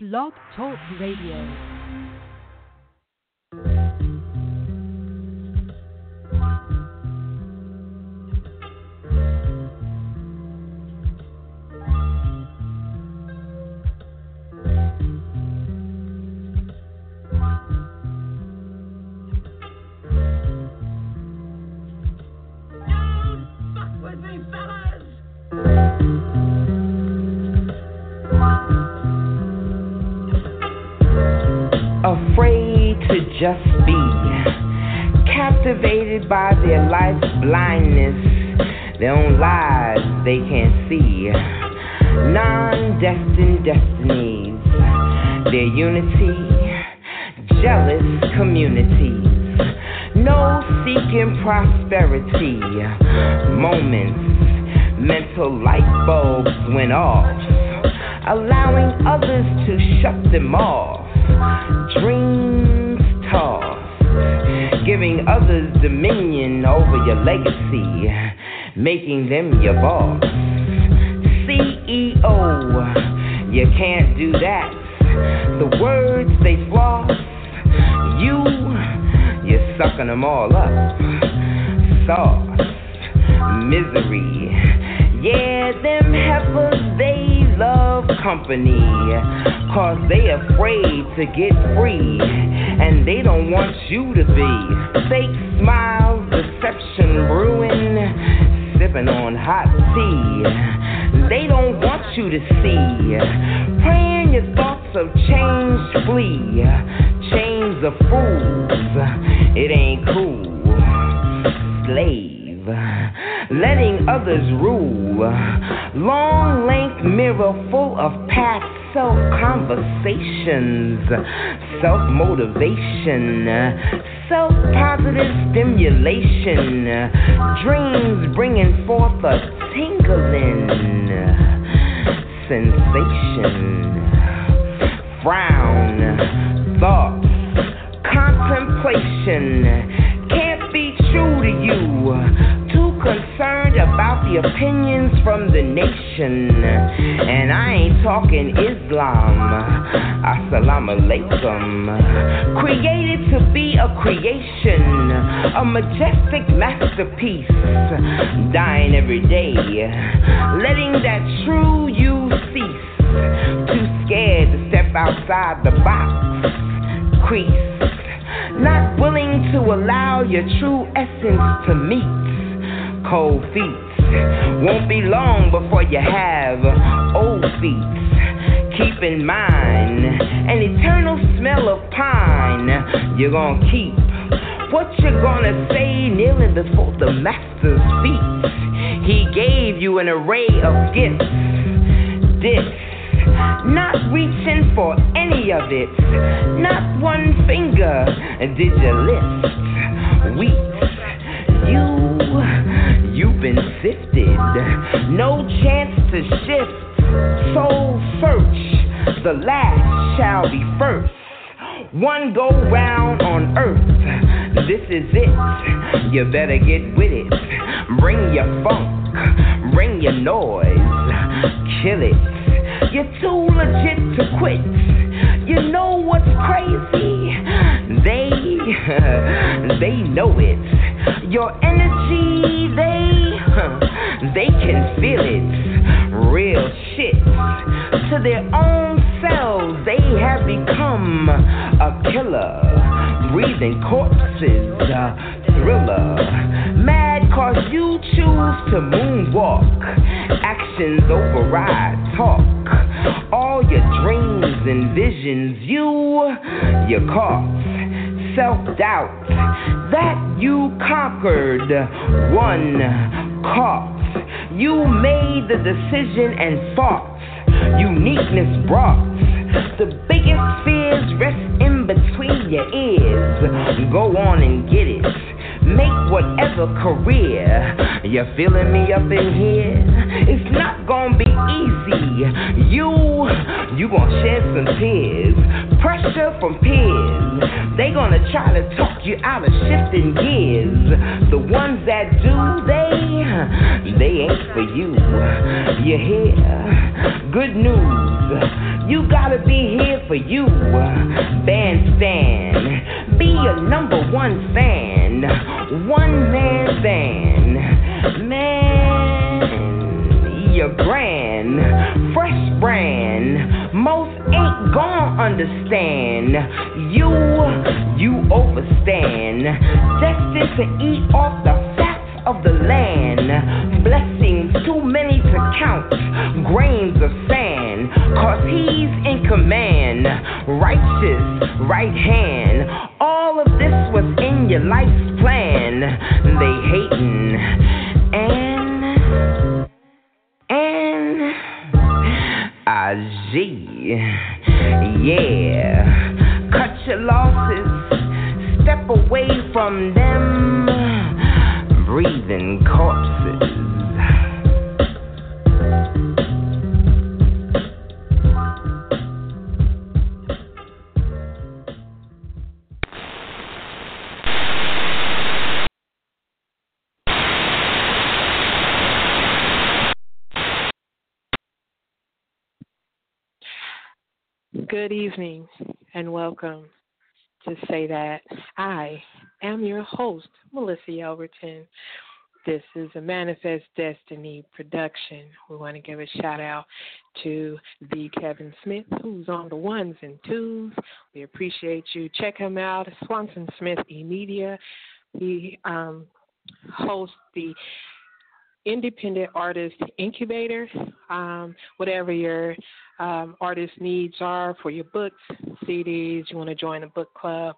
Blog Talk Radio. Just be captivated by their life's blindness, their own lives they can't see, non destined destinies, their unity, jealous communities, no seeking prosperity, moments, mental light bulbs went off, allowing others to shut them off. Dreams giving others dominion over your legacy, making them your boss. CEO, you can't do that. The words they floss, you, you're sucking them all up. Sauce, misery, yeah, them heifers, they company. Cause they afraid to get free. And they don't want you to be. Fake smiles, deception, ruin. Sipping on hot tea. They don't want you to see. Praying your thoughts of change flee. Chains of fools. It ain't cool. Slave letting others rule. Long length mirror full of past self conversations, self motivation, self positive stimulation, dreams bringing forth a tingling sensation. Frown, thoughts, contemplation can't be true to you concerned about the opinions from the nation. And I ain't talking Islam. Assalamu alaikum. Created to be a creation, a majestic masterpiece. Dying every day, letting that true you cease. Too scared to step outside the box. Crease not willing to allow your true essence to meet. Cold feet won't be long before you have old feet. Keep in mind an eternal smell of pine. You're gonna keep what you're gonna say kneeling before the master's feet. He gave you an array of gifts. This not reaching for any of it. Not one finger did you lift. Weak, you, you've been sifted. No chance to shift. Soul search, the last shall be first. One go round on earth. This is it. You better get with it. Bring your funk, bring your noise, kill it. You're too legit to quit. You know what's crazy? They, they know it. Your energy, they, they can feel it. Real shit. To their own selves, they have become a killer. Breathing corpses, a thriller. Mad cause you choose to moonwalk. Actions override talk. All your dreams and visions, you, you caught. Self doubt that you conquered, one caught. You made the decision and fought. Uniqueness brought. The biggest fears rest in between your ears. Go on and get it make whatever career. you're feeling me up in here? It's not gonna be easy. You, you gonna shed some tears. Pressure from peers. They gonna try to talk you out of shifting gears. The ones that do, they, they ain't for you. You hear? Good news. You gotta be here for you. Bandstand. Be a number one fan. One man band. Man, your brand. Fresh brand. Most ain't gonna understand. You, you overstand. Destined to eat off the fats of the land. Blessings too many to count. Grains of sand. Cause he's in command. Righteous right hand. All of was in your life's plan. They hating. And, and, Aj. Yeah, cut your losses, step away from them breathing corpses. Good evening and welcome to Say Dat. I am your host, Melissa Yelverton. This is a Manifest Destiny production. We want to give a shout out to the Kevin Smith, who's on the ones and twos. We appreciate you. Check him out, Swanson Smith E Media. He um, hosts the Independent Artist Incubator. Um, whatever your um, artist needs are for your books, CDs, you want to join a book club,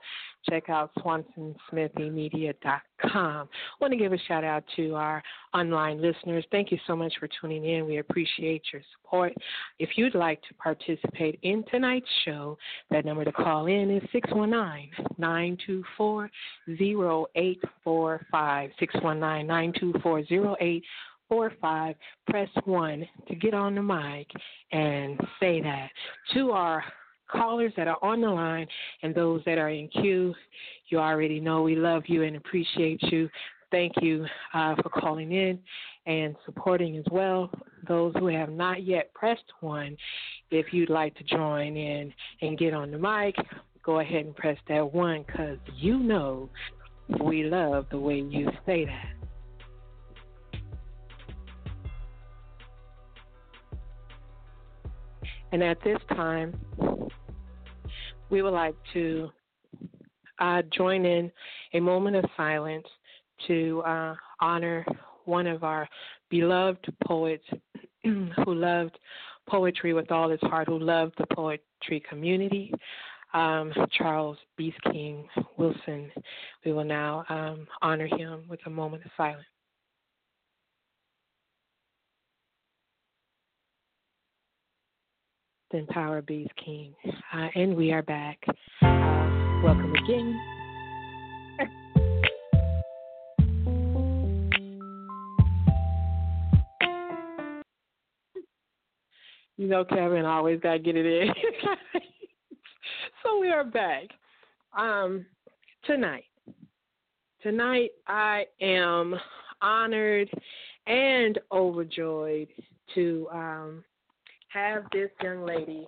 check out swansonsmithymedia.com. want to give a shout out to our online listeners. Thank you so much for tuning in. We appreciate your support. If you'd like to participate in tonight's show, that number to call in is 619 924 0845. 619 924 0845 four five, press one to get on the mic and say that. To our callers that are on the line and those that are in queue, you already know we love you and appreciate you. Thank you uh, for calling in and supporting as well. Those who have not yet pressed one, if you'd like to join in and get on the mic, go ahead and press that one because you know we love the way you say that. And at this time, we would like to uh, join in a moment of silence to uh, honor one of our beloved poets who loved poetry with all his heart, who loved the poetry community, um, Charles Beast King Wilson. We will now um, honor him with a moment of silence. Then Power Beast King. Uh, and we are back. Uh, welcome again. you know, Kevin always got to get it in. so we are back. Um, tonight, tonight I am honored and overjoyed to um, have this young lady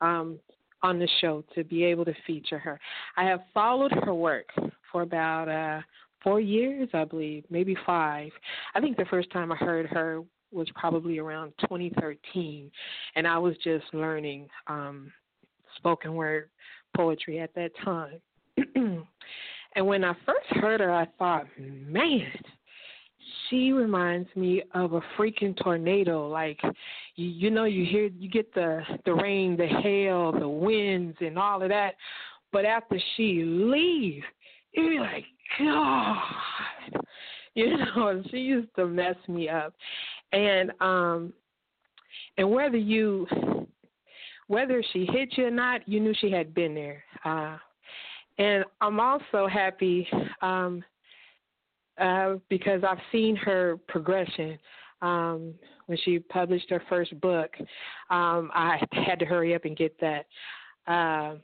um, on the show to be able to feature her. I have followed her work for about uh, four years, I believe, maybe five. I think the first time I heard her was probably around 2013, and I was just learning um, spoken word poetry at that time. and when I first heard her, I thought, man, she reminds me of a freaking tornado. Like you, you know, you hear you get the the rain, the hail, the winds, and all of that. But after she leaves, you be like, God, you know, she used to mess me up. And um, and whether you whether she hit you or not, you knew she had been there. Uh, and I'm also happy um, uh, because I've seen her progression. Um, when she published her first book, um, I had to hurry up and get that. Uh,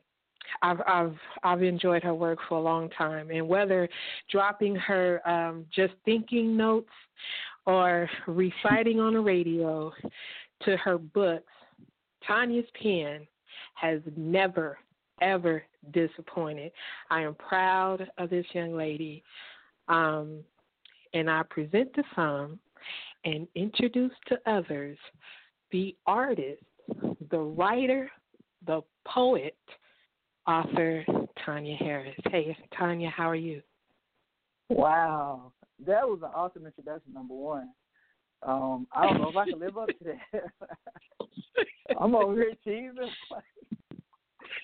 I've I've I've enjoyed her work for a long time, and whether dropping her um, just thinking notes or reciting on the radio to her books, Tanya's pen has never ever disappointed. I am proud of this young lady, um, and I present to some and introduce to others the artist, the writer, the poet, author Tanya Harris. Hey, Tanya, how are you? Wow, that was an awesome introduction. Number one, um, I don't know if I can live up to that. I'm over here cheesing.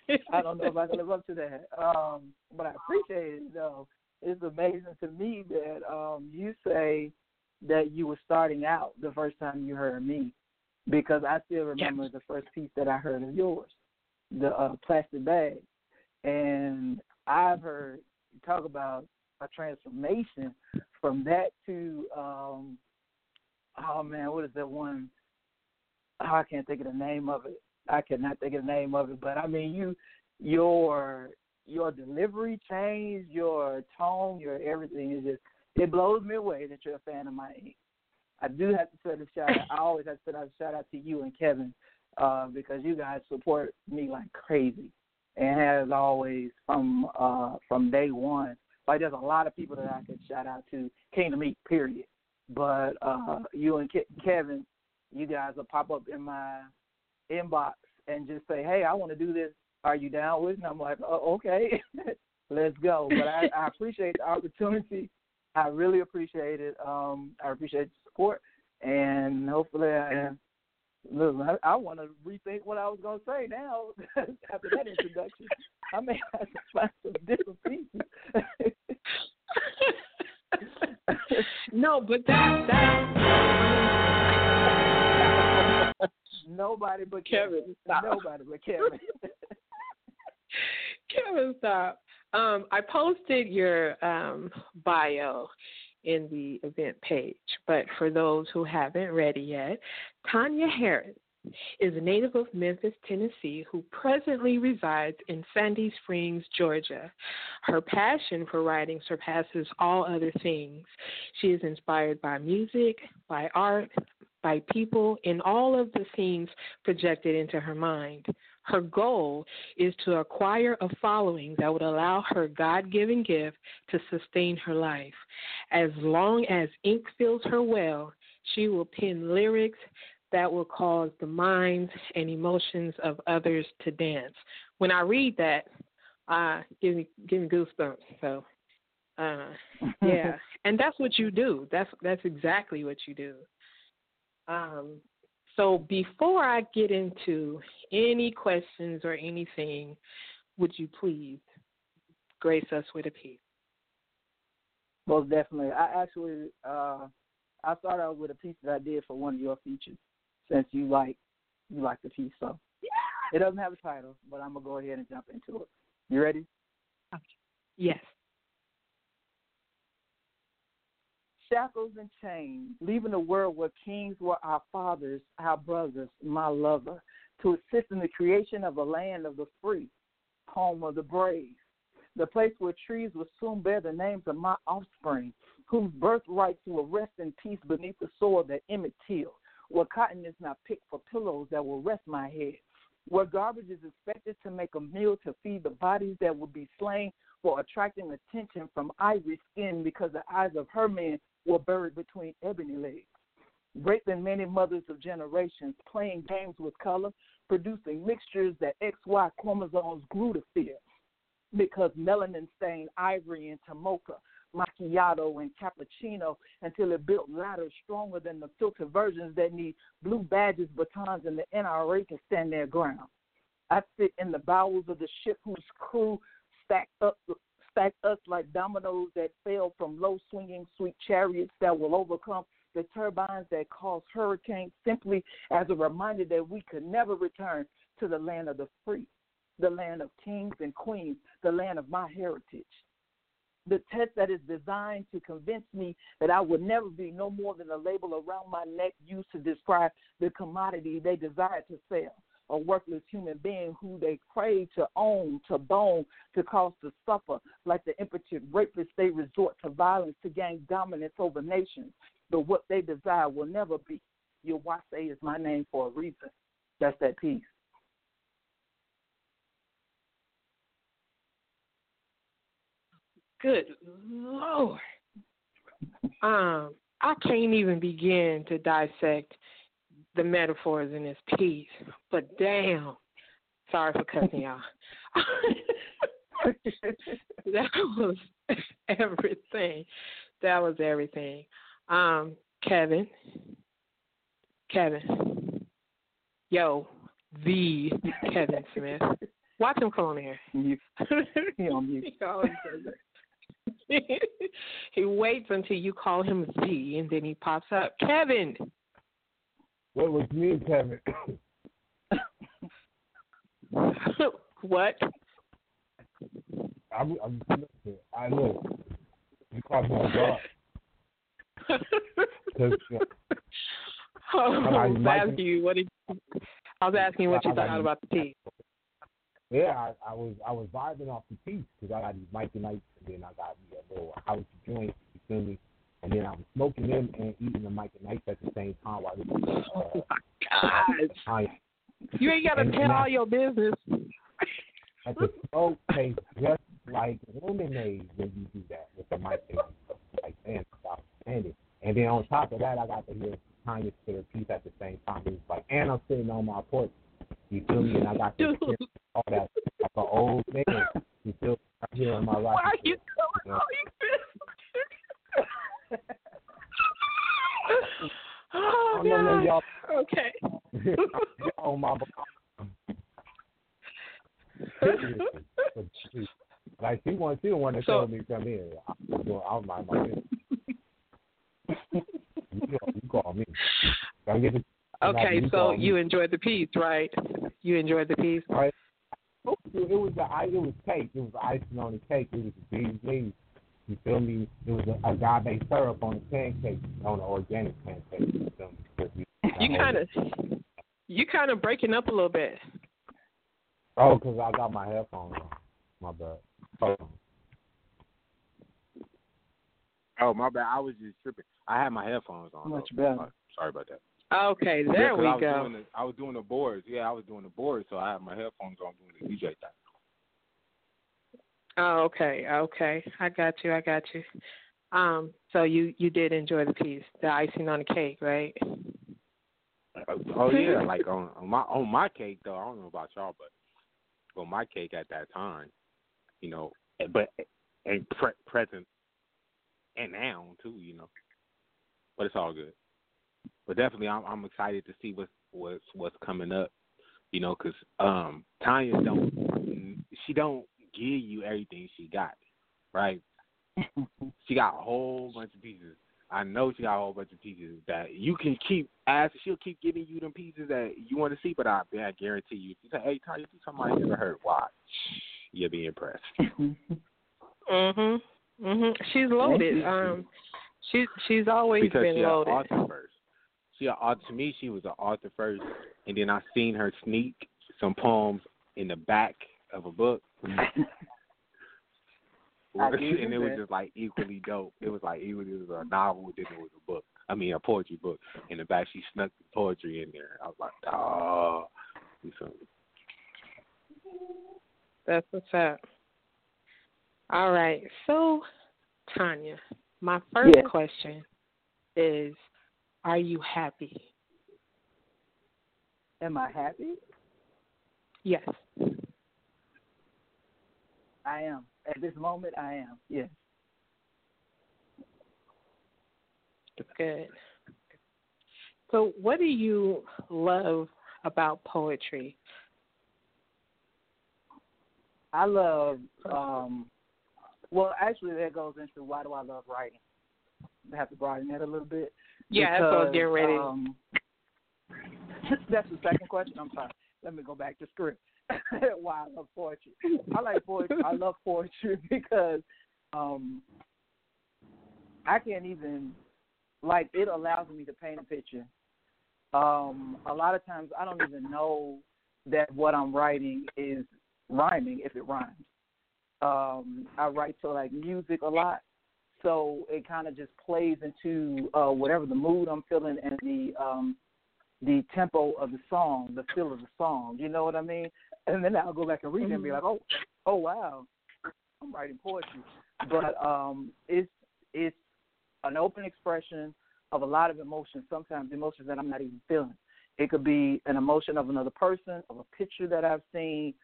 I don't know if I can live up to that. Um, but I appreciate it though. It's amazing to me that um you say that you were starting out the first time you heard me because I still remember yes. the first piece that I heard of yours, the uh, plastic bag, and I've heard you talk about a transformation from that to um oh man, what is that one? Oh, I can't think of the name of it. I cannot think of the name of it, but I mean you your your delivery changed, your tone, your everything is just it blows me away that you're a fan of my ink. I do have to send a shout out. I always have to send a shout out to you and Kevin uh, because you guys support me like crazy, and has always from uh, from day one. Like there's a lot of people that I could shout out to Kingdom Meet period, but uh, you and Ke- Kevin, you guys will pop up in my inbox and just say, "Hey, I want to do this. Are you down with?" And I'm like, "Oh, okay, let's go." But I, I appreciate the opportunity. I really appreciate it. Um, I appreciate the support, and hopefully, I look. I, I want to rethink what I was going to say now after that introduction. I may have to find some different pieces. no, but that that nobody but Kevin. Stop. Nobody but Kevin. Kevin, stop. Um, I posted your um, bio in the event page, but for those who haven't read it yet, Tanya Harris is a native of Memphis, Tennessee, who presently resides in Sandy Springs, Georgia. Her passion for writing surpasses all other things. She is inspired by music, by art, by people, and all of the scenes projected into her mind. Her goal is to acquire a following that would allow her God given gift to sustain her life. As long as ink fills her well, she will pen lyrics that will cause the minds and emotions of others to dance. When I read that, uh, give me give me goosebumps. So, uh, yeah, and that's what you do. That's that's exactly what you do. Um, so before I get into any questions or anything, would you please grace us with a piece? Most definitely. I actually uh, I started out with a piece that I did for one of your features since you like you like the piece. So yeah. it doesn't have a title, but I'm gonna go ahead and jump into it. You ready? Okay. Yes. Shackles and chains, leaving a world where kings were our fathers, our brothers, my lover, to assist in the creation of a land of the free, home of the brave, the place where trees will soon bear the names of my offspring, whose birthrights will rest in peace beneath the soil that Emmett Till, where cotton is not picked for pillows that will rest my head, where garbage is expected to make a meal to feed the bodies that will be slain for attracting attention from ivory skin because the eyes of her men were buried between ebony legs. Raping many mothers of generations, playing games with color, producing mixtures that XY chromosomes grew to fear because melanin stained ivory into mocha, macchiato, and cappuccino until it built ladders stronger than the filtered versions that need blue badges, batons, and the NRA to stand their ground. I sit in the bowels of the ship whose crew stacked up us like dominoes that fell from low swinging sweet chariots that will overcome the turbines that cause hurricanes simply as a reminder that we could never return to the land of the free, the land of kings and queens, the land of my heritage. The test that is designed to convince me that I would never be no more than a label around my neck used to describe the commodity they desire to sell a worthless human being who they crave to own, to bone, to cause to suffer. Like the impotent rapists, they resort to violence to gain dominance over nations. But what they desire will never be. Your Yawase is my name for a reason. That's that piece. Good Lord. Um, I can't even begin to dissect the metaphors in this piece, but damn, sorry for cutting y'all. that was everything. That was everything. Um, Kevin, Kevin, yo, the Kevin Smith. Watch him come on here. He on mute. He always does that. he waits until you call him Z, and then he pops up. Kevin. What was me, Kevin? what? I'm, I'm listening. I look. You caught me off guard. Oh, I was like- asking you what did I was asking you what you I thought about the piece. Yeah, I, I was I was vibing off the piece because I got these Mike and Ikes and then I got me a little house joint, you feel me? And then I was smoking them and eating the Mike and Ikes at the same time while this was uh, God, time. you ain't got to And- tell and I- all your business. And the smoke tastes just like lemonade when you do that with the Mike and Ikes. Like, man, standing. And then on top of that, I got to hear Tanya spit her piece at the same time. It was like, and I'm sitting on my porch. You feel me? And I got to hear all that like an old man. You feel me? right here on my right. Why are you telling all your business? oh, Oh, no, no, God. y'all, Okay. y'all on my like she don't want to So- tell me come in. I'm I'm like my business. you, you call me. I get it. Okay, You so call me. you enjoyed the piece, right? You enjoyed the piece. Right. Oh, it was the I it was cake. It was icing on the cake. It was a big leaf. You feel me? It was a agave syrup on the pancake, on the organic pancake. You feel me? 'Cause You kind of, you kind of breaking up a little bit. Oh, because I got my headphones on. My bad. Hold on. Oh my bad. I was just tripping. I had my headphones on. Much though. better. Sorry- Sorry about that. Okay, Yeah, we I was go. Doing the, I was doing the boards. Yeah, I was doing the boards, so I had my headphones on doing the DJ thing. Oh, okay, okay. I got you. I got you. Um, so you you did enjoy the piece, the icing on the cake, right? Oh, oh yeah, like on, on my on my cake though. I don't know about y'all, but on my cake at that time, you know, eh, but and pre- present and now too, you know. But it's all good. But definitely, I'm I'm excited to see what's what's what's coming up, you know, because um, Tanya don't she don't give you everything she got, right? she got a whole bunch of pieces. I know she got a whole bunch of pieces that you can keep asking. She'll keep giving you them pieces that you want to see, but I, I guarantee you, if you say, "Hey, Tanya, do something I never heard," why? You'll be impressed. Mhm. Mhm. She's loaded. Um, she she's always because been she an loaded. author first. She a, to me, she was an author first, and then I seen her sneak some poems in the back of a book. And it was just like equally dope. It was like was, it was a novel, then it was a book. I mean, a poetry book. In the back, she snuck the poetry in there. I was like, oh? That's what's up. All right. So, Tanya, my first Yes. question is Are you happy? Am I happy? Yes. I am. At this moment, I am. Yes. Good. So, what do you love about poetry? I love. um Well, actually, that goes into why do I love writing. I have to broaden that a little bit. Yeah, what I was ready. Um, that's the second question. I'm sorry. Let me go back to script. why I love poetry. I like poetry. I love poetry because um I can't even like it allows me to paint a picture. Um, a lot of times I don't even know that what I'm writing is rhyming if it rhymes. Um, I write to like music a lot, so it kind of just plays into uh, whatever the mood I'm feeling and the um, the tempo of the song, the feel of the song. You know what I mean? And then I'll go back and read mm-hmm. it and be mm-hmm. like, oh, oh wow, I'm writing poetry. But um, it's it's an open expression of a lot of emotions. Sometimes emotions that I'm not even feeling. It could be an emotion of another person, of a picture that I've seen,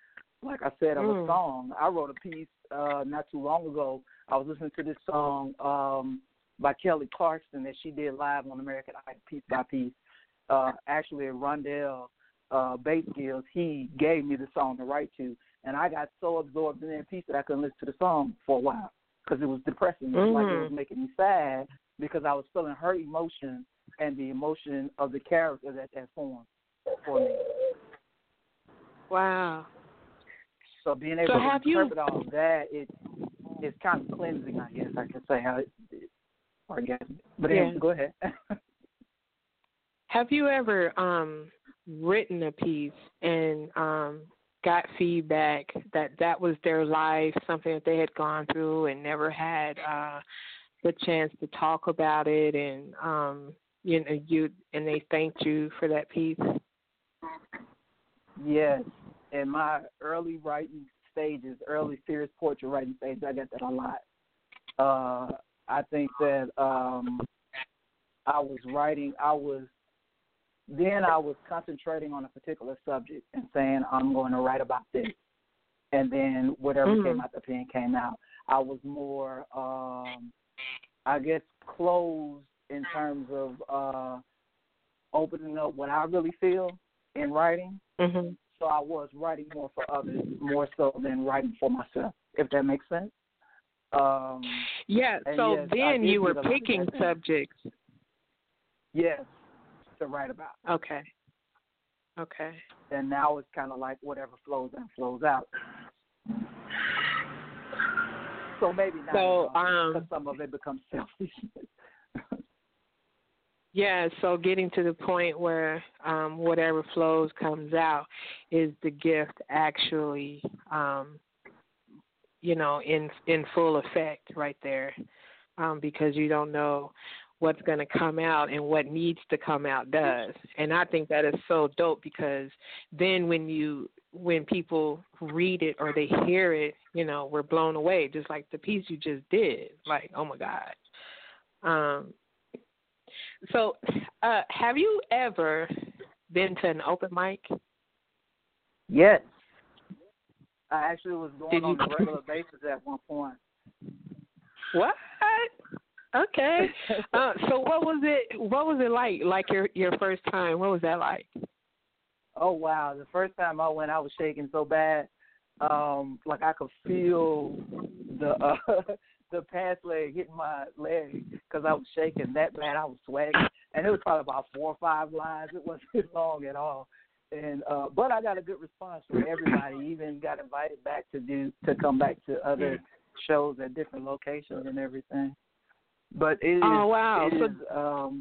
like I said, of mm. a song. I wrote a piece uh, not too long ago. I was listening to this song um, by Kelly Clarkson that she did live on American Idol, piece by piece. Uh, actually, Rondell uh, Bass Skills, he gave me the song to write to, and I got so absorbed in that piece that I couldn't listen to the song for a while because it was depressing. Mm. Like it was mm. making me sad because I was feeling her emotion and the emotion of the character that that formed for me. Wow. So being able so to interpret you... all of that, it it's kind of cleansing, I guess I can say how it, guess. But yeah. anyway, go ahead. have you ever um written a piece and um got feedback that that was their life, something that they had gone through and never had uh the chance to talk about it and um you know you and they thanked you for that piece yes in my early writing stages early serious poetry writing stages i got that a lot uh i think that um i was writing i was then i was concentrating on a particular subject and saying i'm going to write about this and then whatever mm-hmm. came out the pen came out i was more um I guess closed in terms of uh opening up what I really feel in writing. Mm-hmm. So I was writing more for others, more so than writing for myself, if that makes sense. Um, yeah. So yes, then you were picking subjects. Yes, to write about. Okay. Okay. And now it's kind of like whatever flows in flows out. So maybe not. So um, some of it becomes selfish. yeah. So getting to the point where um, whatever flows comes out is the gift actually, um, you know, in in full effect right there, um, because you don't know what's going to come out and what needs to come out does. And I think that is so dope because then when you when people read it or they hear it, you know, we're blown away, just like the piece you just did. Like, oh my God. Um, so, uh, have you ever been to an open mic? Yes. I actually was going did on you... a regular basis at one point. What? Okay. Uh, so what was it? What was it like? Like your your first time? What was that like? oh wow, the first time I went, I was shaking so bad, um, like I could feel the uh, the pass leg hitting my leg because I was shaking that bad. I was sweating, and it was probably about four or five lines. It wasn't long at all. And uh, but I got a good response from everybody. Even got invited back to do to come back to other shows at different locations and everything. But it is, oh wow, it is, um,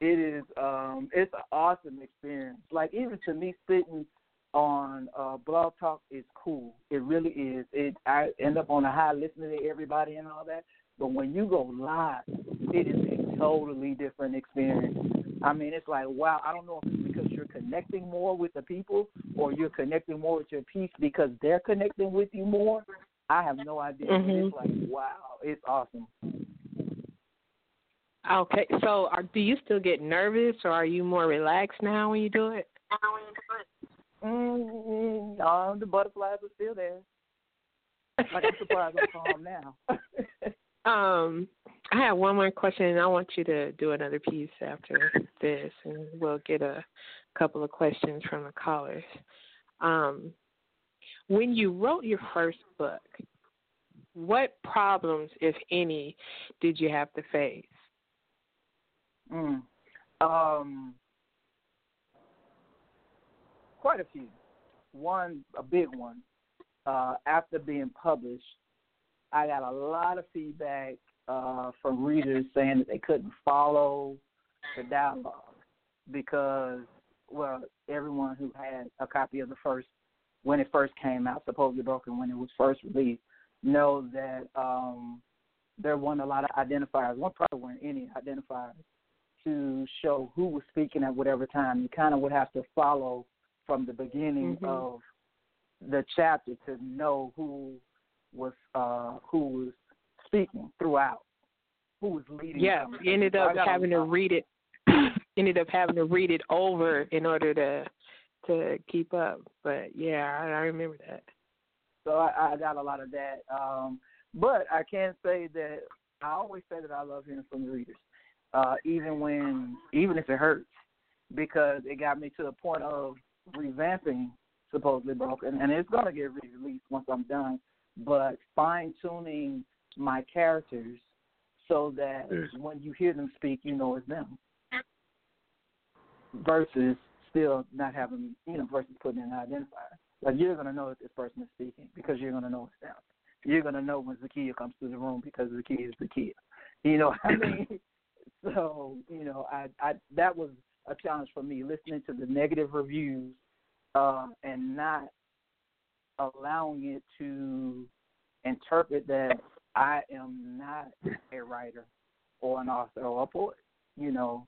it is um it's an awesome experience. Like even to me sitting on uh blog talk is cool. It really is. It I end up on a high listening to everybody and all that. But when you go live, it is a totally different experience. I mean, it's like wow. I don't know if it's because you're connecting more with the people, or you're connecting more with your piece because they're connecting with you more. I have no idea. Mm-hmm. It's like wow, it's awesome. Okay, so are, do you still get nervous, or are you more relaxed now when you do it? Mm, no, the butterflies are still there. Like I'm surprised I'm calm now. um, I have one more question, and I want you to do another piece after this, and we'll get a couple of questions from the callers. Um, when you wrote your first book, what problems, if any, did you have to face? Mm. Um, quite a few. One, a big one. Uh, after being published, I got a lot of feedback uh, from readers saying that they couldn't follow the dialogue because well, everyone who had a copy of the first when it first came out, supposedly broken when it was first released, know that um, there weren't a lot of identifiers. One probably weren't any identifiers to show who was speaking at whatever time. You kind of would have to follow from the beginning mm-hmm. of the chapter to know who was uh, who was speaking throughout, who was leading. Yeah, you ended up having to read it. ended up having to read it over in order to to keep up. But yeah, I, I remember that. So I, I got a lot of that. Um, but I can say that I always say that I love hearing from the readers, uh, even when even if it hurts, because it got me to the point of revamping supposedly broken, and it's gonna get released once I'm done. But fine tuning my characters so that yes. when you hear them speak, you know it's them. Versus still not having, you know, versus putting in an identifier. Like you're gonna know that this person is speaking because you're gonna know it's them. You're gonna know when Zakia comes to the room because Zakia is Zakia. You know what I mean? so you know, I, I that was a challenge for me listening to the negative reviews uh, and not allowing it to interpret that I am not a writer or an author or a poet. You know,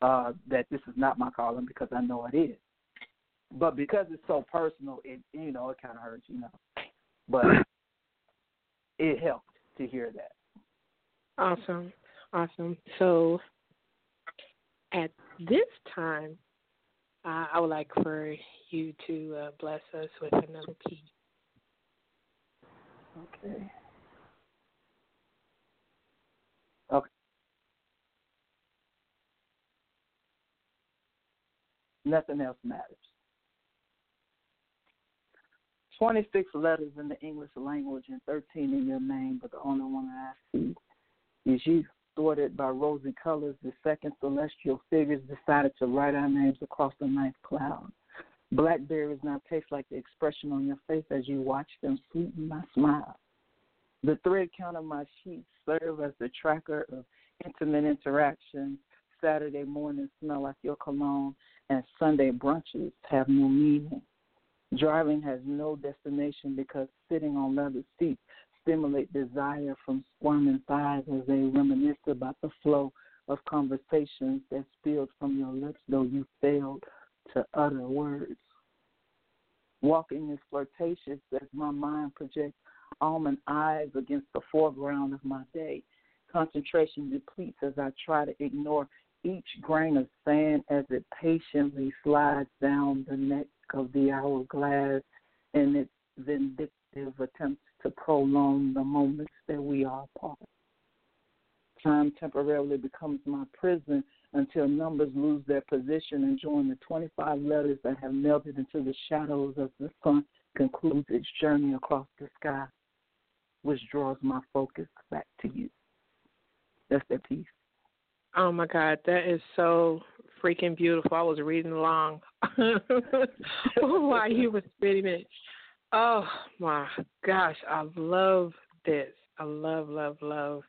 uh, that this is not my calling because I know it is. But because it's so personal, it you know it kind of hurts, you know. But it helped to hear that. Awesome, awesome. So at this time, uh, I would like for you to uh, bless us with another piece. Okay. Okay. Nothing else matters. 26 letters in the English language and 13 in your name, but the only one I see is you. Thwarted by rosy colors, the second celestial figures decided to write our names across the ninth cloud. Blackberries now taste like the expression on your face as you watch them sweeten my smile. The thread count of my sheets serve as the tracker of intimate interactions. Saturday mornings smell like your cologne, and Sunday brunches have no meaning. Driving has no destination because sitting on leather seats stimulate desire from squirming thighs as they reminisce about the flow of conversations that spilled from your lips, though you failed to utter words. Walking is flirtatious as my mind projects almond eyes against the foreground of my day. Concentration depletes as I try to ignore each grain of sand as it patiently slides down the neck of the hourglass in its vindictive attempts to prolong the moments that we are apart. Time temporarily becomes my prison until numbers lose their position and join the 25 letters that have melted into the shadows as the sun concludes its journey across the sky, which draws my focus back to you. That's that piece. Oh my God, that is so freaking beautiful. I was reading along while you were spitting it. Oh my gosh, I love this. I love, love, love,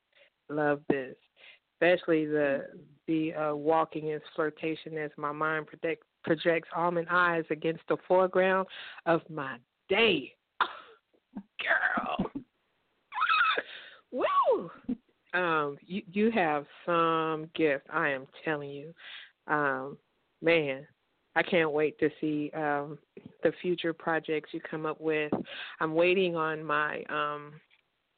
love this especially the the uh, walking is flirtation as my mind project, projects almond eyes against the foreground of my day. Girl, woo! Um, you you have some gift. I am telling you, um, man. I can't wait to see um, the future projects you come up with. I'm waiting on my um,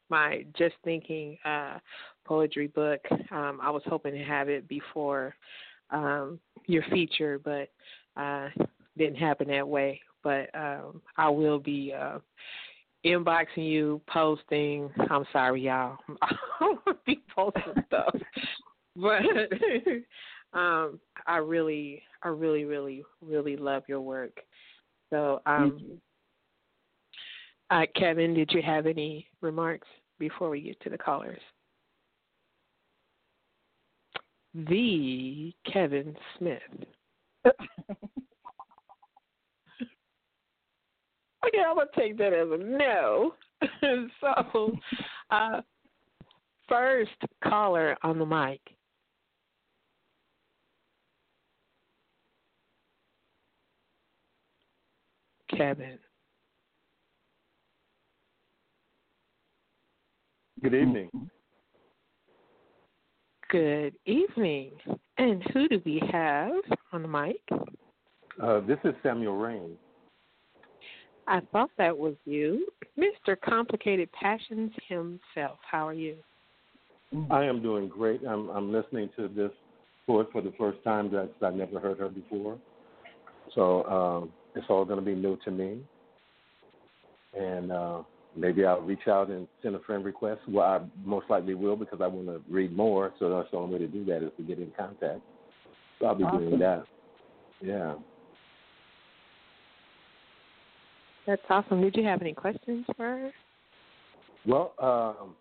my just thinking uh, poetry book. Um, I was hoping to have it before um, your feature, but uh, didn't happen that way. But um, I will be uh, inboxing you, posting. I'm sorry, y'all. I'll be posting stuff, but um, I really, I really, really, really love your work. So, um, uh, Kevin, did you have any remarks before we get to the callers? the Kevin Smith. okay, I'm gonna take that as a no. so, uh, first caller on the mic. Kevin. Good evening. Good evening. And who do we have on the mic? Uh, this is Samuel Rain. I thought that was you, Mr. Complicated Passions himself. How are you? I am doing great. I'm I'm listening to this voice for the first time that I've never heard her before. So um, it's all going to be new to me. And uh, maybe I'll reach out and send a friend request. Well, I most likely will because I want to read more. So that's the only way to do that is to get in contact. So I'll be Awesome. doing that. Yeah. That's awesome. Did you have any questions for her? Well, um,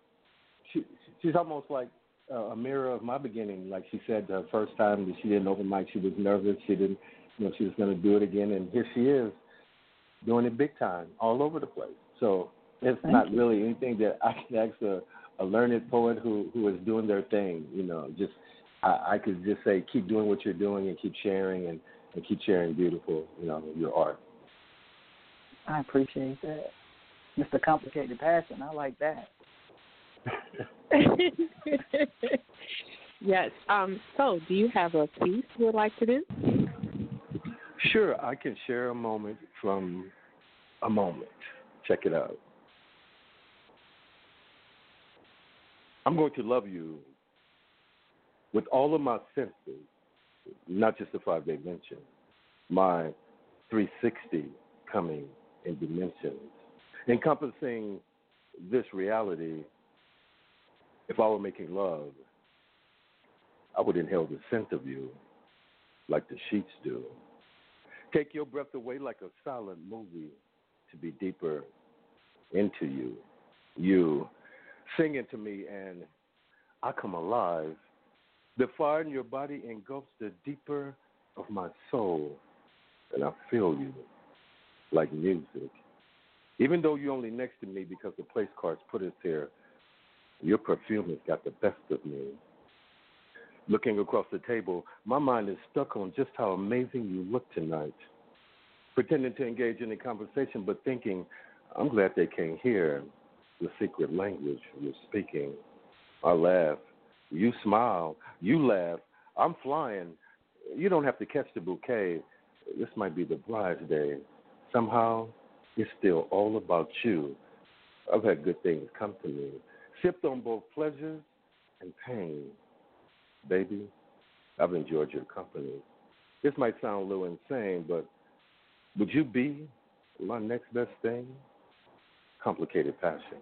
she she's almost like a mirror of my beginning. Like she said, the first time that she didn't open mic, she was nervous. She didn't, you know, she was going to do it again, and here she is, doing it big time, all over the place. So it's Thank not you. really anything that I can ask a, a learned poet who who is doing their thing. You know, just I, I could just say, keep doing what you're doing and keep sharing and and keep sharing beautiful, you know, your art. I appreciate that. Mr. Complicated Passion, I like that. yes. Um, so, do you have a piece you would like to do? Sure, I can share a moment from a moment. Check it out. I'm going to love you with all of my senses, not just the five dimensions, my 360 coming in dimensions, encompassing this reality. If I were making love, I would inhale the scent of you like the sheets do. Take your breath away like a silent movie to be deeper into you. You singing to me, and I come alive. The fire in your body engulfs the deeper of my soul, and I feel you like music. Even though you're only next to me because the place cards put us here, your perfume has got the best of me. Looking across the table, my mind is stuck on just how amazing you look tonight. Pretending to engage in a conversation, but thinking, I'm glad they can't hear the secret language you're speaking. I laugh. You smile. You laugh. I'm flying. You don't have to catch the bouquet. This might be the bride's day. Somehow, it's still all about you. I've had good things come to me. Sipped on both pleasures and pain. Baby, I've enjoyed your company. This might sound a little insane, but would you be my next best thing? Complicated passion.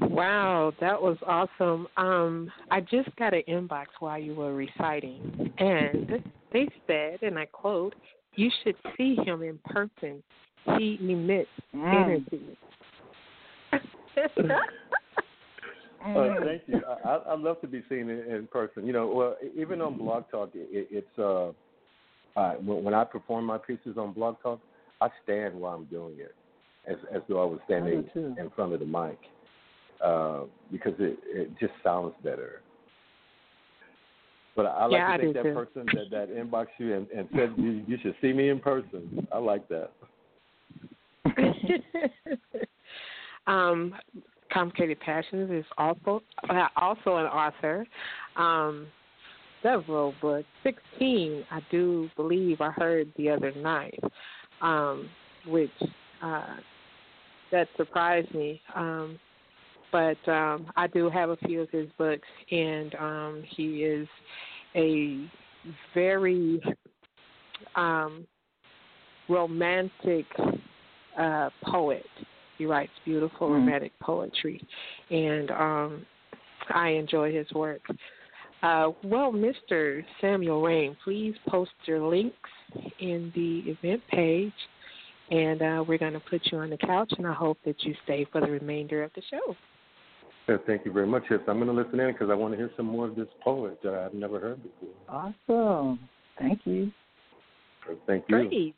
Wow, that was awesome. Um, I just got an inbox while you were reciting, and they said, and I quote, "You should see him in person. He emits Mm. energy." Uh, thank you. I, I love to be seen in, in person. You know, well, even on Blog Talk, it, it's uh, uh, when, when I perform my pieces on Blog Talk, I stand while I'm doing it, as as though I was standing I in front of the mic, uh, because it it just sounds better. But I, I like Yeah, to think that too. person that that inboxed you and, and said you, you should see me in person. I like that. um, Complicated Passions is also uh, also an author. Um, several books, sixteen, I do believe I heard the other night, um, which uh, that surprised me. Um, but um, I do have a few of his books, and um, he is a very um, romantic uh, poet. He writes beautiful Mm. romantic poetry, and um, I enjoy his work. Uh, well, Mr. Samuel Rain, please post your links in the event page, and uh, we're going to put you on the couch, and I hope that you stay for the remainder of the show. Thank you very much. Yes, I'm going to listen in because I want to hear some more of this poet that I've never heard before. Awesome. Thank you. Thank you. Great.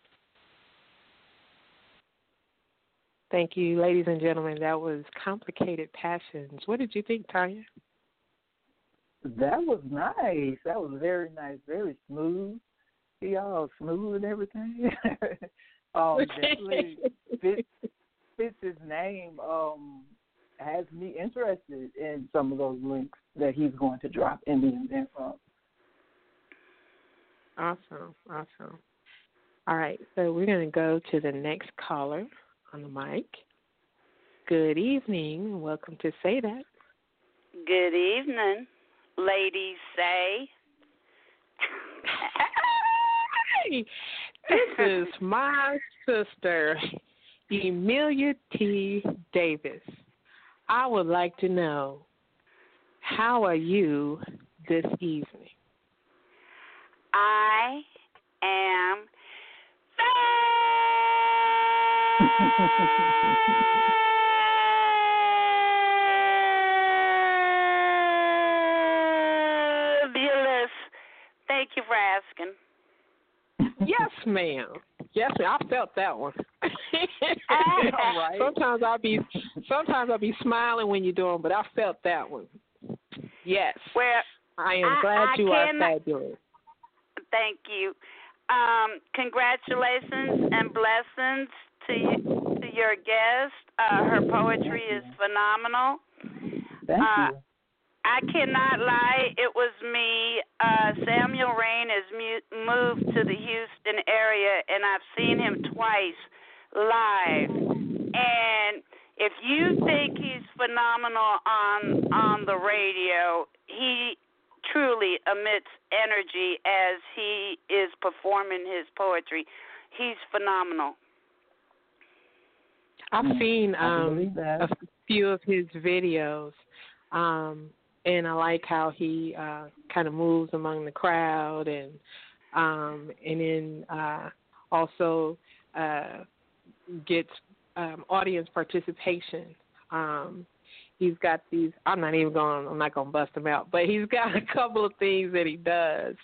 Thank you, ladies and gentlemen. That was Complicated Passions. What did you think, Tanya? That was nice. That was very nice, very smooth. He all smooth and everything. um, definitely fits, fits his name. Um, has me interested in some of those links that he's going to drop in the event. Awesome, awesome. All right, so we're going to go to the next caller on the mic. Good evening. Welcome to Say Dat. Good evening, ladies. Say. hey, this is my sister, Amelia T. Davis. I would like to know how are you this evening? I am fabulous. Thank you for asking. Yes, ma'am. Yes, ma'am. I felt that one. Right. Sometimes I'll be sometimes I'll be smiling when you're doing, but I felt that one. Yes. Well, I am I- glad I you cannot- are fabulous. thank you. Um, congratulations and blessings to you, to your guest. Uh, her poetry is phenomenal. Thank Uh, you. I cannot lie, it was me. Uh, Samuel Rain has mu- moved to the Houston area, and I've seen him twice live. And if you think he's phenomenal on on the radio, he truly emits energy as he is performing his poetry. He's phenomenal. I've Mm, seen um a few of his videos. Um and I like how he uh kind of moves among the crowd and um and then uh also uh gets um audience participation. Um he's got these I'm not even going I'm not going to bust him out, but he's got a couple of things that he does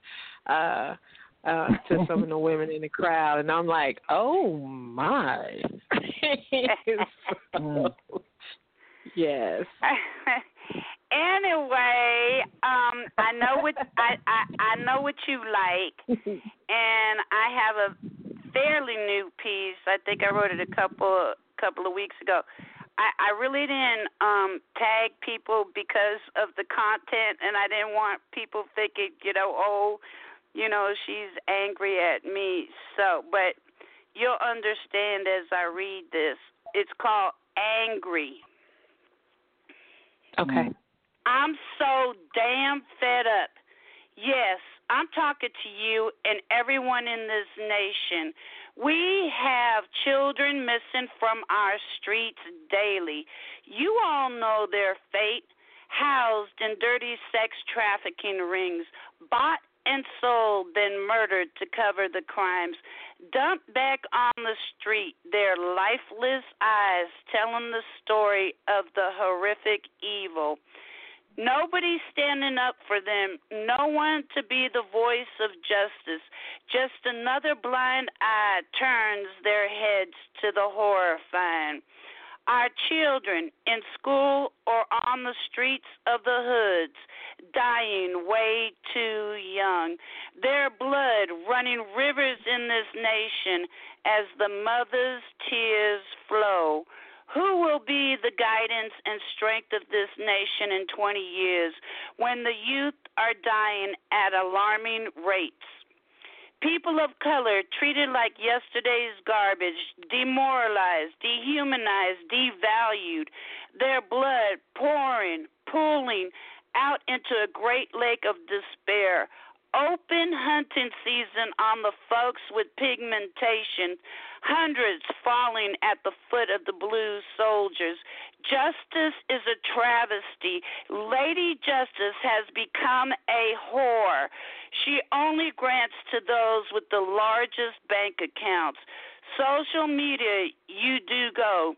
uh uh to some of the women in the crowd and I'm like, "Oh my." Mm. yes. anyway, um, I know what I, I I know what you like, and I have a fairly new piece. I think I wrote it a couple couple of weeks ago. I, I really didn't um tag people because of the content, and I didn't want people thinking, you know, oh, you know, she's angry at me. So, but you'll understand as I read this. It's called Angry. Okay. Mm-hmm. I'm so damn fed up. Yes, I'm talking to you and everyone in this nation. We have children missing from our streets daily. You all know their fate, housed in dirty sex trafficking rings, bought and sold, then murdered to cover the crimes. Dumped back on the street, their lifeless eyes telling the story of the horrific evil. Nobody standing up for them. No one to be the voice of justice. Just another blind eye turns their heads to the horrifying. Our children in school or on the streets of the hoods, dying way too young. Their blood running rivers in this nation as the mother's tears flow. Who will be the guidance and strength of this nation in 20 years when the youth are dying at alarming rates? People of color treated like yesterday's garbage, demoralized, dehumanized, devalued, their blood pouring, pooling out into a great lake of despair. Open hunting season on the folks with pigmentation, hundreds falling at the foot of the blue soldiers. Justice is a travesty. Lady Justice has become a whore. She only grants to those with the largest bank accounts. Social media, you do go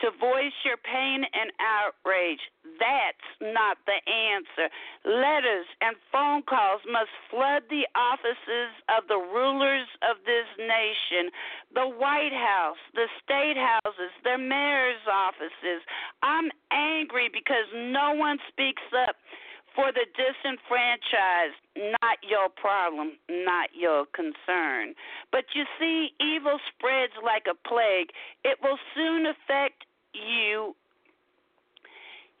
to voice your pain and outrage. That's not the answer. Letters and phone calls must flood the offices of the rulers of this nation, the White House, the state houses, their mayor's offices. I'm angry because no one speaks up for the disenfranchised, not your problem, not your concern. But you see, evil spreads like a plague. It will soon affect you.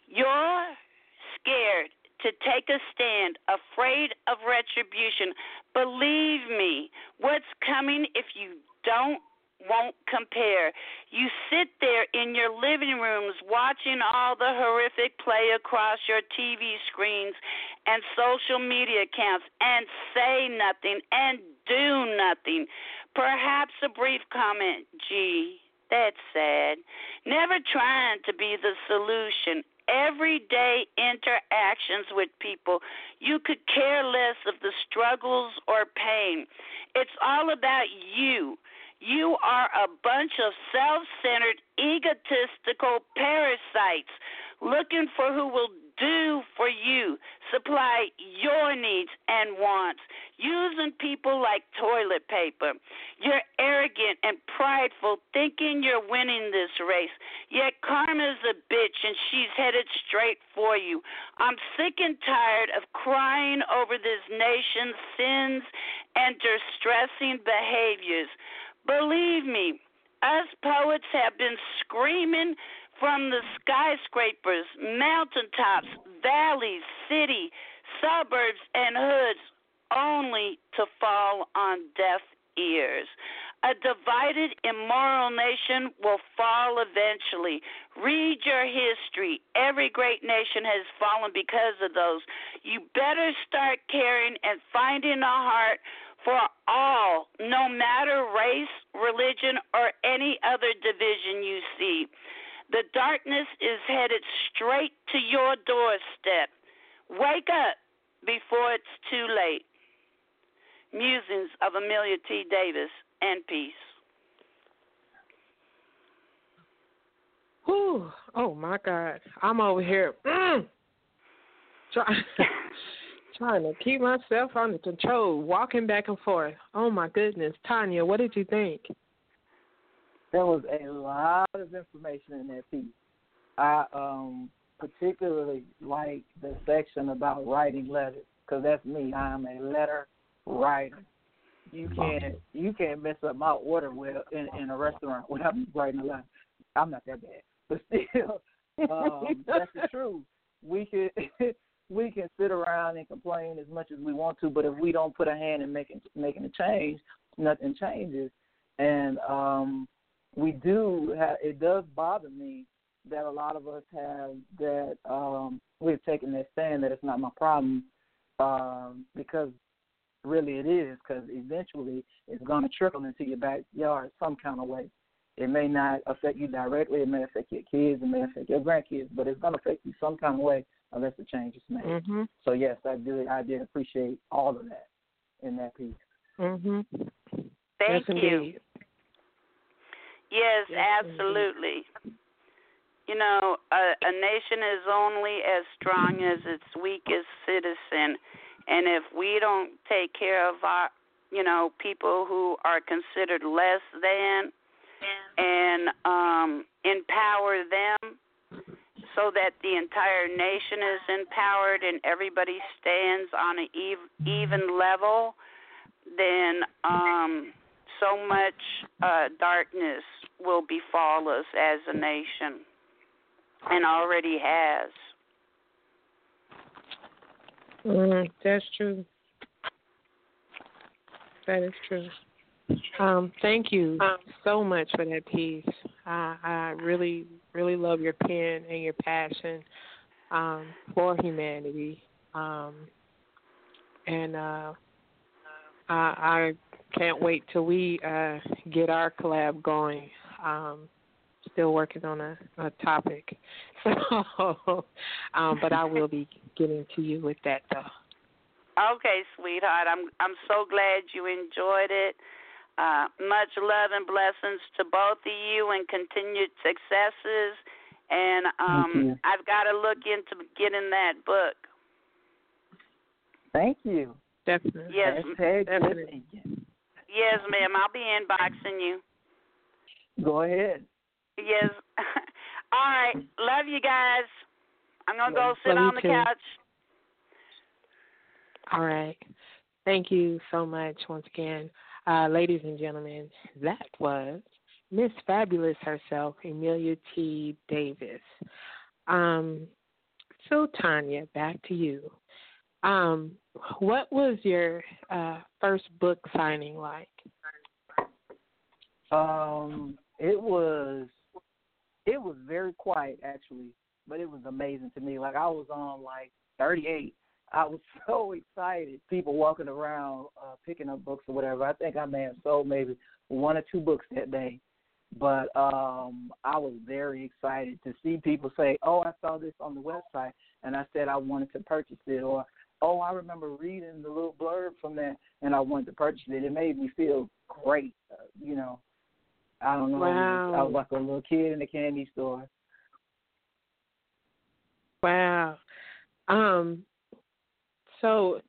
You're scared to take a stand, afraid of retribution. Believe me, what's coming if you don't won't compare. You sit there in your living rooms watching all the horrific play across your TV screens and social media accounts and say nothing and do nothing. Perhaps a brief comment, gee, that's sad. Never trying to be the solution. Everyday interactions with people, you could care less of the struggles or pain. It's all about you you are a bunch of self centered, egotistical parasites looking for who will do for you, supply your needs and wants, using people like toilet paper. You're arrogant and prideful, thinking you're winning this race. Yet karma's a bitch and she's headed straight for you. I'm sick and tired of crying over this nation's sins and distressing behaviors. Believe me, us poets have been screaming from the skyscrapers, mountaintops, valleys, city, suburbs, and hoods only to fall on deaf ears. A divided, immoral nation will fall eventually. Read your history. Every great nation has fallen because of those. You better start caring and finding a heart for all, no matter race, religion, or any other division you see. The darkness is headed straight to your doorstep. Wake up before it's too late. Musings of Amelia T. Davis and peace. Whew. Oh my God. I'm over here. Mm. Try, trying to keep myself under control, walking back and forth. Oh my goodness, Tanya, what did you think? There was a lot of information in that piece. I um particularly like the section about writing letters because that's me. I'm a letter writer. You can't you can't mess up my order with in, in a restaurant without me writing a letter. I'm not that bad, but still, um, that's the truth. We could we can sit around and complain as much as we want to, but if we don't put a hand in making making a change, nothing changes. And um, we do. Have, it does bother me that a lot of us have that um, we've taken that stand that it's not my problem um, because really it is because eventually it's going to trickle into your backyard some kind of way. It may not affect you directly. It may affect your kids. It may affect your grandkids, but it's going to affect you some kind of way unless the change is made. Mm-hmm. So yes, I did. I did appreciate all of that in that piece. Mhm. Thank yes, you. Indeed. Yes, absolutely. You know, a, a nation is only as strong as its weakest citizen, and if we don't take care of our, you know, people who are considered less than, and um, empower them so that the entire nation is empowered and everybody stands on an even level, then um, so much uh, darkness will befall us as a nation and already has. Mm, that's true. That is true. Um, thank you so much for that piece. I, I really, really love your pen and your passion um, for humanity. Um, and uh, I, I can't wait till we uh, get our collab going. Um, still working on a, a topic, so um, but I will be getting to you with that though. Okay, sweetheart. I'm I'm so glad you enjoyed it. Uh, much love and blessings to both of you and continued successes. And um, I've got to look into getting that book. Thank you. Definitely. Yes, Hashtag Definitely. yes, ma'am. I'll be inboxing you. Go ahead. Yes. All right. Love you guys. I'm gonna go sit on the too. couch. All right. Thank you so much once again. Uh, ladies and gentlemen, that was Miss Fabulous herself, Amelia T. Davis. Um, so, Tanya, back to you. Um, what was your uh, first book signing like? Um, it was it was very quiet actually, but it was amazing to me. Like I was on like 38. I was so excited. People walking around uh, picking up books or whatever. I think I may have sold maybe one or two books that day. But um I was very excited to see people say, "Oh, I saw this on the website," and I said I wanted to purchase it, or "Oh, I remember reading the little blurb from that, and I wanted to purchase it." It made me feel great, uh, you know. I don't know. Wow. I was like a little kid in a candy store. Wow. Um, so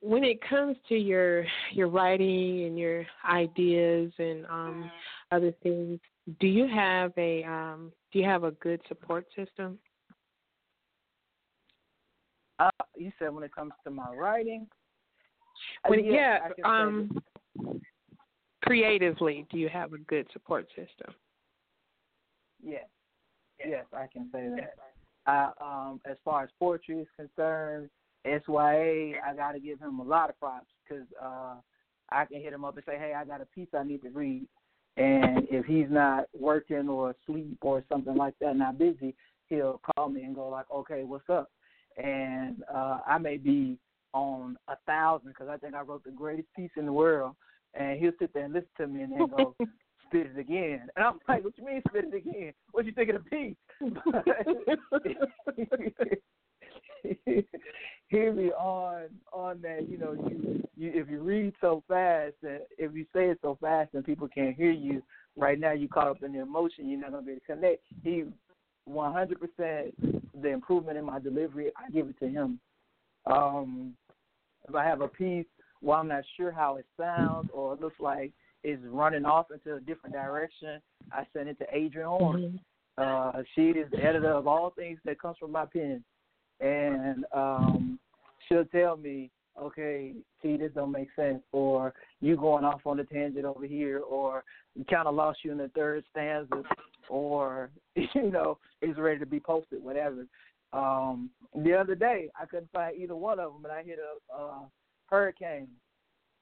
when it comes to your your writing and your ideas and um other things, do you have a um do you have a good support system? Uh, you said when it comes to my writing. Uh, When, yeah, I um creatively, do you have a good support system? Yes, yes, I can say that. I, um, as far as poetry is concerned, SYA, I got to give him a lot of props because uh, I can hit him up and say, "Hey, I got a piece I need to read," and if he's not working or asleep or something like that, not busy, he'll call me and go like, "Okay, what's up?" And uh, I may be on a thousand because I think I wrote the greatest piece in the world, and he'll sit there and listen to me and then go. spit it again. And I'm like, what you mean spit it again? What you think of the piece? Hear me on on that, you know, you, you if you read so fast and if you say it so fast and people can't hear you, right now you caught up in the emotion, you're not gonna be able to connect. He one hundred percent the improvement in my delivery, I give it to him. Um if I have a piece while I'm not sure how it sounds or it looks like it's running off into a different direction, I send it to Adrian Horn. Uh, she is the editor of all things that comes from my pen, and um, she'll tell me, okay, see, this don't make sense, or you going off on a tangent over here, or we kind of lost you in the third stanza, or you know, it's ready to be posted, whatever. Um, the other day, I couldn't find either one of them, and I hit a uh, Hurricane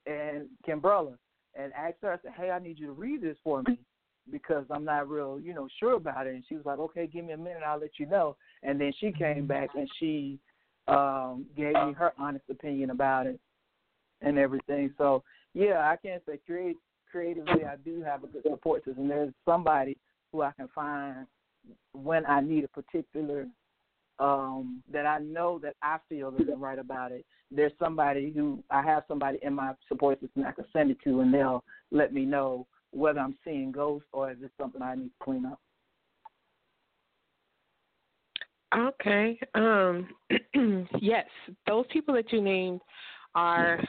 and Kimbrella and asked her. I said, "Hey, I need you to read this for me because I'm not real, you know, sure about it." And she was like, "Okay, give me a minute, I'll let you know." And then she came back and she um gave me her honest opinion about it and everything. So yeah, I can't say create creatively. I do have a good support system. There's somebody who I can find when I need a particular um that I know that I feel is right about it. There's somebody who I have somebody in my support system I can send it to and they'll let me know whether I'm seeing ghosts or is it something I need to clean up. Okay. Um yes, those people that you named are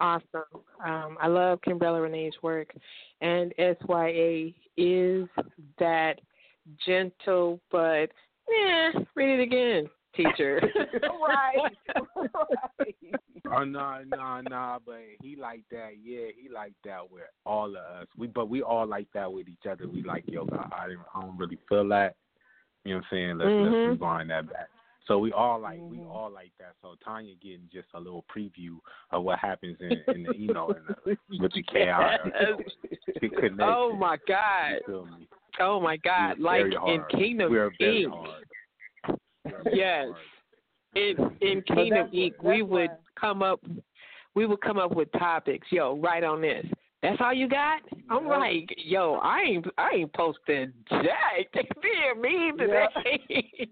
awesome. Um I love Kimbrella Renee's work and SYA is that gentle but yeah, read it again, teacher. right. right. Oh no, no, no, but he like that. Yeah, he like that with all of us. We, but we all like that with each other. We like, yo, I, I, I don't really feel that. You know what I'm saying? Let's Mhm. let's rewind that back. So we all like we Mhm. all like that. So Tanya getting just a little preview of what happens in, in the you know in the, with the chaos. The connection. oh my God. You feel me? Oh my God. Like in. Kingdom we Inc. hard. We are very Yes. in in Kingdom that's Inc. we would come up we would come up with topics. Yo, right on this. That's all you got? I'm like, yo, I ain't I ain't posting jack. Damn me today.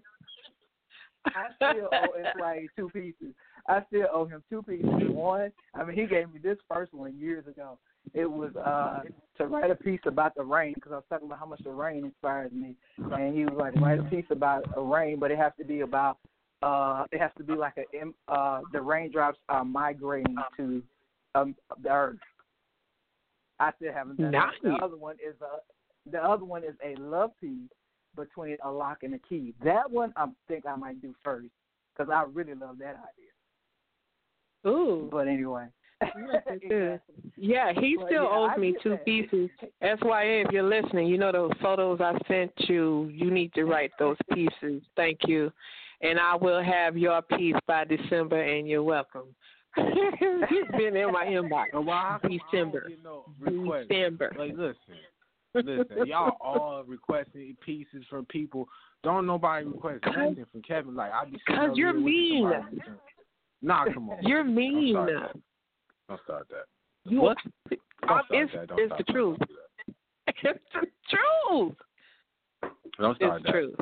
I still owe it's like two pieces. I still owe him two pieces. One, I mean, he gave me this first one years ago. It was uh to write a piece about the rain because I was talking about how much the rain inspires me, and he was like, write a piece about a rain, but it has to be about uh it has to be like a uh the raindrops are migrating to um the earth. I still haven't done that. The Nice. other one is a the other one is a love piece between a lock and a key. That one I think I might do first because I really love that idea. Ooh. But anyway. Yeah, he Well, still yeah, owes I me two that. pieces. SYA, if you're listening, you know those photos I sent you. You need to write those pieces. Thank you, and I will have your piece by December, and you're welcome. it's been in my inbox. And why I, December. I don't get. December. Like, listen, listen, y'all all requesting pieces from people. Don't nobody request nothing from Kevin. Like, I be Cause you're mean. Nah, come on. You're Don't mean. start that. Don't start that. You, What? Don't start it's that. Don't it's the that. truth. It's the truth. Don't start It's that. the truth.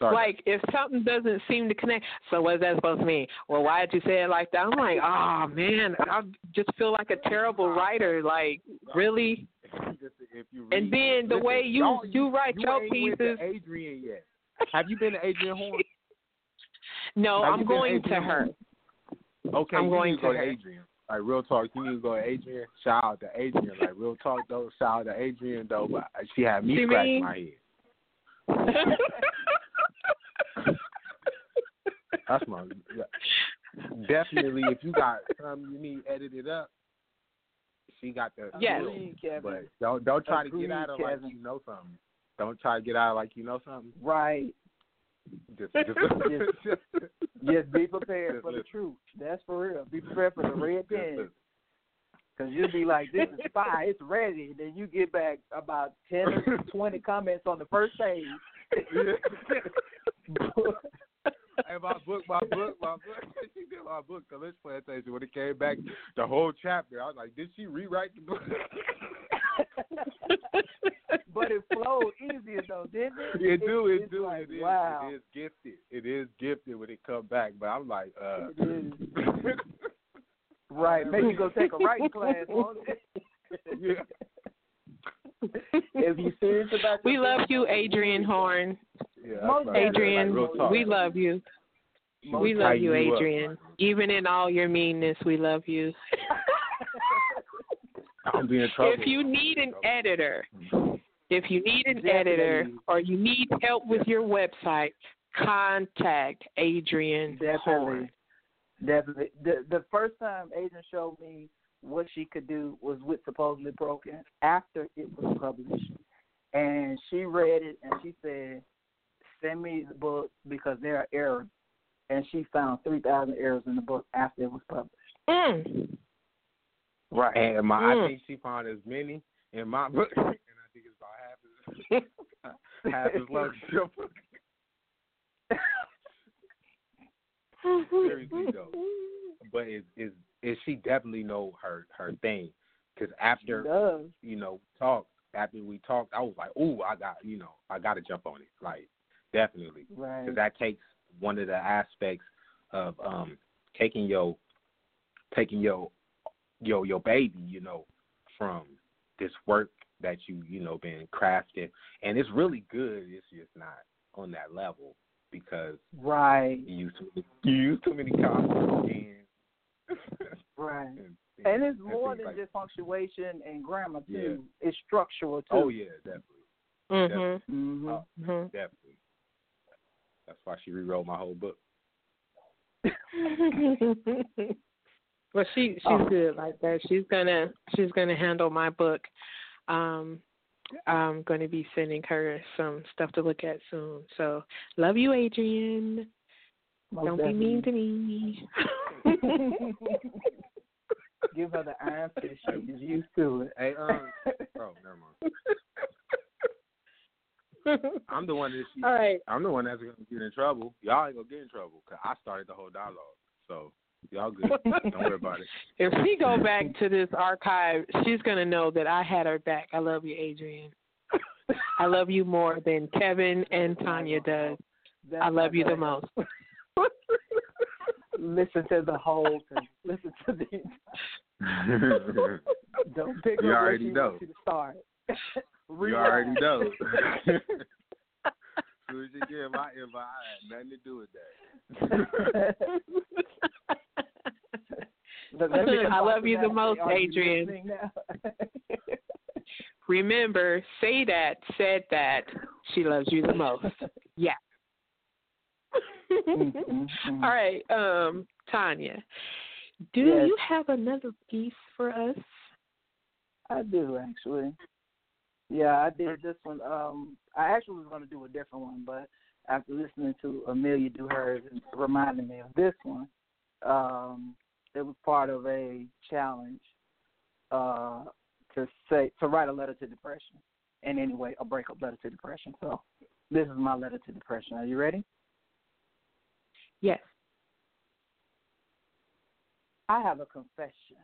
Like if something doesn't seem to connect, so what's that supposed to mean? Well, why did you say it like that? I'm like, oh man, I just feel like a terrible writer. Like, really? you And then the listen, way you y'all- write you your ain't went to pieces. Adrian yet. Have you been to Adrian Horn? No, Have I'm you going to her. Okay, I'm you going to go to to. Adrian. Like real talk, you need to go to Adrian. Shout out to Adrian. Like real talk though, shout out to Adrian though. But she had me See scratch my head. That's my definitely. If you got something you need edited up, she got the Yes. Agreed, Kevin. But don't don't try to get out of like you know something. Don't try to get out of like you know something. Right. Just, just, Just just be prepared Just for the truth. That's for real. Be prepared for the red just pen. Because you'll be like, this is spy, it's ready. Then you get back about 10 or 20 comments on the first page. Hey, my book, my book, my book. she did my book, The Lynch Plantation. When it came back, the whole chapter, I was like, did she rewrite the book? but it flowed easier, though, didn't it? It do, it it's do. Like, it is, wow. it is gifted. It is gifted when it come back. But I'm like, uh, It is. Right. Maybe go take a writing class on it. yeah, if you serious about we love you, Adrian Horn. Yeah. Most. Adrian, Like, we love you. She'll We love you, up. Adrian. Even in all your meanness, we love you. I'm being in trouble. If you need an editor, mm-hmm. if you need an Definitely. editor or you need help with your website, contact Adrian Definitely. Horn. Definitely. The the first time Adrian showed me what she could do was with Supposedly Broken after it was published. And she read it and she said, Send me the book because there are errors. And she found 3,000 errors in the book after it was published. Mm. Right. And my, Mm. I think she found as many in my book, and I think it's about half as half as long as your book. Seriously though, but is is is she definitely know her her thing? Because after you know talk after we talked, I was like, oh, I got you know I got to jump on it, like definitely, Right. because that takes one of the aspects of um taking your taking your your your baby, you know, from this work that you you know been crafting, and it's really good. It's just not on that level because Right. you use too many, you use too many commas and, Right. and, And it's and more than like- just punctuation and grammar Yeah. too. It's structural too. Oh yeah, definitely, Mhm. hmm Oh. Mhm. definitely. That's why she rewrote my whole book. well, she she's Oh. good like that. She's gonna she's gonna handle my book. Um, I'm going to be sending her some stuff to look at soon. So, love you, Adrian. Most Don't be mean to me. Give her the iron fist. She's used to it. Hey, um, oh, never mind. I'm the one that she. All right. I'm the one that's gonna get in trouble. Y'all ain't gonna get in trouble because I started the whole dialogue. So y'all good. Don't worry about it. If she go back to this archive, she's gonna know that I had her back. I love you, Adrian. I love you more than Kevin and Tanya does. That's I love you the most. Listen to the whole thing. Listen to the. Don't pick You up where already she know. wants you to start. You already know. as soon as you get my invite, I had nothing to do with that. Let- let me come I love you the most, say, are you Adrian. Remember, say that, said that. She loves you the most. Yeah. Mm, mm, mm. All right, um, Tanya. Do Yes. you have another piece for us? I do actually. Yeah, I did this one. Um, I actually was going to do a different one, but after listening to Amelia do hers, it reminded me of this one. Um, it was part of a challenge uh, to say to write a letter to depression. And anyway, a breakup letter to depression. So this is my letter to depression. Are you ready? Yes. I have a confession.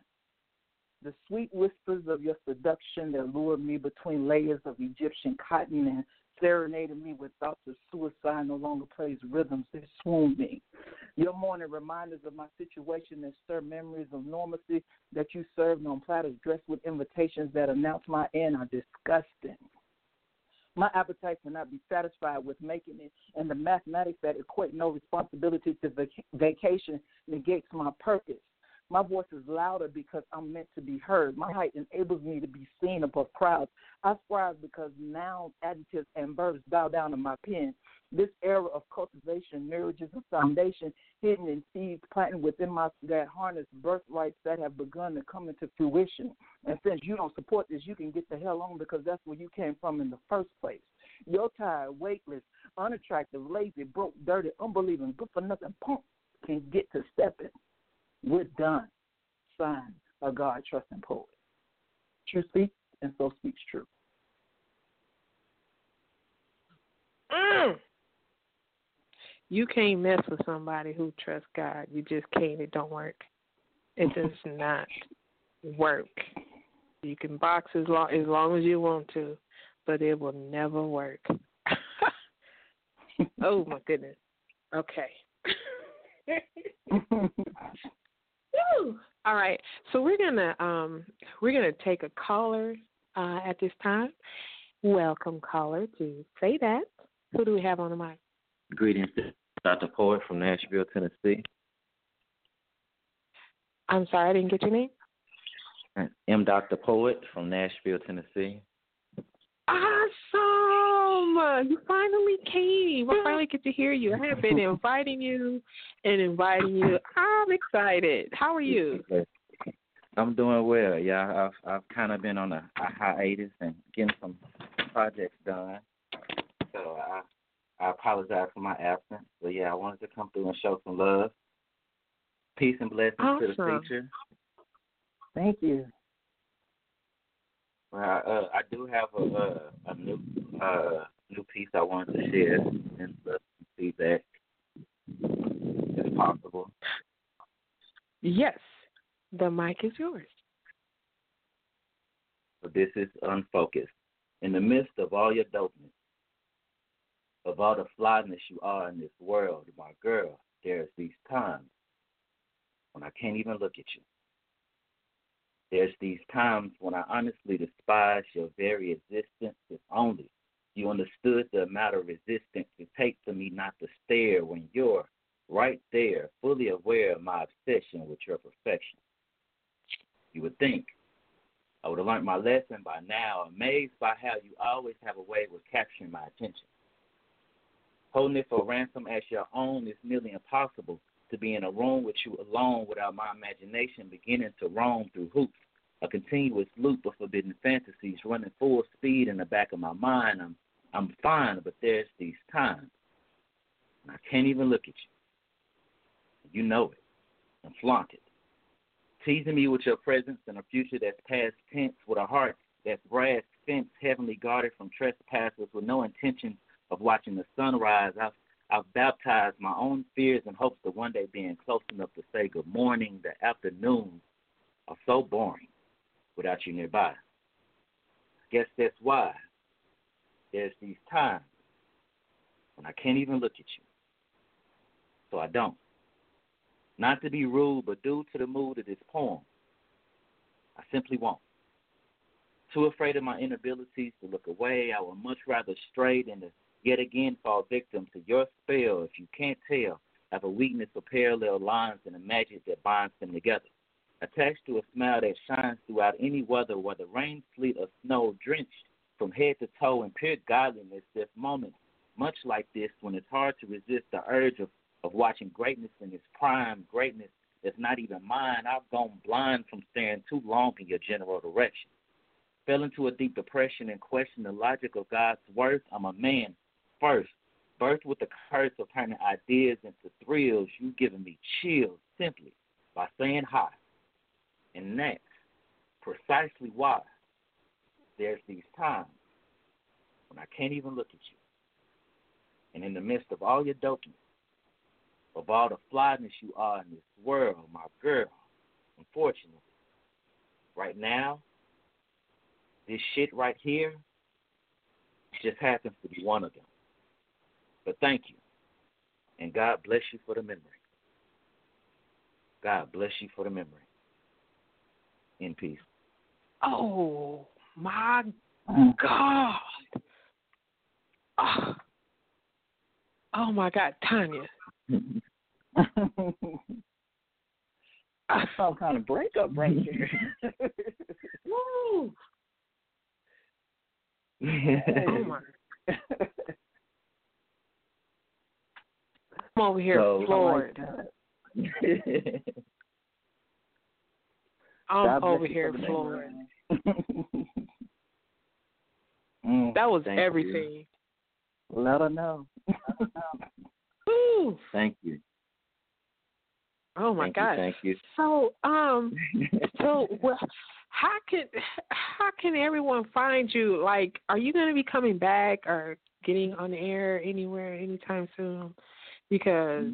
The sweet whispers of your seduction that lured me between layers of Egyptian cotton and serenaded me with thoughts of suicide no longer plays rhythms that swoon me. Your morning reminders of my situation that stir memories of normalcy that you served on platters dressed with invitations that announce my end are disgusting. My appetite cannot be satisfied with making it, and the mathematics that equate no responsibility to vac- vacation negates my purpose. My voice is louder because I'm meant to be heard. My height enables me to be seen above crowds. I strive because nouns, adjectives, and verbs bow down to my pen. This era of cultivation nourishes a foundation hidden in seeds planted within my that harness birthrights that have begun to come into fruition. And since you don't support this, you can get the hell on because that's where you came from in the first place. You're tired, weightless, unattractive, lazy, broke, dirty, unbelieving, good for nothing punk can get to stepping. We're done. Signed, a God trusting poet. True speaks, and so speaks true. Mm. You can't mess with somebody who trusts God. You just can't. It don't work. It does not work. You can box as long as long as you want to, but it will never work. oh my goodness. Okay. Woo. All right. So we're gonna um we're gonna take a caller uh, at this time. Welcome caller to Say Dat. Who do we have on the mic? Greetings, Dr. Poet from Nashville, Tennessee. I'm sorry, I didn't get your name. I'm Dr. Poet from Nashville, Tennessee. Awesome! You finally came. I finally get to hear you. I have been inviting you and inviting you. I'm excited. How are you? I'm doing well. Yeah, I've I've kind of been on a, a hiatus and getting some projects done. So I I apologize for my absence. But yeah, I wanted to come through and show some love. Peace and blessings to the Awesome. feature. Thank you. I, uh, I do have a uh, a new uh new piece I wanted to share and some feedback if possible. Yes, the mic is yours. This is unfocused. In the midst of all your dopeness, of all the flyness you are in this world, my girl, there's these times when I can't even look at you. There's these times when I honestly despise your very existence if only you understood the amount of resistance it takes for me not to stare when you're right there, fully aware of my obsession with your perfection. You would think I would have learned my lesson by now, amazed by how you always have a way with capturing my attention. Holding it for ransom as your own is nearly impossible to be in a room with you alone without my imagination beginning to roam through hoops, a continuous loop of forbidden fantasies running full speed in the back of my mind. I'm I'm fine, but there's these times and I can't even look at you. You know it and flaunt it. Teasing me with your presence in a future that's past tense with a heart that's brass fence heavenly guarded from trespassers with no intention of watching the sunrise. I've I've baptized my own fears and hopes of one day being close enough to say good morning. The afternoons are so boring without you nearby. Guess that's why there's these times when I can't even look at you. So I don't. Not to be rude, but due to the mood of this poem, I simply won't. Too afraid of my inabilities to look away, I would much rather stray than to yet again fall victim to your spell. If you can't tell, I have a weakness for parallel lines and a magic that binds them together. Attached to a smile that shines throughout any weather, whether rain, sleet, or snow, drenched from head to toe in pure godliness, there's moments much like this when it's hard to resist the urge of, of watching greatness in its prime, greatness that's not even mine. I've gone blind from staring too long in your general direction. Fell into a deep depression and questioned the logic of God's worth. I'm a man first, birthed with the curse of turning ideas into thrills. You giving me chills simply by saying hi. And next, precisely why there's these times when I can't even look at you. And in the midst of all your dopeness, of all the flyness you are in this world, my girl, unfortunately, right now, this shit right here just happens to be one of them. But thank you. And God bless you for the memory. God bless you for the memory. In peace. Oh my Mm. God. Oh, oh my God, Tanya. I Some kind of breakup right here. Woo. Oh my. I'm over here So- floored. I'm God over here for the floored. memory. Mm, That was Thank you. everything. Let her know. Thank you. Oh my thank God. you. Thank you. So, um, so well, how can how can everyone find you? Like, are you going to be coming back or getting on the air anywhere anytime soon? Because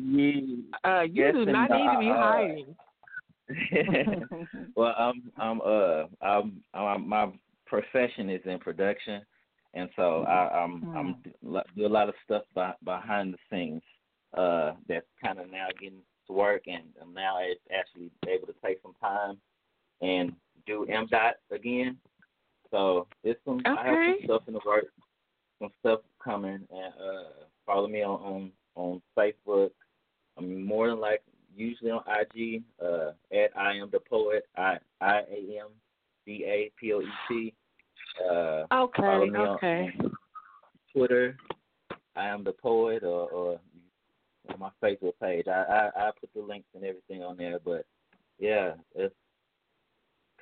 uh, you Yes do not need to be hiding. well, I'm I'm uh I'm, I'm my profession is in production, and so I, I'm I'm do a lot of stuff by, behind the scenes. Uh, that's kind of now getting to work, and I'm now it's actually able to take some time and do M dot again. So it's some I have some stuff in the works, some stuff coming, and uh, follow me on on on Facebook. I'm more than like usually on IG uh, at I am the poet I I A M D A P O E T. Uh, Okay, okay. Twitter. I am the poet, or, or on my Facebook page. I, I I put the links and everything on there. But yeah, it's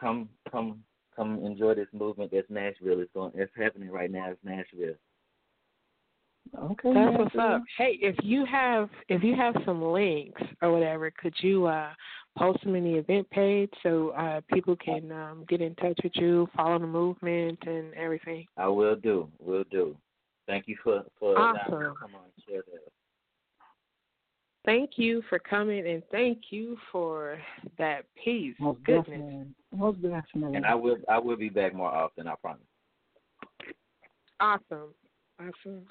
come come come enjoy this movement that's Nashville. It's going. It's happening right now. It's Nashville. Okay. That's what's up. Hey, if you have if you have some links or whatever, could you uh post them in the event page so uh people can um get in touch with you, follow the movement and everything? I will do. Will do. Thank you for for allowing me to Awesome. come on and share that. Thank you for coming and thank you for that peace. Most Goodness. definitely. Most definitely. And I will I will be back more often. I promise. Awesome. Awesome.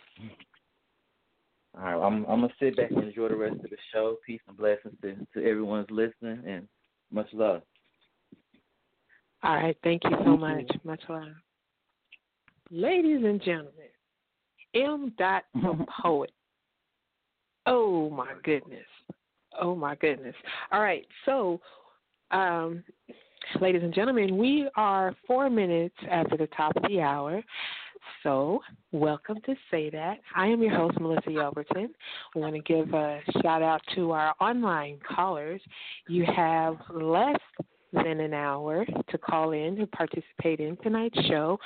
All right, I'm I'm gonna sit back and enjoy the rest of the show. Peace and blessings to to everyone's listening, and much love. All right, thank you so much. Much love. Ladies and gentlemen, M. Dot the poet. Oh my goodness. Oh my goodness. All right, so um ladies and gentlemen, we are four minutes after the top of the hour. So, welcome to Say Dat. I am your host, Melissa Yelverton. We want to give a shout out to our online callers. You have less than an hour to call in to participate in tonight's show.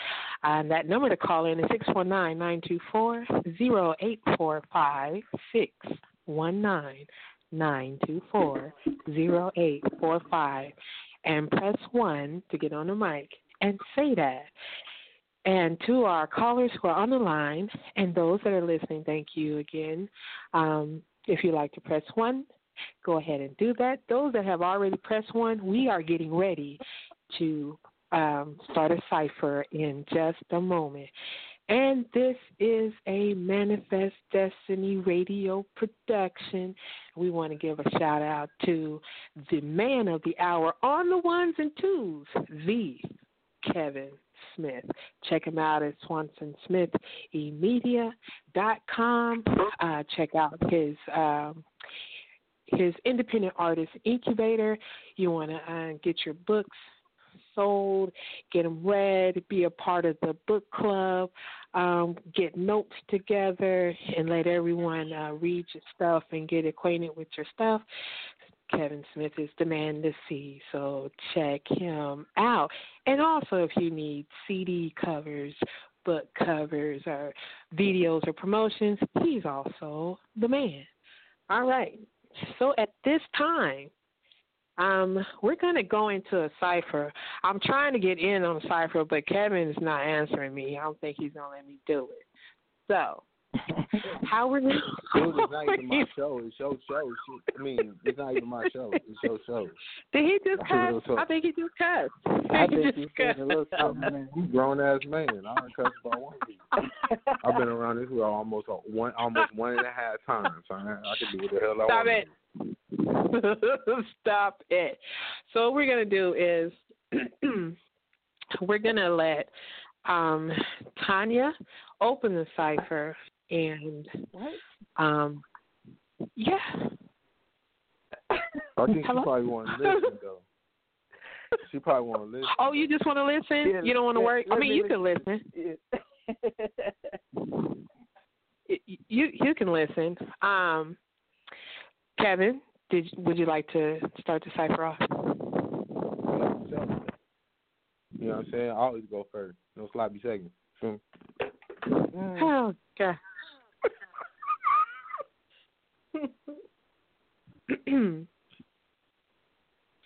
And that number to call in is 619 924 0845 619 924 0845 and press 1 to get on the mic and say that. And to our callers who are on the line and those that are listening, thank you again. Um, if you'd like to press 1, go ahead and do that. Those that have already pressed 1, we are getting ready to um, start a cipher in just a moment. And this is a Manifest Destiny radio production. We want to give a shout out to the man of the hour on the ones and twos, the Kevin Smith. Check him out at swansonsmithemedia.com. Uh, check out his um, his independent artist incubator. You want to uh, get your books sold, get them read, be a part of the book club, um, get notes together, and let everyone uh, read your stuff and get acquainted with your stuff. Kevin Smith is the man to see, so check him out. And also, if you need CD covers, book covers, or videos or promotions, he's also the man. All right. So at this time, um, we're going to go into a cipher. I'm trying to get in on cipher, but Kevin's not answering me. I don't think he's going to let me do it. So, how we're going Dude, it's not even my show. It's your show. Shit. I mean, it's not even my show. It's your show. Did he just cuss? I think he just cussed. I think think he he's just cussed. saying a little something, man. You grown ass man. I don't cuss about one of you. I've been around this world almost a one, almost one and a half times. So I, I can do what the hell I Stop want. it. Stop it. So what we're gonna do is we're gonna let um, Tanya open the cipher and What? um, yeah. I think she probably want to listen though. She probably want to listen. Oh, you just want to listen? Yeah, you don't want to let- work? I mean, me you can listen. Y- You you can listen. Um, Kevin, did would you like to start the cipher off? You know what I'm saying? I always go first. No sloppy seconds. Me? Mm. Oh God.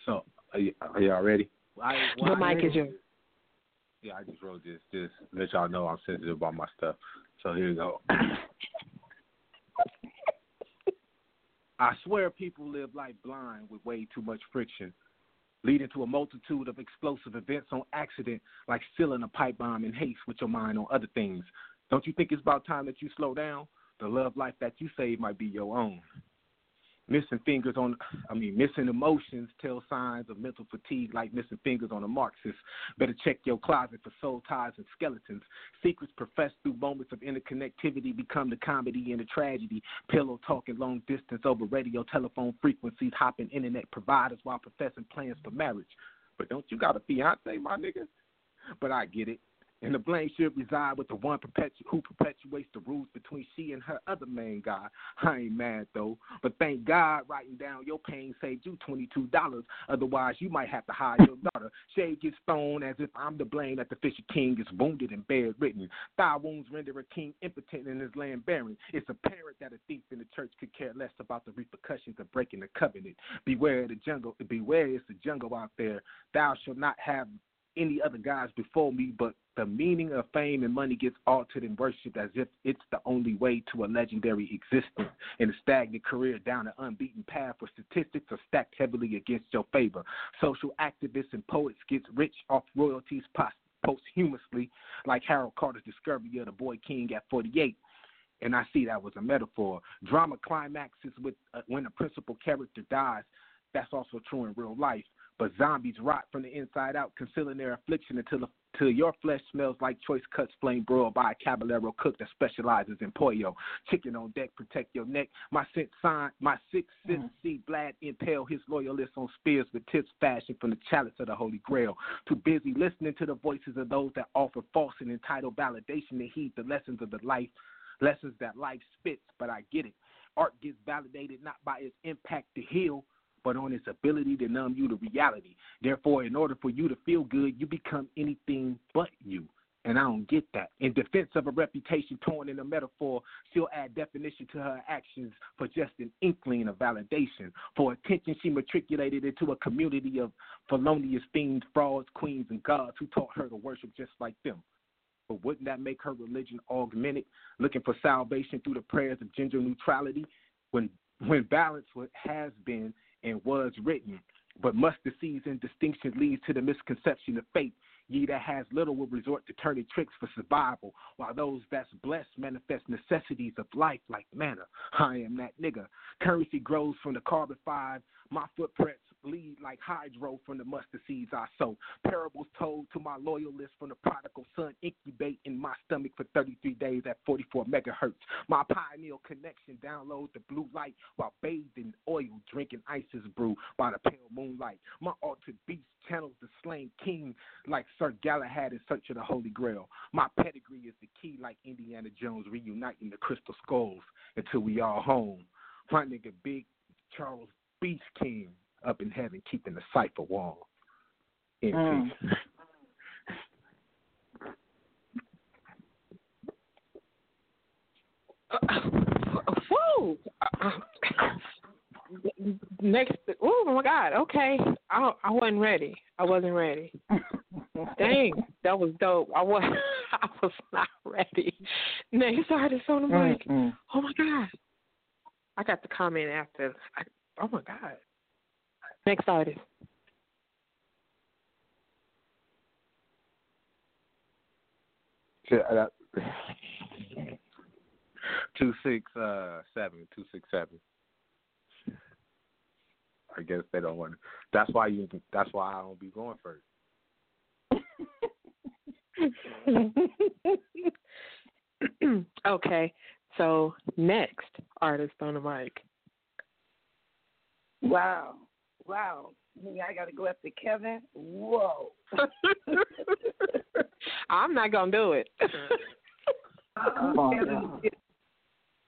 So, are, y- are y'all ready? I, the mic is yours. Yeah, I just wrote this. Just let y'all know I'm sensitive about my stuff. So here we go. I swear people live like blind with way too much friction, leading to a multitude of explosive events on accident, like filling a pipe bomb in haste with your mind on other things. Don't you think it's about time that you slow down? The love life that you save might be your own. Missing fingers on, I mean, missing emotions tell signs of mental fatigue like missing fingers on a Marxist. Better check your closet for soul ties and skeletons. Secrets professed through moments of interconnectivity become the comedy and the tragedy. Pillow talking long distance over radio, telephone frequencies, hopping internet providers while professing plans for marriage. But don't you got a fiance, my nigga? But I get it. And the blame should reside with the one perpetu- who perpetuates the rules between she and her other main guy. I ain't mad though, but thank God writing down your pain saved you twenty two dollars. Otherwise, you might have to hire your daughter. Shade gets thrown as if I'm to blame that the Fisher King is wounded and bedridden. Thigh wounds render a king impotent in his land barren. It's apparent that a thief in the church could care less about the repercussions of breaking the covenant. Beware the jungle. Beware, it's the jungle out there. Thou shalt not have any other gods before me, but the meaning of fame and money gets altered and worshipped as if it's the only way to a legendary existence. In a stagnant career down an unbeaten path where statistics are stacked heavily against your favor. Social activists and poets get rich off royalties pos- posthumously, like Howard Carter's discovery of the boy king at 48 and I see that was a metaphor. Drama climaxes with uh, when a principal character dies. That's also true in real life. But zombies rot from the inside out, concealing their affliction until the, till your flesh smells like choice cuts flame broiled by a caballero cook that specializes in pollo. Chicken on deck, protect your neck. My sixth sign, my sixth mm-hmm. sense see Vlad impale his loyalists on spears with tips fashioned from the chalice of the Holy Grail. Too busy listening to the voices of those that offer false and entitled validation to heed the lessons of the life, lessons that life spits. But I get it. Art gets validated not by its impact to heal, but on its ability to numb you to reality. Therefore, in order for you to feel good, you become anything but you. And I don't get that. In defense of a reputation torn in a metaphor, she'll add definition to her actions for just an inkling of validation. For attention, she matriculated into a community of felonious fiends, frauds, queens, and gods who taught her to worship just like them. But wouldn't that make her religion augmented, looking for salvation through the prayers of gender neutrality? When when balance has been and was written, but must the season distinction leads to the misconception of faith. Ye that has little will resort to turning tricks for survival, while those that's blessed manifest necessities of life like manna. I am that nigga. Currency grows from the carbon five. My footprints lead like hydro from the mustard seeds I sow. Parables told to my loyalists from the prodigal son incubate in my stomach for 33 days at 44 megahertz. My pineal connection download the blue light while bathed in oil, drinking ices brew by the pale moonlight. My altered beast channels the slain king like Sir Galahad in search of the Holy Grail. My pedigree is the key like Indiana Jones reuniting the crystal skulls until we all home. My nigga Big Charles Beast King up in heaven keeping the cipher wall In Mm. peace. Whoa! Next, oh my God! Okay, I I wasn't ready. I wasn't ready. Dang, that was dope. I was I was not ready. Next artist on the mic. Mm-mm. Oh my God! I got the comment after. I, oh my God! Next artist. Yeah, that- Two six uh seven, two six seven. I guess they don't want. to. That's why you. That's why I don't be going first. okay, so next artist on the mic. Wow. Wow. I got to go after Kevin. Whoa. I'm not gonna do it. Uh, Come on Kevin, now. did,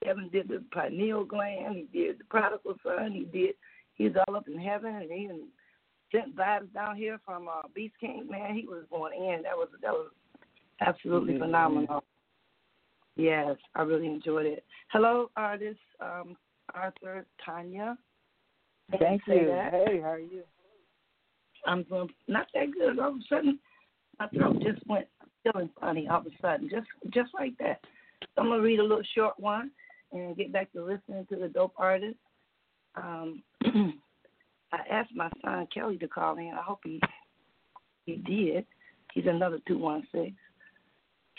Kevin did the pineal gland. He did the prodigal son. He did. He's all up in heaven, and he even sent vibes down here from uh, Beast King. Man, he was going in. That was that was absolutely Yeah. phenomenal. Yes, I really enjoyed it. Hello, artist um, Arthur Tanya. Can Thank you. that? Hey, how are you? I'm doing not that good. All of a sudden, my throat just went feeling funny. All of a sudden, just just like that. So I'm gonna read a little short one and get back to listening to the dope artist. Um, I asked my son Kelly to call in. I hope he he did. He's another two one six.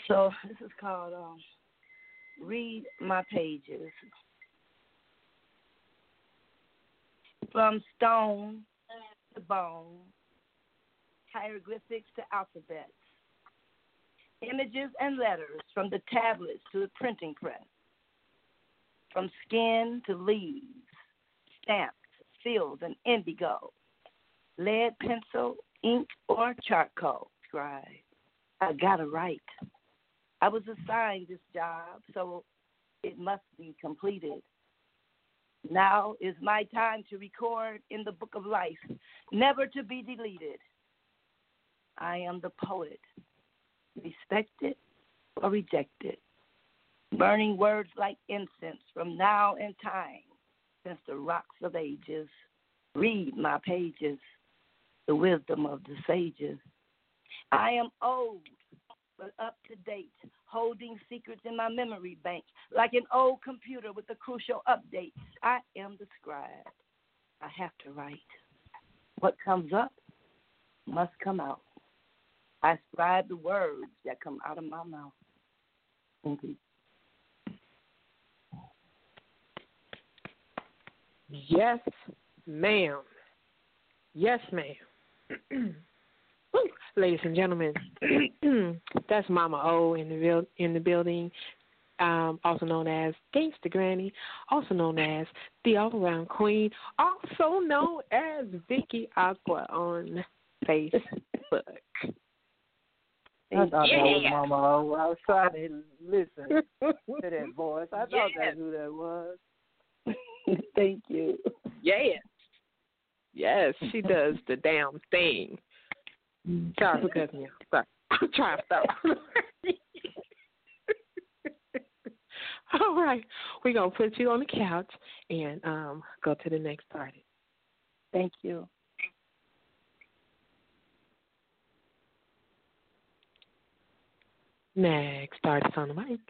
So this is called um, "Read My Pages." From stone to bone, hieroglyphics to alphabets, images and letters from the tablets to the printing press, from skin to leaves, stamps, seals, and indigo, lead pencil, ink, or charcoal scribe. I gotta write. I was assigned this job, so it must be completed. Now is my time to record in the book of life, never to be deleted. I am the poet, respected or rejected, burning words like incense from now in time, since the rocks of ages. Read my pages, the wisdom of the sages. I am old, but up to date, holding secrets in my memory bank, like an old computer with a crucial update. I am the scribe. I have to write. What comes up must come out. I scribe the words that come out of my mouth. Thank you. Yes, ma'am. Yes, ma'am. Woo. Ladies and gentlemen, that's Mama O in the build, in the building, um, also known as Gangsta Granny, also known as the All Around Queen, also known as Vicky Aqua on Facebook. I thought that was Mama O. I was trying to listen to that voice. I thought Yes. that's who that was. Thank you. Yes. Yes, she does the damn thing. Sorry for cutting you. Sorry. I'm trying to stop. All right. We're gonna put you on the couch and um go to the next artist. Thank you. Next artist on the mic.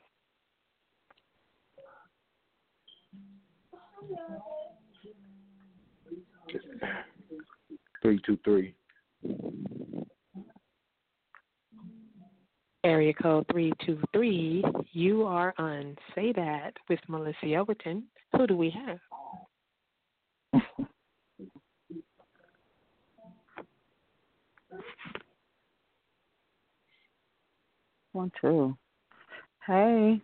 Three two three. Area code three two three. You are on Say Dat with Melissa Overton. Who do we have? One, two. Hey.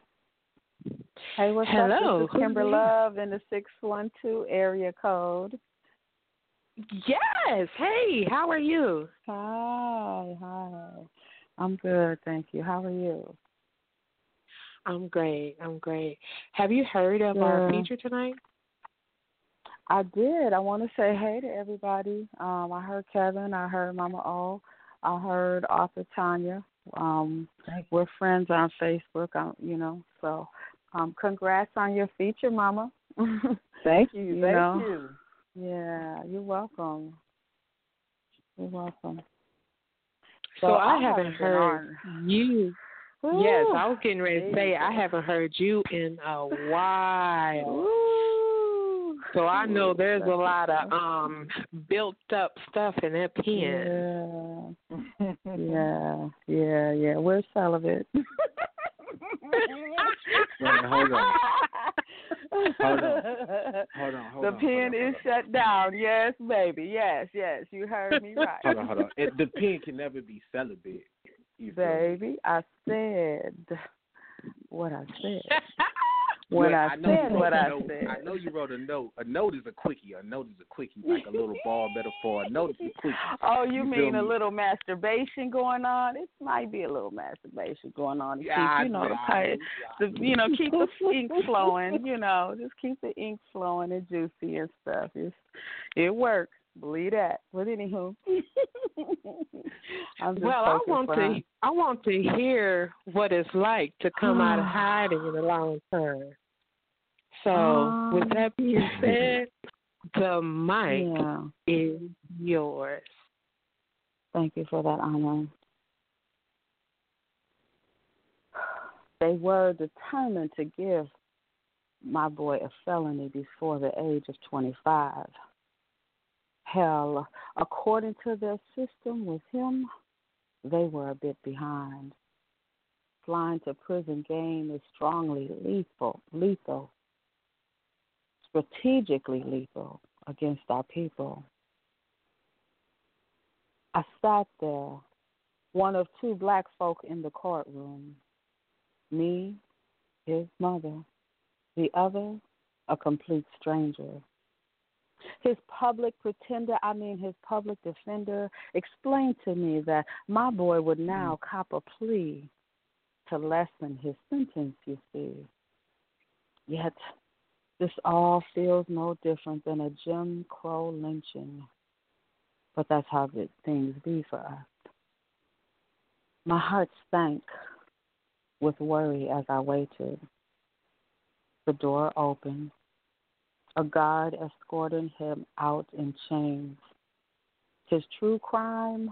Hey, what's Hello. up? This is Kimber Love in the 612 area code. Yes. Hey, how are you? Hi, hi. I'm good, thank you. How are you? I'm great. I'm great. Have you heard of our feature tonight? I did. I want to say hey to everybody. Um, I heard Kevin. I heard Mama O. I heard author Tanya. Um, we're friends on Facebook. Um, you know, so um, congrats on your feature, Mama. Thank you. you thank know? you. Yeah, you're welcome. You're welcome. So, I haven't heard you. Yes, I was getting ready to say I haven't heard you in a while. Ooh. So I know there's a lot of um built up stuff in that pen. Yeah. yeah, yeah, yeah. We're celibate. Wait, hold on. Hold on. Hold on, hold the on, pen on, is shut down. Yes, baby. Yes, yes. You heard me right. Hold on, hold on. It, the pen can never be celibate. Baby, I said what I said. When Wait, I, know you said wrote what a I note. said. I know you wrote a note. A note is a quickie. A note is a quickie, like a little ball metaphor. A note is a quickie. Oh, you, You mean feel a me? little masturbation going on? It might be a little masturbation going on. to keep, Yeah, you know, the, nah, type- the you know, keep the ink flowing. You know, just keep the ink flowing and juicy and stuff. It's, it works. Believe that. But anywho, Well, I want to I want to hear what it's like to come out of hiding in a long term. So, ah. with that being said, the mic Yeah. is yours. Thank you for that honor. They were determined to give my boy a felony before the age of 25. Hell, according to their system with him, they were a bit behind. Flying to prison game is strongly lethal, lethal, strategically lethal against our people. I sat there, one of two black folk in the courtroom. Me, his mother, the other, a complete stranger. His public pretender, I mean his public defender, explained to me that my boy would mm-hmm. now cop a plea to lessen his sentence, you see. Yet, this all feels no different than a Jim Crow lynching. But that's how the things be for us. My heart sank with worry as I waited. The door opened, a guard escorting him out in chains. His true crime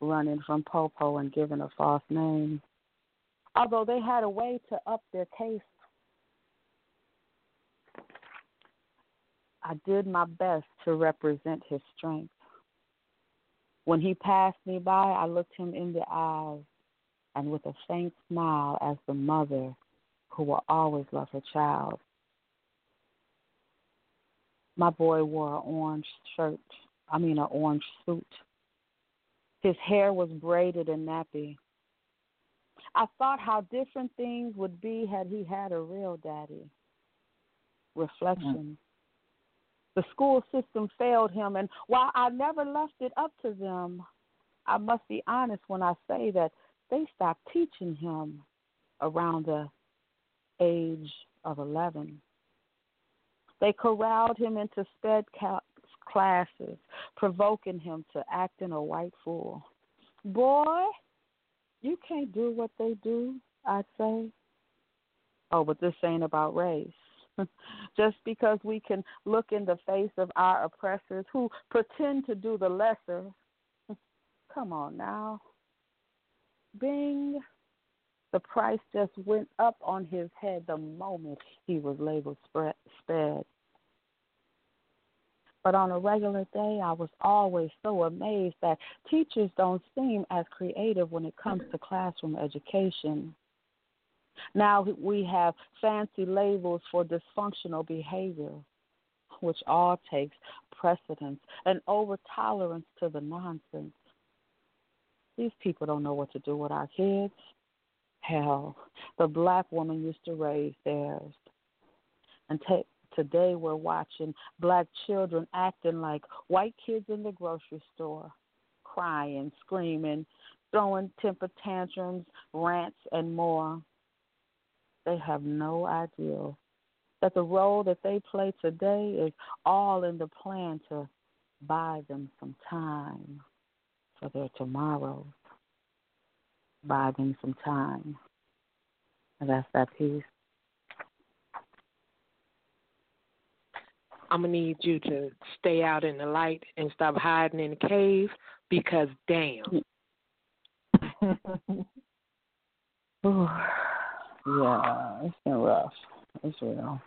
running from Popo and giving a false name. Although they had a way to up their case, I did my best to represent his strength. When he passed me by, I looked him in the eyes and with a faint smile as the mother who will always love her child. My boy wore an orange shirt, I mean, an orange suit. His hair was braided and nappy. I thought how different things would be had he had a real daddy. Reflection. The school system failed him, and while I never left it up to them, I must be honest when I say that they stopped teaching him around the age of 11. They corralled him into sped classes, provoking him to act in a white fool. Boy, you can't do what they do, I'd say. Oh, but this ain't about race. Just because we can look in the face of our oppressors who pretend to do the lesser. Come on now. Bing. The price just went up on his head the moment he was labeled sped. But on a regular day, I was always so amazed that teachers don't seem as creative when it comes to classroom education. Now we have fancy labels for dysfunctional behavior, which all takes precedence and over tolerance to the nonsense. These people don't know what to do with our kids. Hell, the black woman used to raise theirs. And ta today we're watching black children acting like white kids in the grocery store, crying, screaming, throwing temper tantrums, rants, and more. They have no idea that the role that they play today is all in the plan to buy them some time for their tomorrows. Buy them some time. And that's that piece. I'm gonna need you to stay out in the light and stop hiding in the cave because damn. yeah, it's been rough. It's real.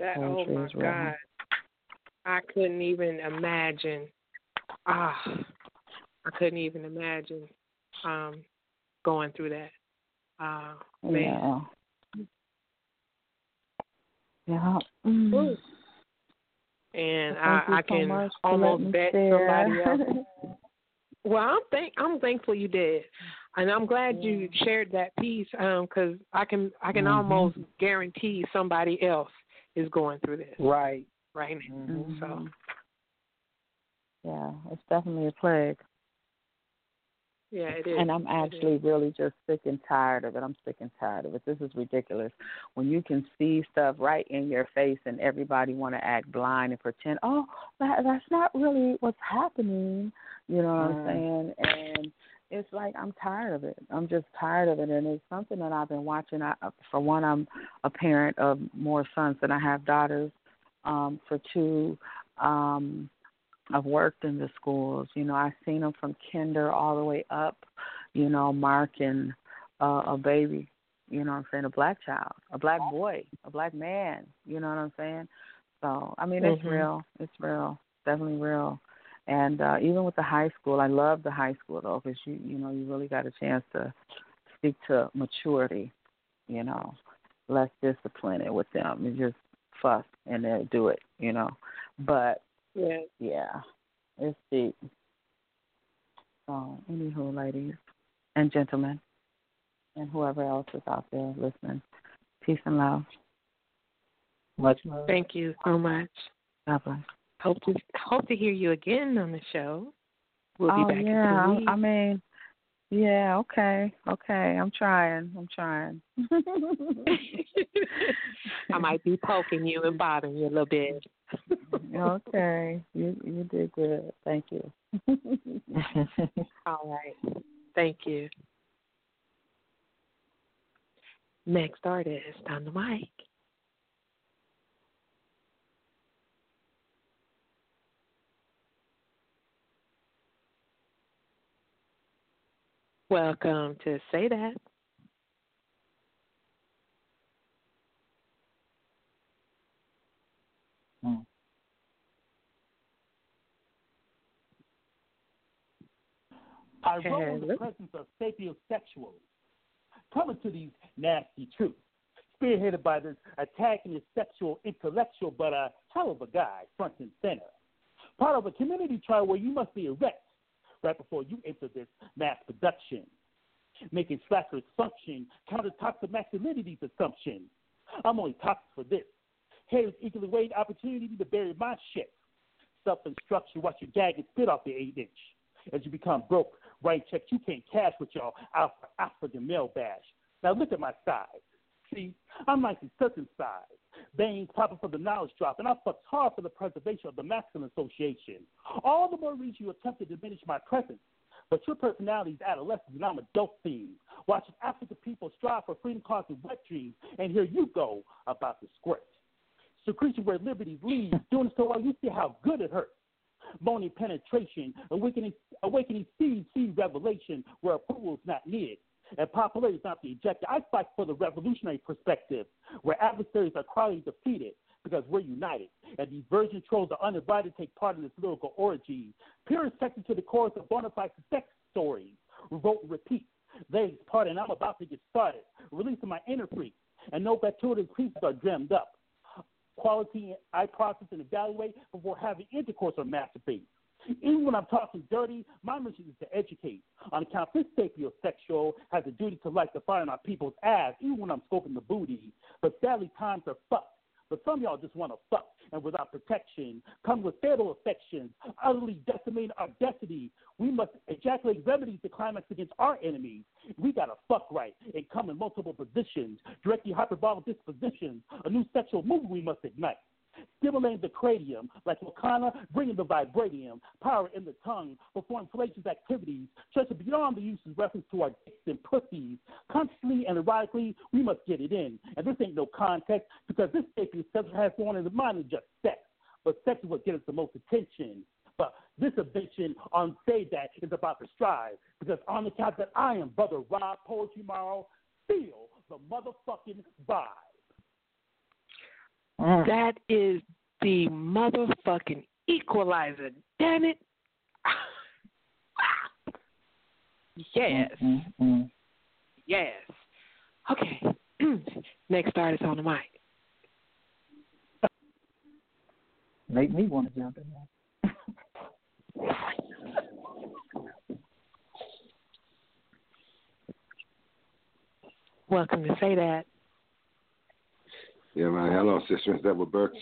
That oh my real. god. I couldn't even imagine ah I couldn't even imagine um going through that. Uh man. Yeah. Yeah. Mm. And I, I can for almost bet share. somebody else. Well, I'm thank I'm thankful you did, and I'm glad you shared that piece because I can I can Mhm. almost guarantee somebody else is going through this Right. right now. Mhm. So Yeah, it's definitely a plague. Yeah, it is. And I'm is. actually really just sick and tired of it. I'm sick and tired of it. This is ridiculous. When you can see stuff right in your face and everybody want to act blind and pretend, oh, that, that's not really what's happening. You know what I'm Mm. saying? And it's like I'm tired of it. I'm just tired of it, and it's something that I've been watching. I, for one, I'm a parent of more sons than I have daughters. Um, for two, um, I've worked in the schools. You know, I've seen them from kinder all the way up. You know, marking uh, a baby. You know what I'm saying? A black child, a black boy, a black man. You know what I'm saying? So I mean, it's Mhm. real. It's real. Definitely real. And uh, even with the high school, I love the high school though, because you you know you really got a chance to speak to maturity. You know, less discipline it with them and just fuss and they'll do it. You know, but yeah. yeah, it's deep. Oh, so, anywho, ladies and gentlemen, and whoever else is out there listening, peace and love. Much love. Thank you so much. God bless. Hope to hope to hear you again on the show. We'll be oh back yeah, in two I. I mean, yeah, okay, okay. I'm trying. I'm trying. I might be poking you and bothering you a little bit. okay, you you did good. Thank you. All right. Thank you. Next artist on the mic. Welcome to Say Dat. Hmm. I wrote in the presence of sapiosexuals, coming to these nasty truths, spearheaded by this antagonist sexual intellectual, but a hell of a guy, front and center. Part of a community trial where you must be erect right before you enter this mass production, making slackers function, counter toxic masculinity's assumption. I'm only toxic for this. Haters equally weighed opportunity to bury my shit. Self instruction, watch you gag and spit off the eight inch. As you become broke, write checks you can't cash with y'all. your alpha African male bash. Now look at my size. See, I'm nicely circumcised. Veins popping for the knowledge drop, and I fucked hard for the preservation of the masculine association. All the more reason you attempt to diminish my presence. But your personality is adolescent, and I'm a dope fiend. Watching African people strive for freedom causing wet dreams, and here you go about the squirt. Secretion where liberties leads, doing so while you see how good it hurts. Moaning penetration, awakening, awakening seed, seed revelation, where approval's not needed. And popularity is not the objective. I fight for the revolutionary perspective, where adversaries are quietly defeated because we're united. And these virgin trolls are uninvited to take part in this lyrical orgy. Pure sex to the chorus of bona fide sex stories. Revolt and repeat. Ladies, pardon, I'm about to get started. Releasing my inner freak. And no gratuitous pieces are dreamed up. Quality I process and evaluate before having intercourse or masturbate. Even when I'm talking dirty, my mission is to educate. On account this sapiosexual has a duty to light the fire in our people's ass, even when I'm scoping the booty. But sadly, times are fucked. But some y'all just want to fuck and without protection, come with fatal affections, utterly decimating our destiny. We must ejaculate remedies to climax against our enemies. We gotta fuck right and come in multiple positions, directly hyperbolic dispositions, a new sexual movement we must ignite stimulating the cranium like Wakanda, bringing the vibranium, power in the tongue, perform fallacious activities, stretching beyond the use of reference to our dicks and pussies. Consciously and erotically, we must get it in. And this ain't no context because this sacred sex has more in the mind than just sex. But sex is what gets us the most attention. But this invention on Say Dat is about to strive because on the count that I am Brother Rob Poetry Morrow, feel the motherfucking vibe. Mm. That is the motherfucking equalizer. Damn it. yes. Mm-hmm. Yes. Okay. Next artist on the mic. Make me want to jump in there. Welcome to say that. Yeah, man. Hello, Sister Miss Deborah Burks.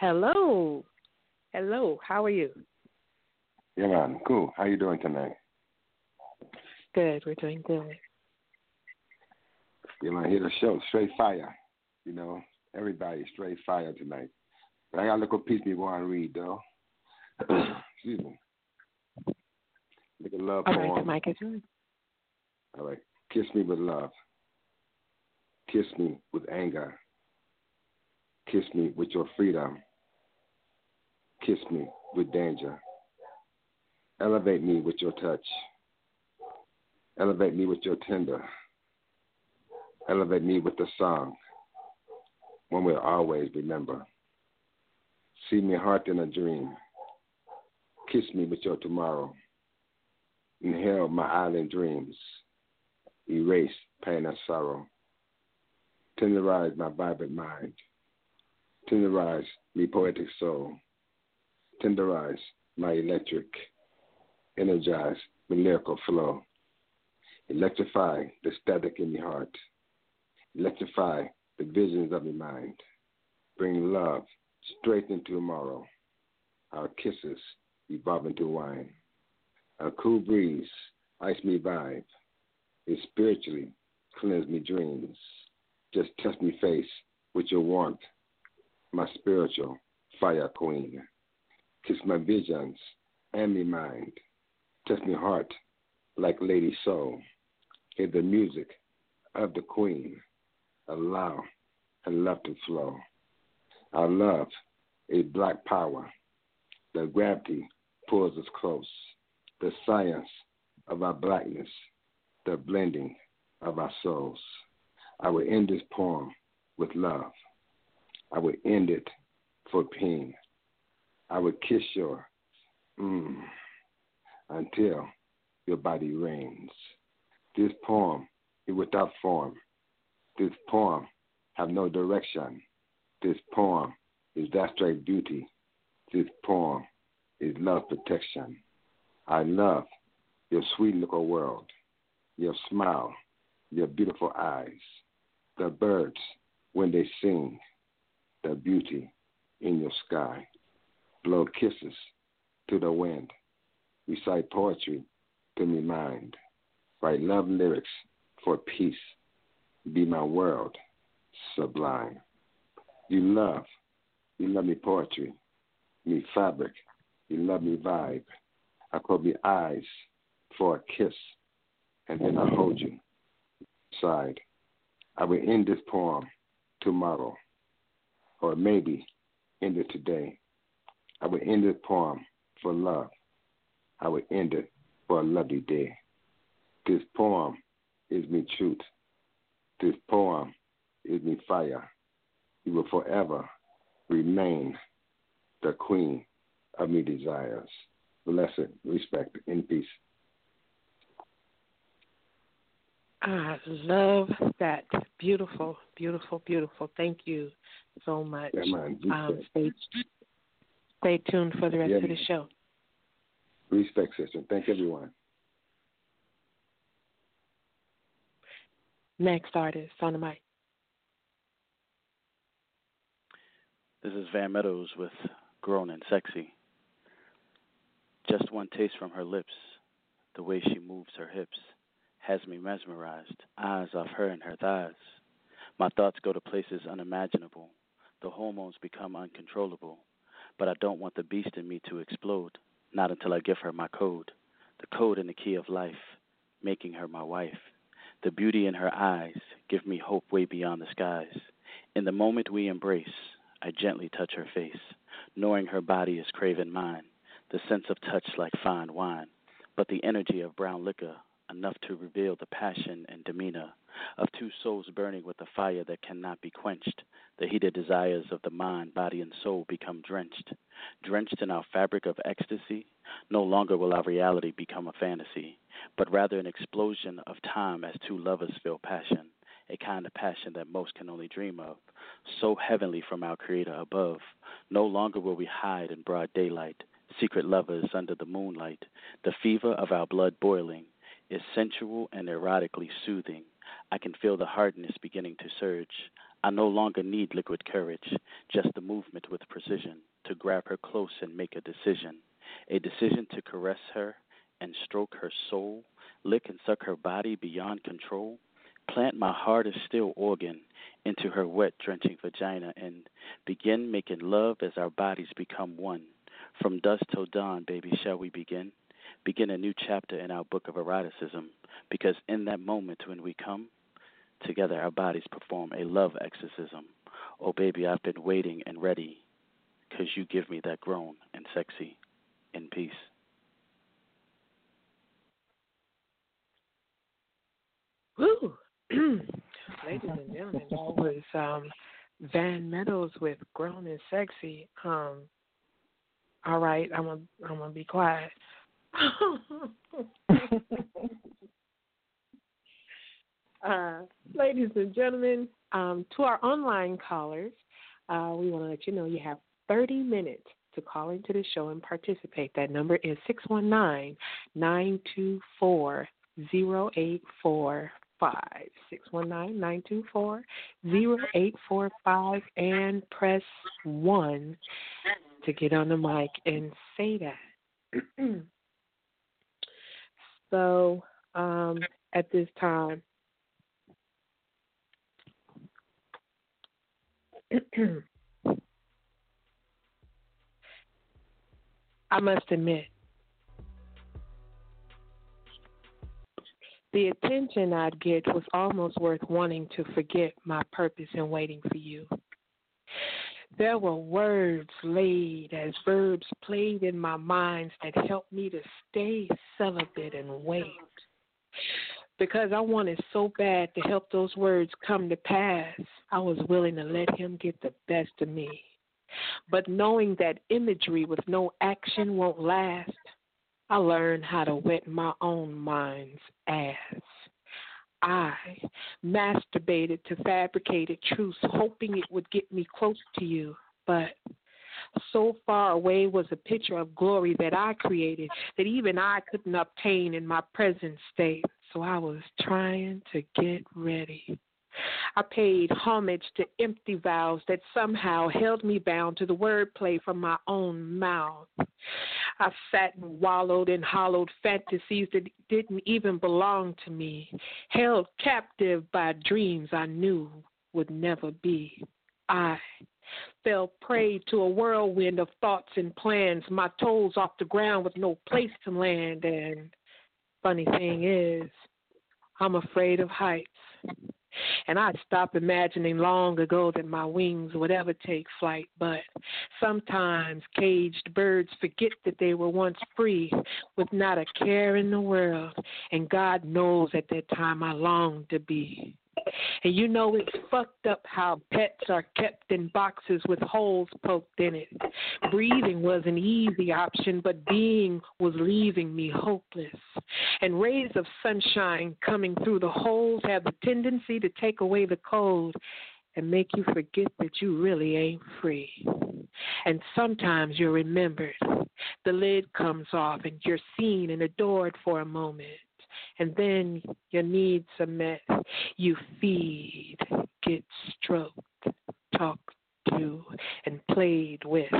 Hello. Hello. How are you? Yeah, man. Cool. How you doing tonight? Good. We're doing good. Yeah, man. Here the show. Straight fire. You know, everybody straight fire tonight. But I got a little piece me want to read, though. Excuse me. Look at love All poem. right, the mic is yours. All right. Kiss me with love. Kiss me with anger. Kiss me with your freedom. Kiss me with danger. Elevate me with your touch. Elevate me with your tender. Elevate me with the song. One will always remember. See me heart in a dream. Kiss me with your tomorrow. Inhale my island dreams. Erase pain and sorrow tenderize my vibrant mind, tenderize my poetic soul, tenderize my electric, energize my lyrical flow, electrify the static in my heart, electrify the visions of my mind, bring love straight into tomorrow, our kisses evolve into wine, a cool breeze ice me vibe, it spiritually cleanse me dreams. Just touch me face with your warmth, my spiritual fire queen. Kiss my visions and me mind. Touch me heart like Lady Soul. Hear the music of the queen. Allow and love to flow. Our love is black power. The gravity pulls us close. The science of our blackness, the blending of our souls. I will end this poem with love. I will end it for pain. I will kiss your mm, until your body rains. This poem is without form. This poem have no direction. This poem is abstract beauty. This poem is love protection. I love your sweet little world, your smile, your beautiful eyes the birds when they sing, the beauty in your sky. Blow kisses to the wind. Recite poetry to me mind. Write love lyrics for peace. Be my world sublime. You love, you love me poetry, me fabric, you love me vibe. I call me eyes for a kiss, and then I hold you side. I will end this poem tomorrow, or maybe end it today. I will end this poem for love. I will end it for a lovely day. This poem is me truth. This poem is me fire. You will forever remain the queen of me desires. Blessed, respect, in peace. I love that. Beautiful, beautiful, beautiful. Thank you so much. Yeah, man. Um, stay, stay tuned for the rest yeah, of the show. Respect, sister. Thank everyone. Next artist on the mic. This is Van Meadows with Grown and Sexy. Just one taste from her lips, the way she moves her hips has me mesmerized, eyes off her and her thighs. My thoughts go to places unimaginable. The hormones become uncontrollable. But I don't want the beast in me to explode, not until I give her my code, the code and the key of life, making her my wife. The beauty in her eyes give me hope way beyond the skies. In the moment we embrace, I gently touch her face, knowing her body is craving mine, the sense of touch like fine wine, but the energy of brown liquor enough to reveal the passion and demeanor of two souls burning with a fire that cannot be quenched. The heated desires of the mind, body, and soul become drenched. Drenched in our fabric of ecstasy, no longer will our reality become a fantasy, but rather an explosion of time as two lovers feel passion, a kind of passion that most can only dream of, so heavenly from our Creator above. No longer will we hide in broad daylight, secret lovers under the moonlight, the fever of our blood boiling is sensual and erotically soothing. I can feel the hardness beginning to surge. I no longer need liquid courage, just the movement with precision to grab her close and make a decision. A decision to caress her and stroke her soul, lick and suck her body beyond control, plant my as still organ into her wet, drenching vagina, and begin making love as our bodies become one. From dusk till dawn, baby, shall we begin? Begin a new chapter in our book of eroticism because in that moment when we come together, our bodies perform a love exorcism. Oh, baby, I've been waiting and ready because you give me that grown and sexy in peace. Woo! Ladies and gentlemen, that was um, Van Meadows with "Grown and Sexy." Um, all right, I'm gonna I'm gonna be quiet. uh, ladies and gentlemen, um, to our online callers, uh, we want to let you know you have 30 minutes to call into the show and participate. That number is 619 924 0845. 619 924 0845 and press 1 to get on the mic and say that. So um, at this time, I must admit, the attention I'd get was almost worth wanting to forget my purpose in waiting for you. There were words laid as verbs played in my mind that helped me to stay celibate and wait. Because I wanted so bad to help those words come to pass, I was willing to let him get the best of me. But knowing that imagery with no action won't last, I learned how to wet my own mind's ass. I masturbated to fabricated truths, hoping it would get me close to you. But so far away was a picture of glory that I created that even I couldn't obtain in my present state. So I was trying to get ready. I paid homage to empty vows that somehow held me bound to the wordplay from my own mouth. I sat and wallowed in hollowed fantasies that didn't even belong to me, held captive by dreams I knew would never be. I fell prey to a whirlwind of thoughts and plans, my toes off the ground with no place to land. And funny thing is, I'm afraid of heights. And I stopped imagining long ago that my wings would ever take flight. But sometimes caged birds forget that they were once free with not a care in the world. And God knows at that time I longed to be. And you know it's fucked up how pets are kept in boxes with holes poked in it. Breathing was an easy option, but being was leaving me hopeless. And rays of sunshine coming through the holes have the tendency to take away the cold and make you forget that you really ain't free. And sometimes you're remembered. The lid comes off and you're seen and adored for a moment and then your needs are met. You feed, get stroked, talked to and played with.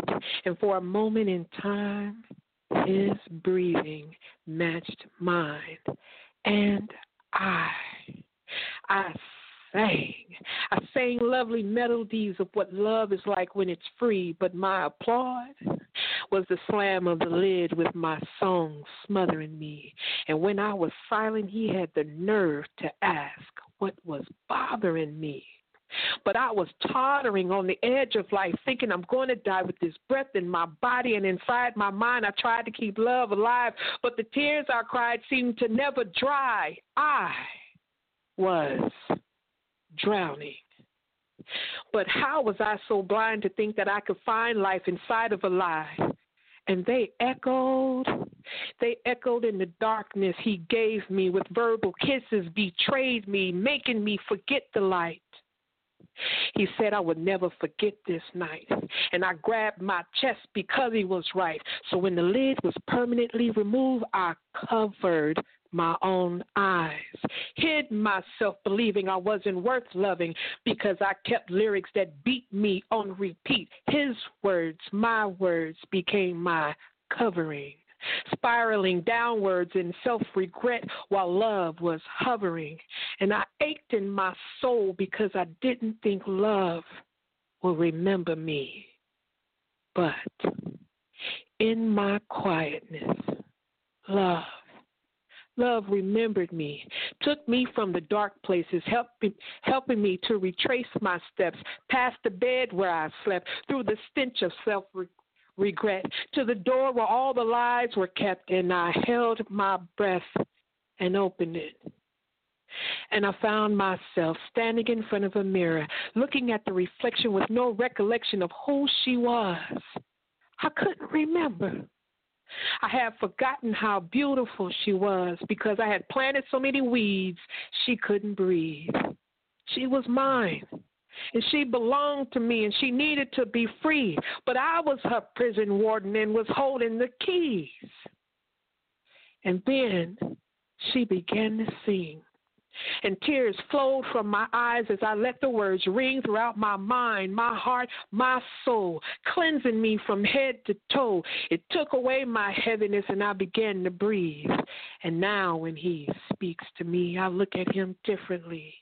And for a moment in time, his breathing matched mine. And I, I sang. I sang lovely melodies of what love is like when it's free, but my applaud was the slam of the lid with my song smothering me. And when I was silent, he had the nerve to ask what was bothering me. But I was tottering on the edge of life, thinking I'm going to die with this breath in my body and inside my mind. I tried to keep love alive, but the tears I cried seemed to never dry. I was drowning. But how was I so blind to think that I could find life inside of a lie? And they echoed, they echoed in the darkness he gave me with verbal kisses, betrayed me, making me forget the light. He said I would never forget this night. And I grabbed my chest because he was right. So when the lid was permanently removed, I covered my own eyes, hid myself believing I wasn't worth loving because I kept lyrics that beat me on repeat. His words, my words became my covering spiraling downwards in self regret while love was hovering. And I ached in my soul because I didn't think love will remember me. But in my quietness, love Love remembered me, took me from the dark places, helping, helping me to retrace my steps past the bed where I slept, through the stench of self regret to the door where all the lies were kept, and I held my breath and opened it. And I found myself standing in front of a mirror, looking at the reflection with no recollection of who she was. I couldn't remember. I had forgotten how beautiful she was because I had planted so many weeds she couldn't breathe. She was mine and she belonged to me and she needed to be free. But I was her prison warden and was holding the keys. And then she began to sing. And tears flowed from my eyes as I let the words ring throughout my mind, my heart, my soul, cleansing me from head to toe. It took away my heaviness and I began to breathe. And now, when he speaks to me, I look at him differently.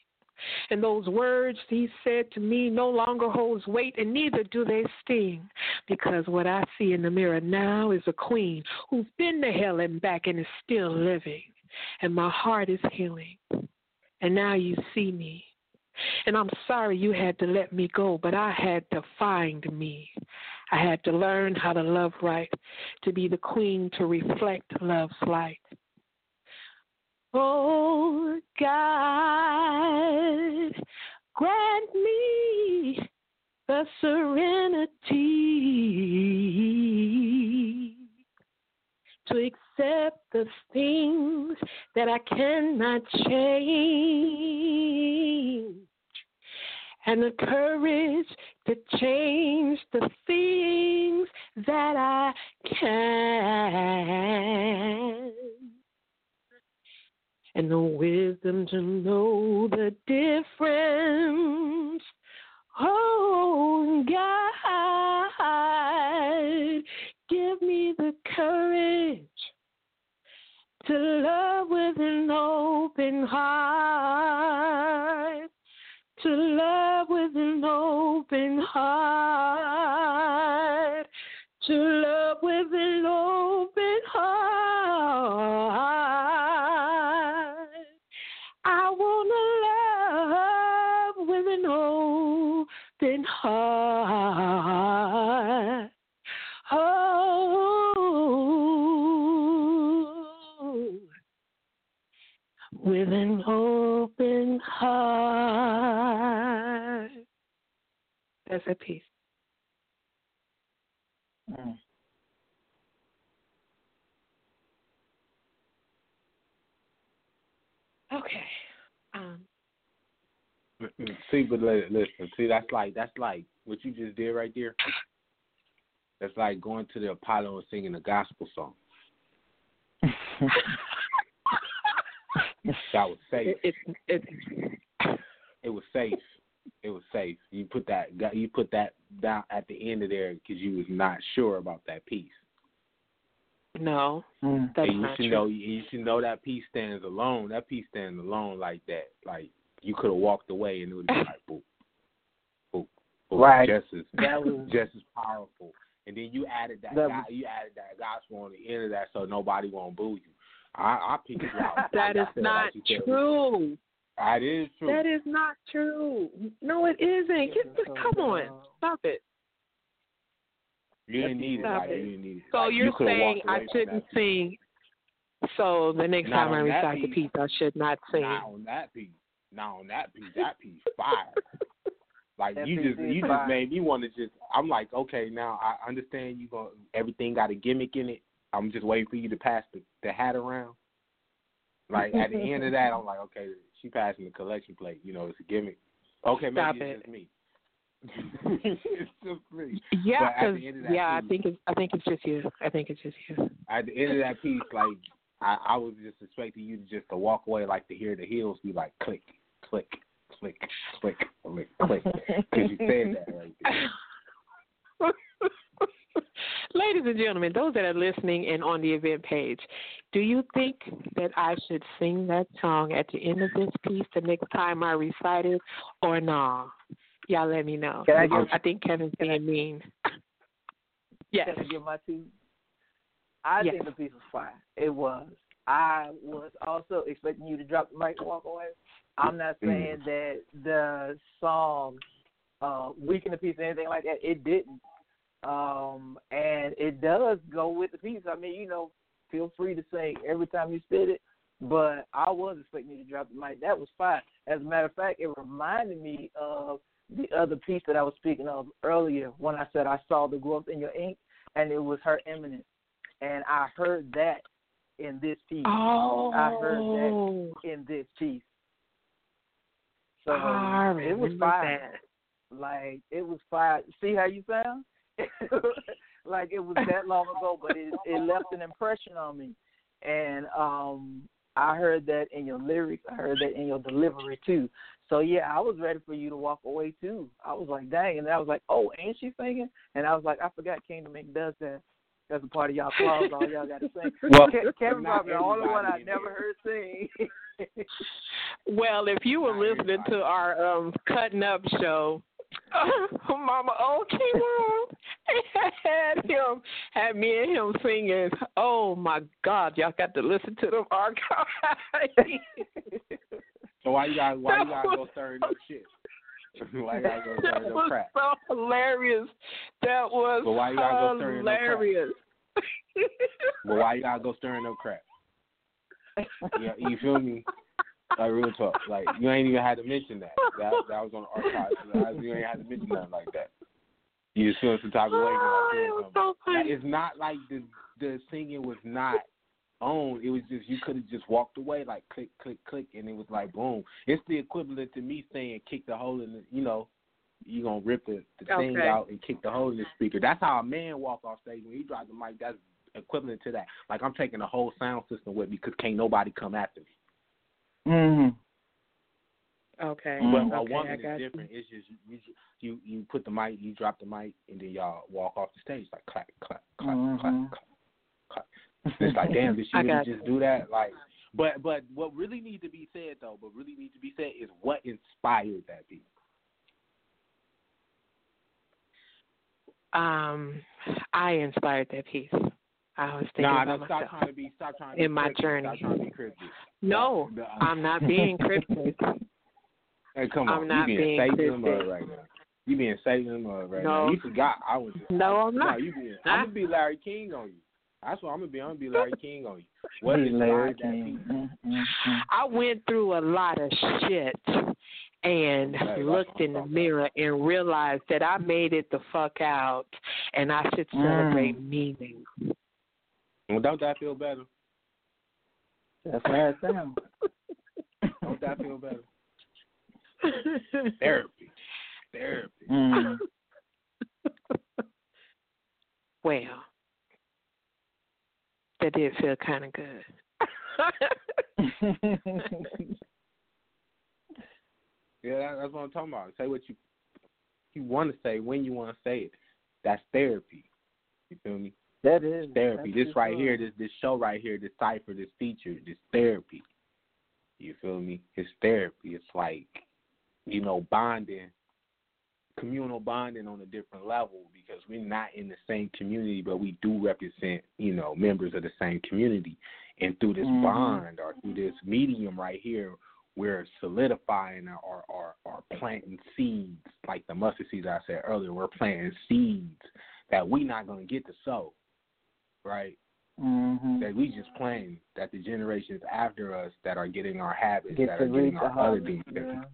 And those words he said to me no longer holds weight, and neither do they sting, because what I see in the mirror now is a queen who's been to hell and back and is still living, and my heart is healing. And now you see me. And I'm sorry you had to let me go, but I had to find me. I had to learn how to love right, to be the queen to reflect love's light. Oh God, grant me the serenity to accept the things that I cannot change and the courage to change the things that I can and the wisdom to know the difference. Oh God, give me the courage to love with an open heart, to love with an open heart, to love with an open heart. I want to love with an open heart. That's a piece. Mm. Okay. Um, See, but listen, see, that's like that's like what you just did right there. That's like going to the Apollo and singing a gospel song. that was safe. It, it, it was safe. It was safe. You put that you put that down at the end of there because you was not sure about that piece. No, Mm. that's and you not should true. know you should know that piece stands alone. That piece stands alone like that. Like you could have walked away and it would be like boop, boop, boop. Right. Just as That was- just as powerful. And then you added that, That guy, was- you added that gospel on the end of that so nobody won't boo you. I I pick you out. That I is said, not like true. That is true. That is not true. No, it isn't. Get this, come on, stop it. you didn't need it. Stop it. you didn't need it. So Like, you're you saying I shouldn't that. sing. So the next Not time I recite the piece. piece, I should not sing. Not on that piece. Not on that piece. That piece fire. Like That you just you fire. just made me want to just. I'm like, okay, now I understand you going everything got a gimmick in it. I'm just waiting for you to pass the, the hat around. Like at the end of that, I'm like, okay, she passing the collection plate. You know, it's a gimmick. Okay, maybe Stop it's it. just me. it's just me. Yeah, But at because the end of that yeah, I think it's I think it's just you. I think it's just you. at the end of that piece, like I, I was just expecting you to just to walk away, like to hear the heels be like click, click, click, click, click, click, because you said that right there. Ladies and gentlemen, those that are listening and on the event page, do you think that I should sing that song at the end of this piece the next time I recite it, or nah? Y'all let me know. I give- I think Kevin's being mean. Yes. Can I give my two? I Yes. think the piece was fine. It was. I was also expecting you to drop the mic and walk away. I'm not Mm. saying that the song uh weakened the piece or anything like that. It didn't. Um and it does go with the piece. I mean, you know, feel free to say every time you spit it. But I was expecting you to drop the mic. That was fine. As a matter of fact, it reminded me of the other piece that I was speaking of earlier when I said I saw the growth in your ink, and it was her eminence. And I heard that in this piece. Oh. I heard Oh. that in this piece. So it was fire. that. Like it was fire. See how you sound? like it was that long ago, but it it left an impression on me. And um I heard that in your lyrics. I heard that in your delivery too. So yeah, I was ready for you to walk away too. I was like, dang, and I was like, oh, ain't she singing? And I was like, I forgot Kingdom Inc. does that. That's a part of y'all clause. All y'all got to sing. Well, Ke- Kevin probably the only one I never heard sing. Well, if you were listening to our um cutting up show, Oh, Mama O came on and had him had me and him singing. Oh my God, y'all got to listen to them archives. So why you got why you gotta go stirring up shit? why you gotta go that stirring up was crap? so hilarious. That was But why you gotta go stirring up crap? But why you gotta go stirring up crap? Yeah, you feel me? Like real talk. Like you ain't even had to mention that. That that was on the archives. You ain't had to mention nothing like that. You just feel some type of way. when I feel Oh, so Like, it's not like the the singing was not on. It was just you could have just walked away like click click click and it was like boom. It's the equivalent to me saying kick the hole in the you know you gonna rip the, the thing out and kick the hole in the speaker. That's how a man walk off stage when he drops the mic. That's equivalent to that. Like I'm taking the whole sound system with me because can't nobody come after me. Mm-hmm. Okay. But a okay, I woman got is you. different. It's just you, you you put the mic, you drop the mic, and then y'all walk off the stage like clap, clap, clap, Mhm. clap, clap, clap. It's like damn, did she really got just do that? Like, but but what really needs to be said though, what really needs to be said is what inspired that beat. Um, I inspired that piece. I was thinking Nah, about no, stop trying to be stop trying to be In my cryptic. journey. Stop trying to be cryptic. No, The- I'm not being cryptic. Hey, come I'm on, not you being being Satan in the cryptic. right now. You being Satan in the right No. now. You forgot I was. No, I'm No, not. you being. I'm gonna be Larry King on you. That's what I'm gonna be. I'm gonna be Larry King on you. What Hey, Larry inspired that King. Mm-hmm. I went through a lot of shit and Hey, looked in the talking mirror and realized that I made it the fuck out and I should Mm. celebrate meaning. Well, don't that feel better? That's how it sounds. Don't that feel better? Therapy. Therapy. Mm. well, that did feel kind of good. Yeah, that, that's what I'm talking about. Say what you you want to say when you want to say it. That's therapy. You feel me? That is therapy. This right good. here, this this show right here, this cipher, this feature, this therapy. You feel me? It's therapy. It's like, you know, bonding, communal bonding on a different level because we're not in the same community, but we do represent, you know, members of the same community. And through this Mhm. bond or through this medium right here, we're solidifying or, or, or planting seeds, like the mustard seeds I said earlier. We're planting seeds that we're not going to get to sow, right? Mm-hmm. That we just playing that the generations after us that are getting our habits, Get that are getting our the other things, Yeah.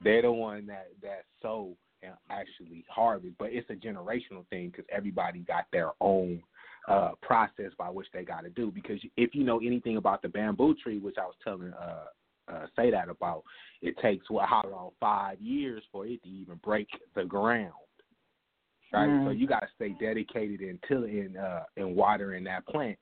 they're the one that that sow and actually harvest. But it's a generational thing because everybody got their own uh process by which they got to do. Because if you know anything about the bamboo tree, which I was telling uh uh Say Dat about, it takes what how long five years for it to even break the ground. Right, so Mhm. you got to stay dedicated until in uh, and watering that plant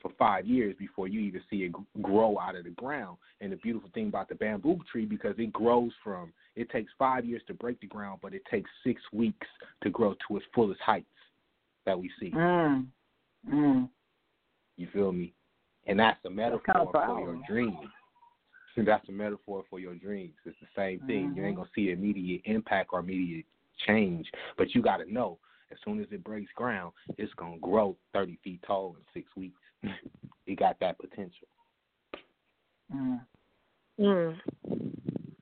for five years before you even see it grow out of the ground. And the beautiful thing about the bamboo tree because it grows from it takes five years to break the ground, but it takes six weeks to grow to its fullest heights that we see. Mm. Mm. You feel me? And that's a metaphor for your dreams. That's a metaphor for your dreams. It's the same thing. You ain't gonna see immediate impact or immediate change, but you got to know as soon as it breaks ground, it's gonna grow thirty feet tall in six weeks. it got that potential. Mm. Mm.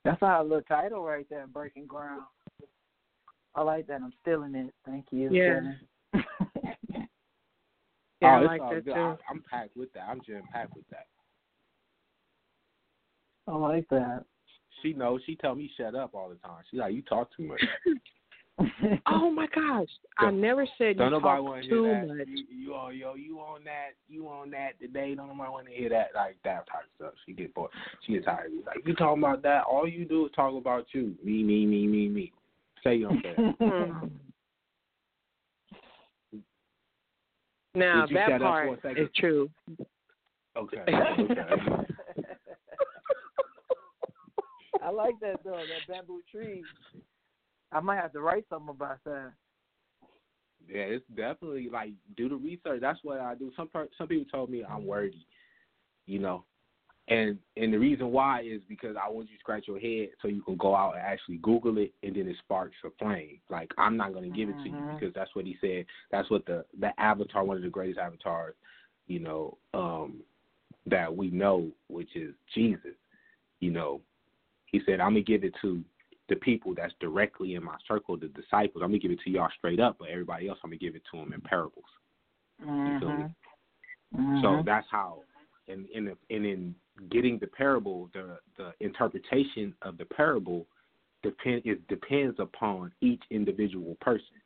That's our little title right there, Breaking Ground. I like that. I'm stealing it. Thank you. Yeah. Yeah, I oh, it's like all that good. too. I, I'm packed with that. I'm jam packed with that. I like that. She knows. She tell me shut up all the time. She like you talk too much. Oh my gosh! I never said you Don't nobody talk too hear that. much. You, you on yo, you on that, you on that today. Don't nobody want to hear that like that type of stuff. She get bored. She get tired. of it. Like you talking about that. All you do is talk about you. Me, me, me, me, me. Say you don't. Mm. Now Did that shut for a part second? is true. Okay. okay. I like that though. That bamboo tree. I might have to write something about that. Yeah, it's definitely like do the research. That's what I do. Some per- some people told me I'm wordy, you know, and and the reason why is because I want you to scratch your head so you can go out and actually Google it, and then it sparks a flame. Like I'm not gonna give it to you Mhm. because that's what he said. That's what the the avatar, one of the greatest avatars, you know, um, that we know, which is Jesus. You know, he said I'm gonna give it to the people that's directly in my circle, the disciples. I'm gonna give it to y'all straight up, but everybody else, I'm gonna give it to them in parables. You feel me? Mhm. So that's how, and in and in getting the parable, the the interpretation of the parable depend it depends upon each individual person.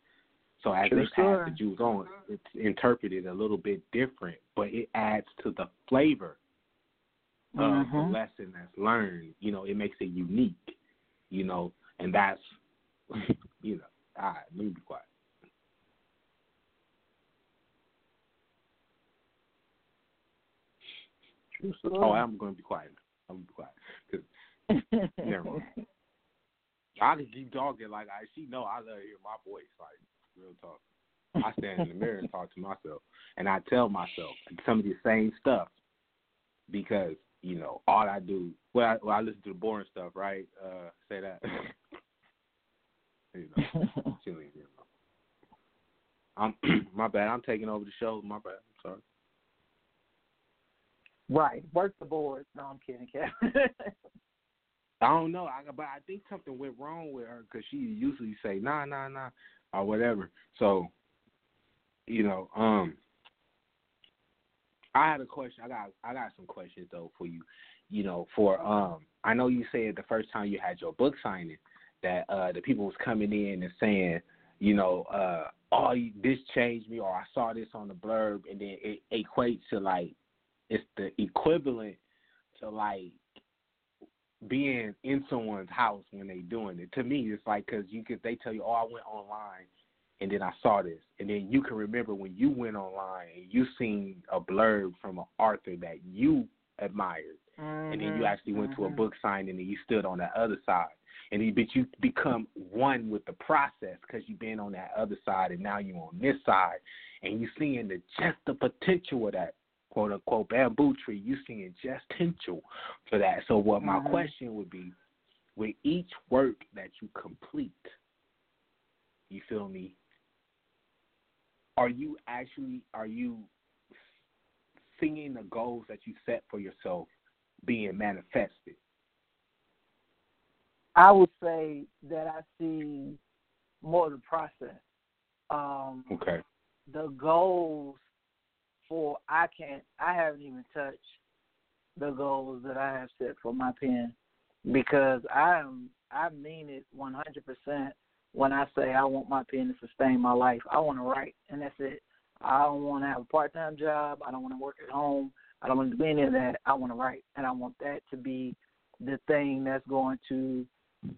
So as True they pass the Jews on, it's interpreted a little bit different, but it adds to the flavor of the Mhm. lesson that's learned. You know, it makes it unique. You know, and that's you know. All right, let me be quiet. Oh, I'm going to be quiet. I'm going to be quiet. 'Cause never mind. I can keep talking like I. She know I love to hear my voice. Like real talk. I stand in the mirror and talk to myself, and I tell myself some of the same stuff because you know all I do. Well, I, well, I listen to the boring stuff, right? Uh, say that. you know, she don't know. I'm my bad. I'm taking over the show. My bad. I'm sorry. Right. Work the boards. No, I'm kidding, Kevin. I don't know, I, but I think something went wrong with her because she usually say nah, nah, nah, or whatever. So, you know, um, I had a question. I got, I got some questions though for you. You know, for um, I know you said the first time you had your book signing that uh the people was coming in and saying, you know, uh, oh, this changed me, or I saw this on the blurb, and then it equates to like, it's the equivalent to like being in someone's house when they doing it. To me, it's like because you could they tell you, oh, I went online and then I saw this, and then you can remember when you went online and you seen a blurb from an author that you admired, and then you Mhm, actually went to a mhm. book signing and you stood on that other side, and you, but you become one with the process because you've been on that other side, and now you're on this side, and you're seeing the just the potential of that quote unquote bamboo tree. You're seeing just potential for that. So what my Mhm. question would be, with each work that you complete, you feel me? Are you actually are you seeing the goals that you set for yourself being manifested? I would say that I see more the process. Um, Okay. the goals for I can't I haven't even touched the goals that I have set for my pen because I am I mean it one hundred percent when I say I want my pen to sustain my life. I want to write and that's it. I don't want to have a part time job. I don't want to work at home. I don't want to do any of that. I want to write and I want that to be the thing that's going to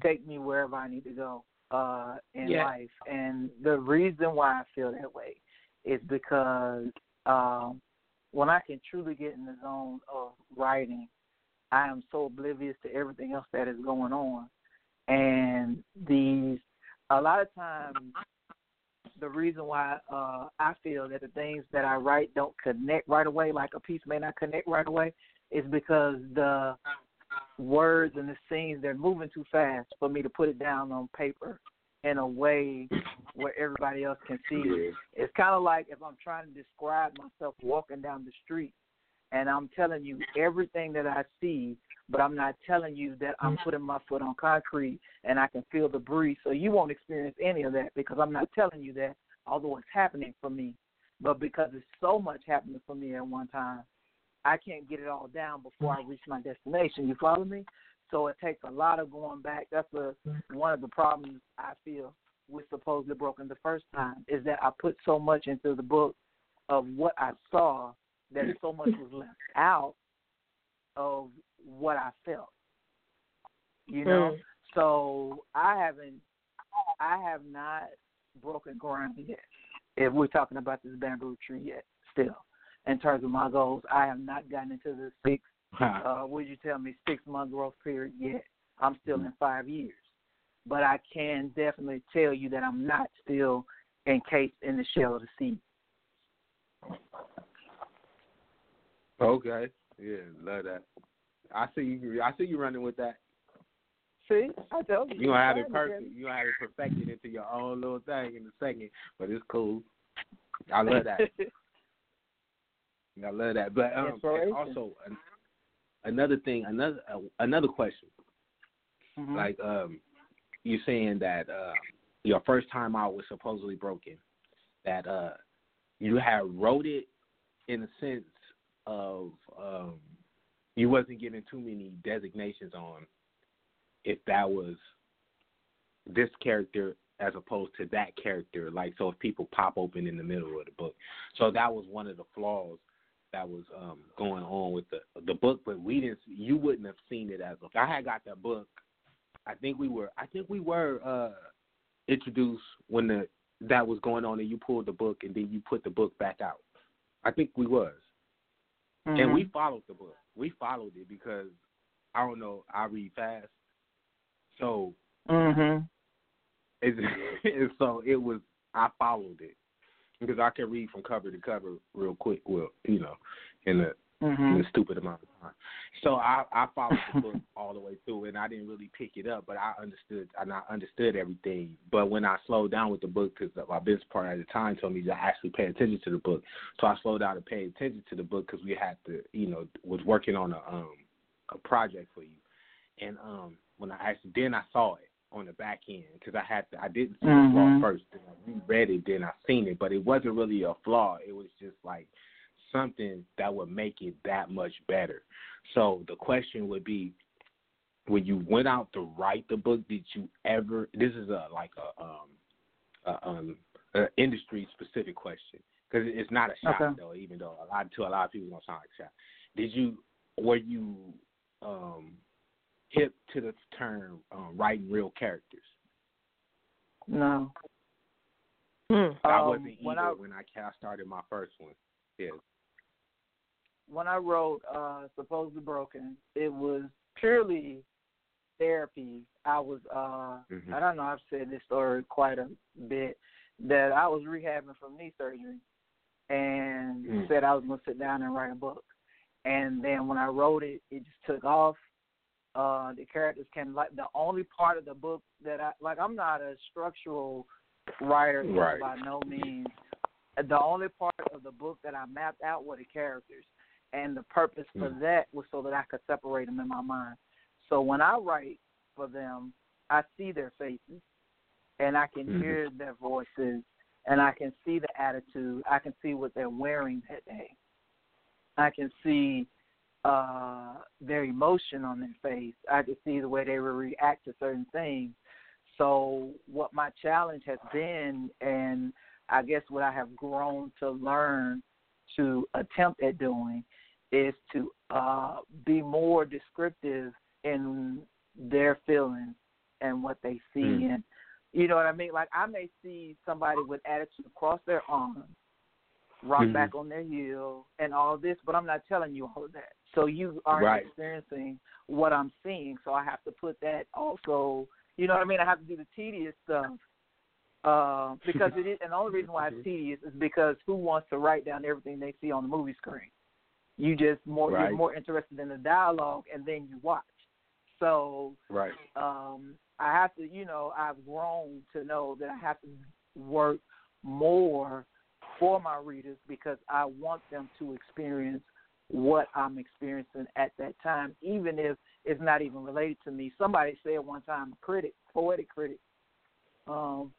take me wherever I need to go uh in Yeah. life. And the reason why I feel that way is because um when I can truly get in the zone of writing, I am so oblivious to everything else that is going on. And these a lot of times the reason why uh I feel that the things that I write don't connect right away, like a piece may not connect right away, is because the words and the scenes they're moving too fast for me to put it down on paper in a way where everybody else can see it. It's kind of like if I'm trying to describe myself walking down the street and I'm telling you everything that I see, but I'm not telling you that I'm mm-hmm. putting my foot on concrete and I can feel the breeze. So you won't experience any of that because I'm not telling you that, although it's happening for me. But because there's so much happening for me at one time, I can't get it all down before I reach my destination. You follow me? So it takes a lot of going back. That's a, one of the problems I feel with supposedly broken the first time is that I put so much into the book of what I saw that so much was left out of what I felt. You know? Mm. So I haven't I have not broken ground yet. If we're talking about this bamboo tree yet, still. In terms of my goals, I have not gotten into the six uh would you tell me six month growth period yet. I'm still in five years. But I can definitely tell you that I'm not still encased in the shell of the sea. Okay. Yeah, love that. I see you. I see you running with that. See, I told you. You gonna have it perfect. You gonna have it perfected into your own little thing in a second, but it's cool. I love that. I love that. But um, also an, another thing, another uh, another question. Mhm. Like um, you saying that uh, your first time out was supposedly broken. That uh, you had wrote it in a sense of um, you wasn't getting too many designations on if that was this character as opposed to that character. Like so, if people pop open in the middle of the book, so that was one of the flaws that was um going on with the the book. But we didn't. You wouldn't have seen it as. I had got that book. I think we were. I think we were uh introduced when the that was going on, and you pulled the book, and then you put the book back out. I think we was, and Mhm. we followed the book. We followed it because I don't know. I read fast, so Mhm. it's, so it was. I followed it because I can read from cover to cover real quick. Well, you know, in a in Mhm. a stupid amount of time. So I I followed the book all the way through, and I didn't really pick it up, but I understood and I understood everything. But when I slowed down with the book, because my business partner at the time told me to actually pay attention to the book, so I slowed down and paid attention to the book because we had to, you know, was working on a um a project for you, and um when I actually then I saw it on the back end because I had to I didn't see the flaw Mhm. first, then I reread it, then I seen it, but it wasn't really a flaw. It was just like something that would make it that much better. So the question would be, when you went out to write the book, did you ever? This is a like a um, a, um, a industry specific question because it's not a shot Okay. though. Even though a lot to a lot of people it's gonna sound like a shot. Did you? Were you um, hip to the term um, writing real characters? No. I Um, wasn't when either I- when I, I started my first one. Yeah. When I wrote uh Supposedly Broken, it was purely therapy. I was uh Mhm. I don't know, I've said this story quite a bit that I was rehabbing from knee surgery and Mm. said I was gonna sit down and write a book. And then when I wrote it, it just took off. Uh the characters came like the only part of the book that I like I'm not a structural writer Right. by no means. The only part of the book that I mapped out were the characters, and the purpose for Mm. that was so that I could separate them in my mind. So when I write for them, I see their faces, and I can Mhm. hear their voices, and I can see the attitude. I can see what they're wearing that day. I can see uh their emotion on their face. I can see the way they will react to certain things. So what my challenge has been and I guess what I have grown to learn to attempt at doing is to uh be more descriptive in their feelings and what they see Mm. and you know what I mean? Like I may see somebody with attitude across their arms, rock Mhm. back on their heel, and all this, but I'm not telling you all of that. So you aren't Right. experiencing what I'm seeing. So I have to put that also. You know what I mean? I have to do the tedious stuff. Uh, because it is, and the only reason why it's tedious is because who wants to write down everything they see on the movie screen? You just more Right. you're more interested in the dialogue, and then you watch. So Right. um I have to, you know, I've grown to know that I have to work more for my readers because I want them to experience what I'm experiencing at that time, even if it's not even related to me. Somebody said one time, a critic, poetic critic, um,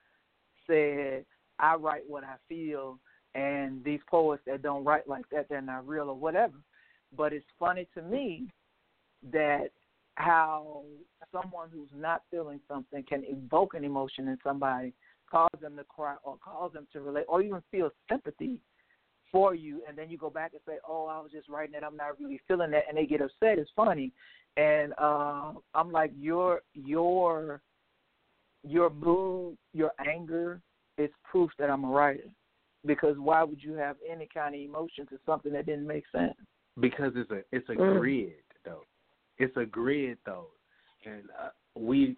said, I write what I feel, and these poets that don't write like that, they're not real or whatever. But it's funny to me that how someone who's not feeling something can evoke an emotion in somebody, cause them to cry or cause them to relate or even feel sympathy for you and then you go back and say, Oh, I was just writing that I'm not really feeling that and they get upset. It's funny. And uh I'm like your your your mood, your anger is proof that I'm a writer. Because why would you have any kind of emotion to something that didn't make sense? because it's a it's a Mm. grid though. It's a grid though, and uh, we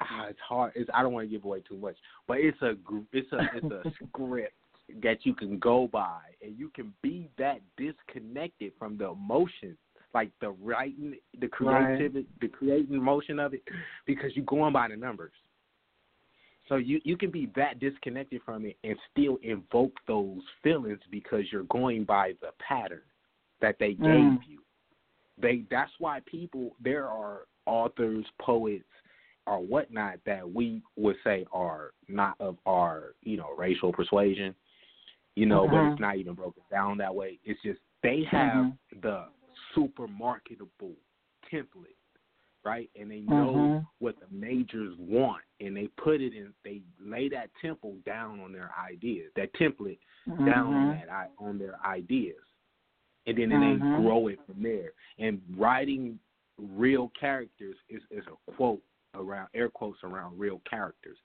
ah, it's hard. It's I don't want to give away too much, but it's a it's a it's a script that you can go by, and you can be that disconnected from the emotion, like the writing, the Right. creativity, the creating motion of it, because you're going by the numbers. So you you can be that disconnected from it and still invoke those feelings because you're going by the pattern that they gave Mm. you. They that's why people there are authors, poets, or whatnot that we would say are not of our you know racial persuasion. You know, but Mhm. it's not even broken down that way. It's just they have Mhm. the super marketable template, right? And they know Mhm. what the majors want, and they put it in. They lay that temple down on their ideas, that template down on Mhm. that on their ideas, and then Mhm. they grow it from there. And writing real characters is is a quote around air quotes around real characters.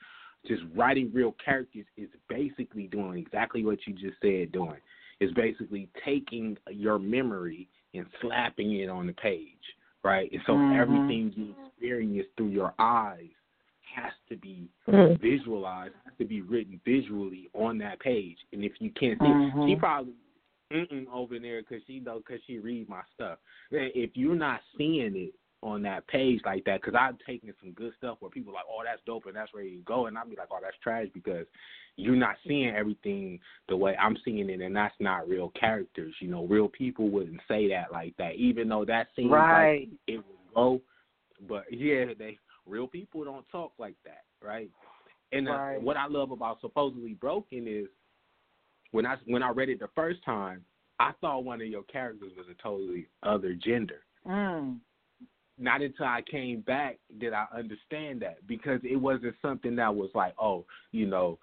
Just writing real characters is basically doing exactly what you just said. Doing is basically taking your memory and slapping it on the page, right? And so Mhm. everything you experience through your eyes has to be Mm. visualized, has to be written visually on that page. And if you can't see, it, she probably over there because she know because she read my stuff. If you're not seeing it on that page like that, because I've taken some good stuff where people are like, oh, that's dope and that's ready to go, and I'll be like, oh, that's trash because you're not seeing everything the way I'm seeing it, and that's not real characters. You know, real people wouldn't say that like that, even though that seems Right. like it would go. But yeah, they real people don't talk like that, right? And uh, what I love about supposedly broken is when I when I read it the first time, I thought one of your characters was a totally other gender. Mm. Not until I came back did I understand that because it wasn't something that was like, oh, you know,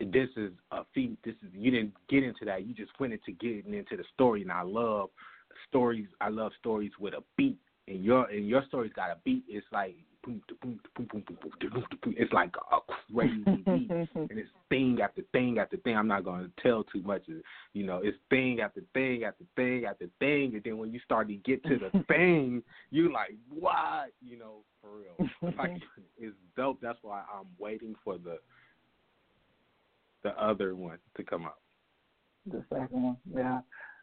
this is a feat. This is you didn't get into that. You just went into getting into the story, and I love stories. I love stories with a beat, and your and your story's got a beat. It's like boom, da boom, da boom, boom, boom, boom, da boom, da boom. It's like a crazy beat, and it's thing after thing after thing. I'm not gonna tell too much. You know, it's thing after thing after thing after thing, and then when you start to get to the thing, you like what? You know, for real. Like it's dope. That's why I'm waiting for the the other one to come out. The second one, yeah.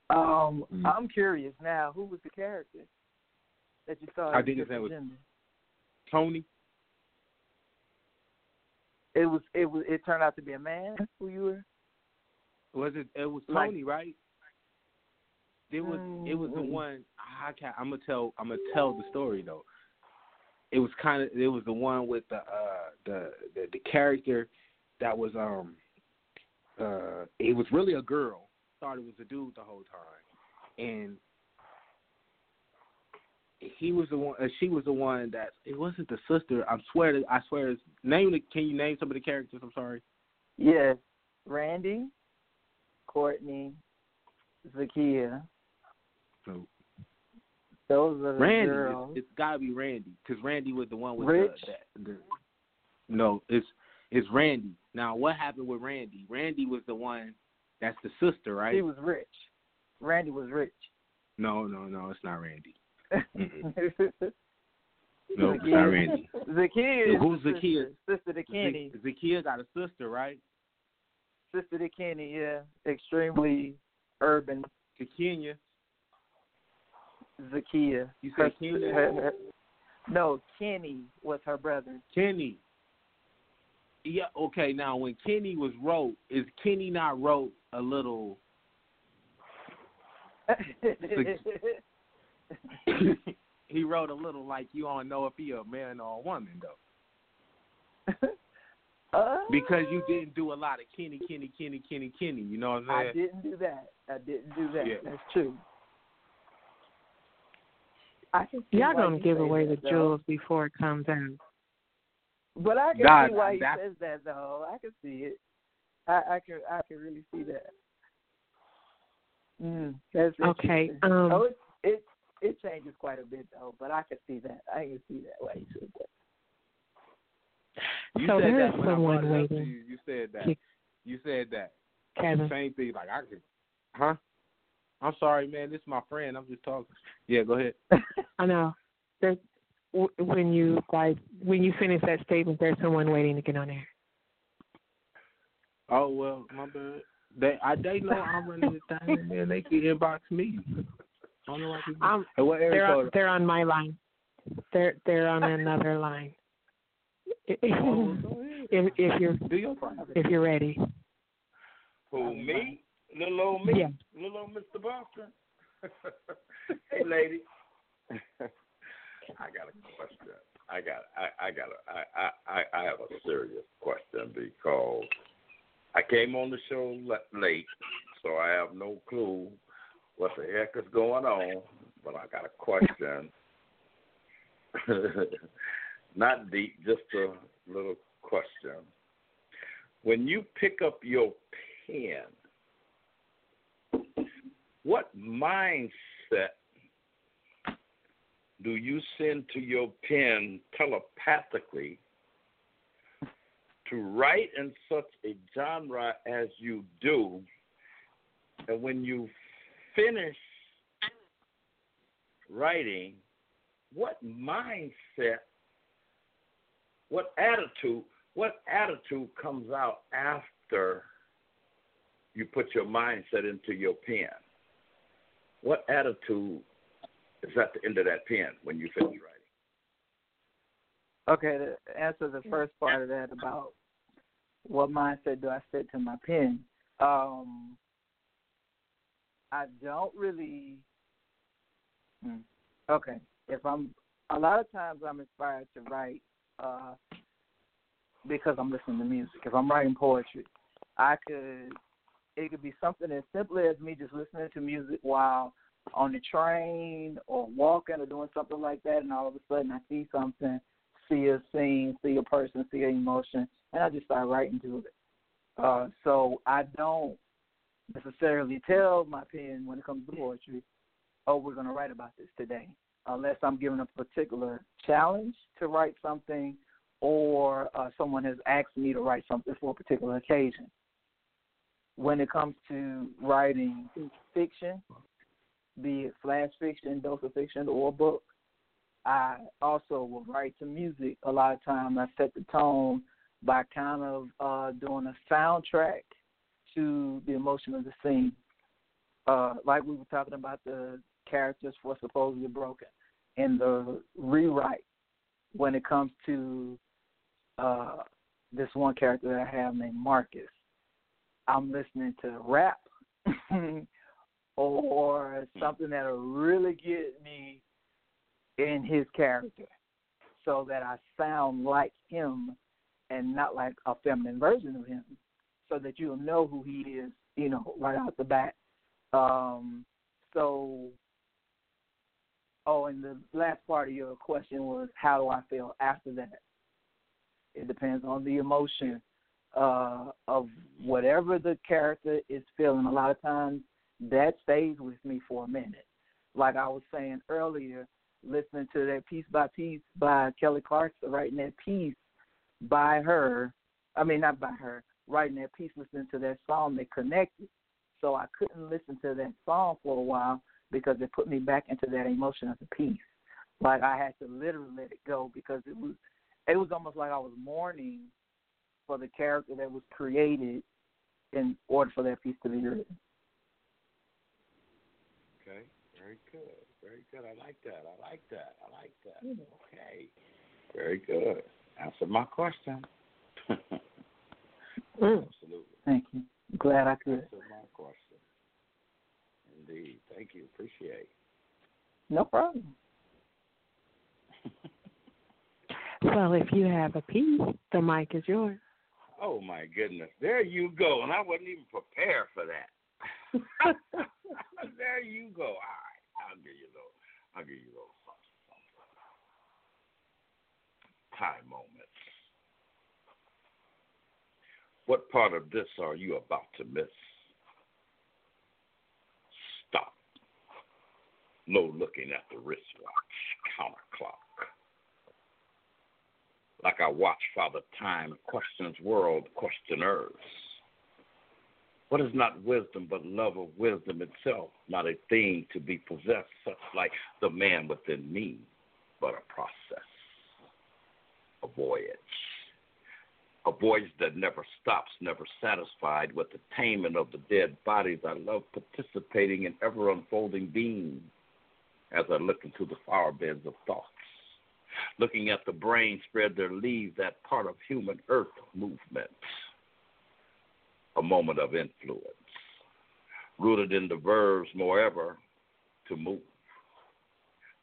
Um, Mhm. I'm curious now. Who was the character that you saw? I in think his name was Agenda? Tony. It was. It was. It turned out to be a man. Who you were? Was it? It was Like- Tony, right? It was. It was the Mm. one. I can't, I'm gonna tell. I'm gonna tell the story though. It was kind of. It was the one with the uh the the, the character that was um uh it was really a girl. Thought it was a dude the whole time, and he was the one. Uh, she was the one that it wasn't the sister. I swear. To, I swear. It's, name. The, can you name some of the characters? I'm sorry. Yes. Randy, Courtney, Zakia. So, Those are the Randy. girls. It's, it's got to be Randy because Randy was the one with Rich? the, the, the. No, it's it's Randy. Now, what happened with Randy? Randy was the one. That's the sister, right? He was rich. Randy was rich. No, no, no. It's not Randy. Mm-hmm. Zakia, No, it's not Randy. Zakia is Who's the Zakia? sister, sister to Kenny. Zakia got a sister, right? Sister to Kenny, yeah. Extremely urban. To Kenya. Zakia. You said Her- Kenya? her- her- no, Kenny was her brother. Kenny. Yeah, okay. Now, when Kenny was wrote, is Kenny not wrote a little? he wrote a little like you don't know if he a man or a woman though, Uh, because you didn't do a lot of Kenny, Kenny, Kenny, Kenny, Kenny. You know what I'm saying? I didn't do that. I didn't do that. Yeah. That's true. I can see Y'all gonna give away that, the though. jewels before it comes out. But I can God, see why he that- says that though. I can see it. I, I can I can really see that. Mm, that's Okay, um, oh, it, it it changes quite a bit though, but I can see that. I can see that way he said. You So said there is that when I someone brought it up to waiting. You, you said that. Ke- You said that. Kevin. Same thing. Like I could. Huh? I'm sorry, man. This is my friend. I'm just talking. Yeah, go ahead. I know. There's when you like when you finish that statement, there's someone waiting to get on air. Oh well, my bad. They I they know I'm running the thing, man. They can inbox me. I don't know why people. Um, Hey, what area they're on, they're on my line. They're they're on another line. Oh, go ahead. if if you're Do your if you're ready. Who, me? Little old me? Yeah. Little old Mr. Boston? hey, lady. I got a question. I got I, I got a I, I, I have a serious question because I came on the show late, so I have no clue what the heck is going on. But I got a question. Not deep, just a little question. When you pick up your pen, what mindset do you send to your pen telepathically to write in such a genre as you do? And when you finish writing, what mindset, what attitude, what attitude comes out after you put your mindset into your pen? What attitude is at the end of that pen when you finish writing? Okay, to answer the first part of that about what mindset do I set to my pen, um, I don't really. Hmm. Okay, if I'm a lot of times I'm inspired to write uh, because I'm listening to music. If I'm writing poetry, I could it could be something as simple as me just listening to music while on the train or walking or doing something like that, and all of a sudden I see something, see a scene, see a person, see an emotion, and I just start writing to it. Uh, so I don't necessarily tell my pen when it comes to poetry, oh, we're going to write about this today. unless I'm given a particular challenge to write something or uh, someone has asked me to write something for a particular occasion. When it comes to writing fiction, be it flash fiction, dose of fiction, or a book, I also will write to music. A lot of times I set the tone by kind of uh, doing a soundtrack to the emotion of the scene. Uh, like we were talking about the characters for supposedly broken and the rewrite when it comes to uh, this one character that I have named Marcus. I'm listening to rap or something that'll really get me in his character so that I sound like him and not like a feminine version of him so that you'll know who he is, you know, right out the bat. Um, so, oh, and the last part of your question was how do I feel after that? It depends on the emotion uh, of whatever the character is feeling. A lot of times that stays with me for a minute. Like I was saying earlier, listening to that piece by piece by Kelly Clarkson, writing that piece by her. I mean, not by her, writing that piece, listening to that song that connected. So I couldn't listen to that song for a while because it put me back into that emotion of the piece. Like I had to literally let it go because it was it was almost like I was mourning for the character that was created in order for that piece to be written. Okay, very good, very good. I like that. I like that. I like that. Okay, very good. Answer my question. Mm. Absolutely. Thank you. Glad I could. Answer my question. Indeed. Thank you. Appreciate. No problem. Well, if you have a piece, the mic is yours. Oh my goodness. There you go. And I wasn't even prepared for that. there you go. All right. I'll give you a little I'll give you a little something, something. Time moments. What part of this are you about to miss? Stop. No looking at the wristwatch, counter clock. Like I watch Father Time questions world questioners. What is not wisdom but love of wisdom itself, not a thing to be possessed, such like the man within me, but a process, a voyage a voyage that never stops, never satisfied with the attainment of the dead bodies. I love participating in ever unfolding being as I look into the flower beds of thoughts. Looking at the brain spread their leaves, that part of human earth movement. A moment of influence, rooted in the verbs moreover to move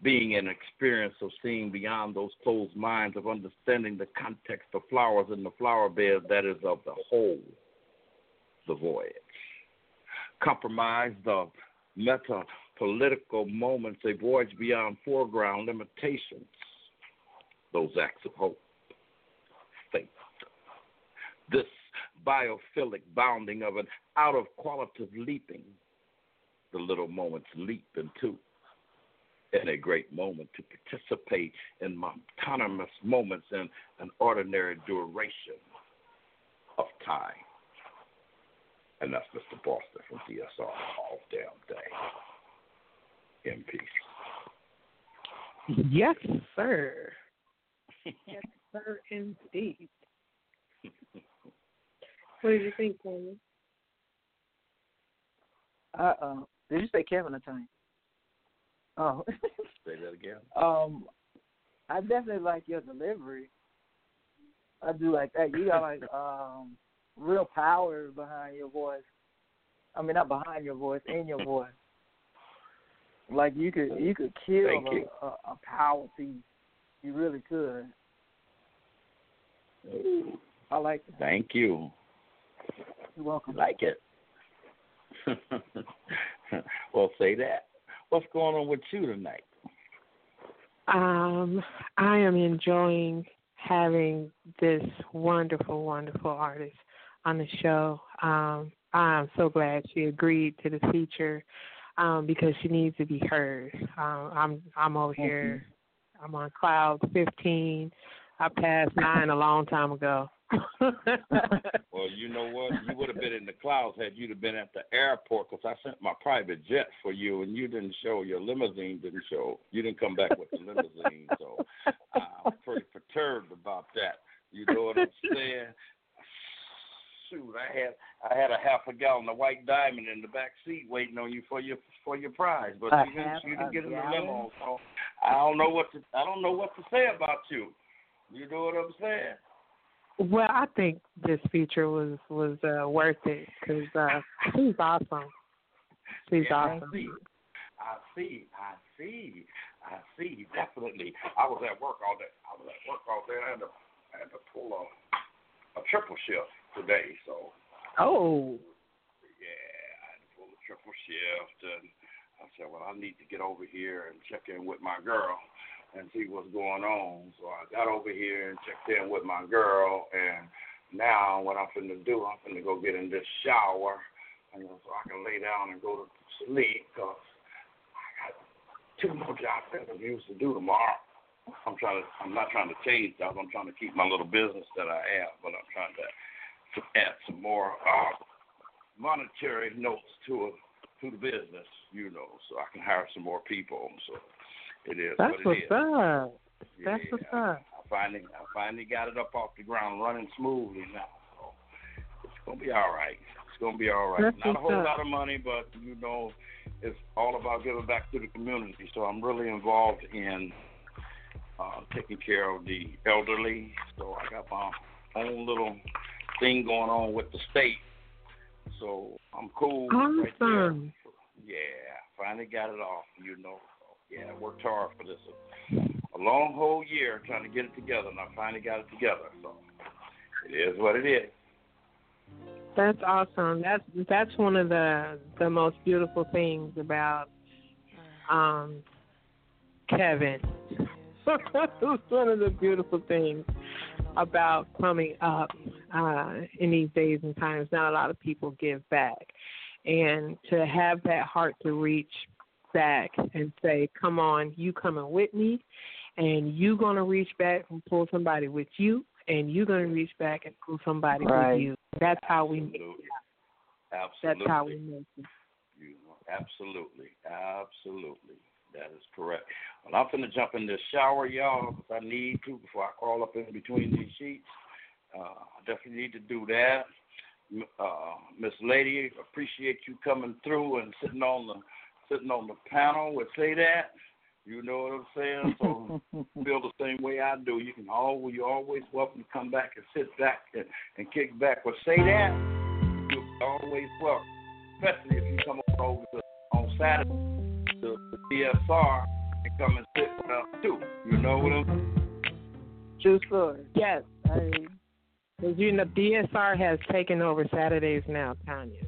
being an experience of seeing beyond those closed minds, of understanding the context of flowers in the flower bed that is of the whole, the voyage. Compromise the meta political moments, a voyage beyond foreground limitations, those acts of hope, faith. This biophilic bounding of an out of qualitative leaping, the little moments leap into in a great moment to participate in autonomous moments in an ordinary duration of time. And that's Mr. Boston from DSR all damn day. In peace. Yes, sir. yes, sir, indeed. what did you think, Kevin? Uh, uh, did you say Kevin or Tony? Oh. Say that again. Um, I definitely like your delivery. I do like that. You got like um real power behind your voice. I mean, not behind your voice, in your voice. Like you could you could kill a, you. a, a power piece. You really could. I like it. Thank you. You're welcome. I Like it. well, Say Dat. What's going on with you tonight? Um, I am enjoying having this wonderful, wonderful artist on the show. Um, I'm so glad she agreed to the feature. um, because she needs to be heard. Um, I'm I'm over here. I'm on cloud 15. I passed nine a long time ago. well, you know what? You would have been in the clouds had you have been at the airport because I sent my private jet for you, and you didn't show. Your limousine didn't show. You didn't come back with the limousine, so I'm pretty perturbed about that. You know what I'm saying? Shoot, I had I had a half a gallon of white diamond in the back seat waiting on you for your for your prize, but A you didn't you didn't get in the limo, so I don't know what to I don't know what to say about you. You know what I'm saying? Well, I think this feature was was uh, worth it because uh, she's awesome. She's Yeah, I awesome. see. I see. I see. I see. Definitely. I was at work all day. I was at work all day. I had to, I had to pull a, a triple shift today. So Oh, yeah, I had to pull a triple shift, and I said, well, I need to get over here and check in with my girl and see what's going on. So I got over here and checked in with my girl, and now what I'm finna do, I'm finna go get in this shower, know, so I can lay down and go to sleep, cause I got two more job interviews to do tomorrow. I'm trying to, I'm not trying to change jobs. I'm trying to keep my little business that I have, but I'm trying to, add some more uh, monetary notes to to the business, you know, so I can hire some more people. So it is that's what what's up. That's what's up. I finally, I finally got it up off the ground, running smoothly now. So it's gonna be all right. It's gonna be all right. That's Not a whole up. lot of money, but you know, it's all about giving back to the community. So I'm really involved in uh, taking care of the elderly. So I got my own little thing going on with the state. So I'm cool right there. Awesome. Yeah, finally got it off, you know. Yeah, I worked hard for this. A long whole year trying to get it together, and I finally got it together. So it is what it is. That's awesome. That's that's one of the the most beautiful things about um Kevin. it's one of the beautiful things about coming up uh in these days and times. Not a lot of people give back. And to have that heart to reach back and say, Come on, you coming with me and you gonna reach back and pull somebody with you and you're gonna reach back and pull somebody Right. with you. That's how we make Absolutely. it. Absolutely. That's how we make it. You know, absolutely, absolutely. That is correct. Well, I'm finna jump in this shower, y'all, 'cause I need to before I crawl up in between these sheets. Uh, I definitely need to do that. Uh, Miss Lady, appreciate you coming through and sitting on the sitting on the panel would Say Dat. You know what I'm saying? So feel the same way I do. You can always you're always welcome to come back and sit back and, and kick back. But Say Dat you're always welcome, especially if you come over to, on Saturday to the DSR and come and sit with us too. You know what I'm saying? True story. Yes. I, Cause you know, DSR has taken over Saturdays now, Tanya.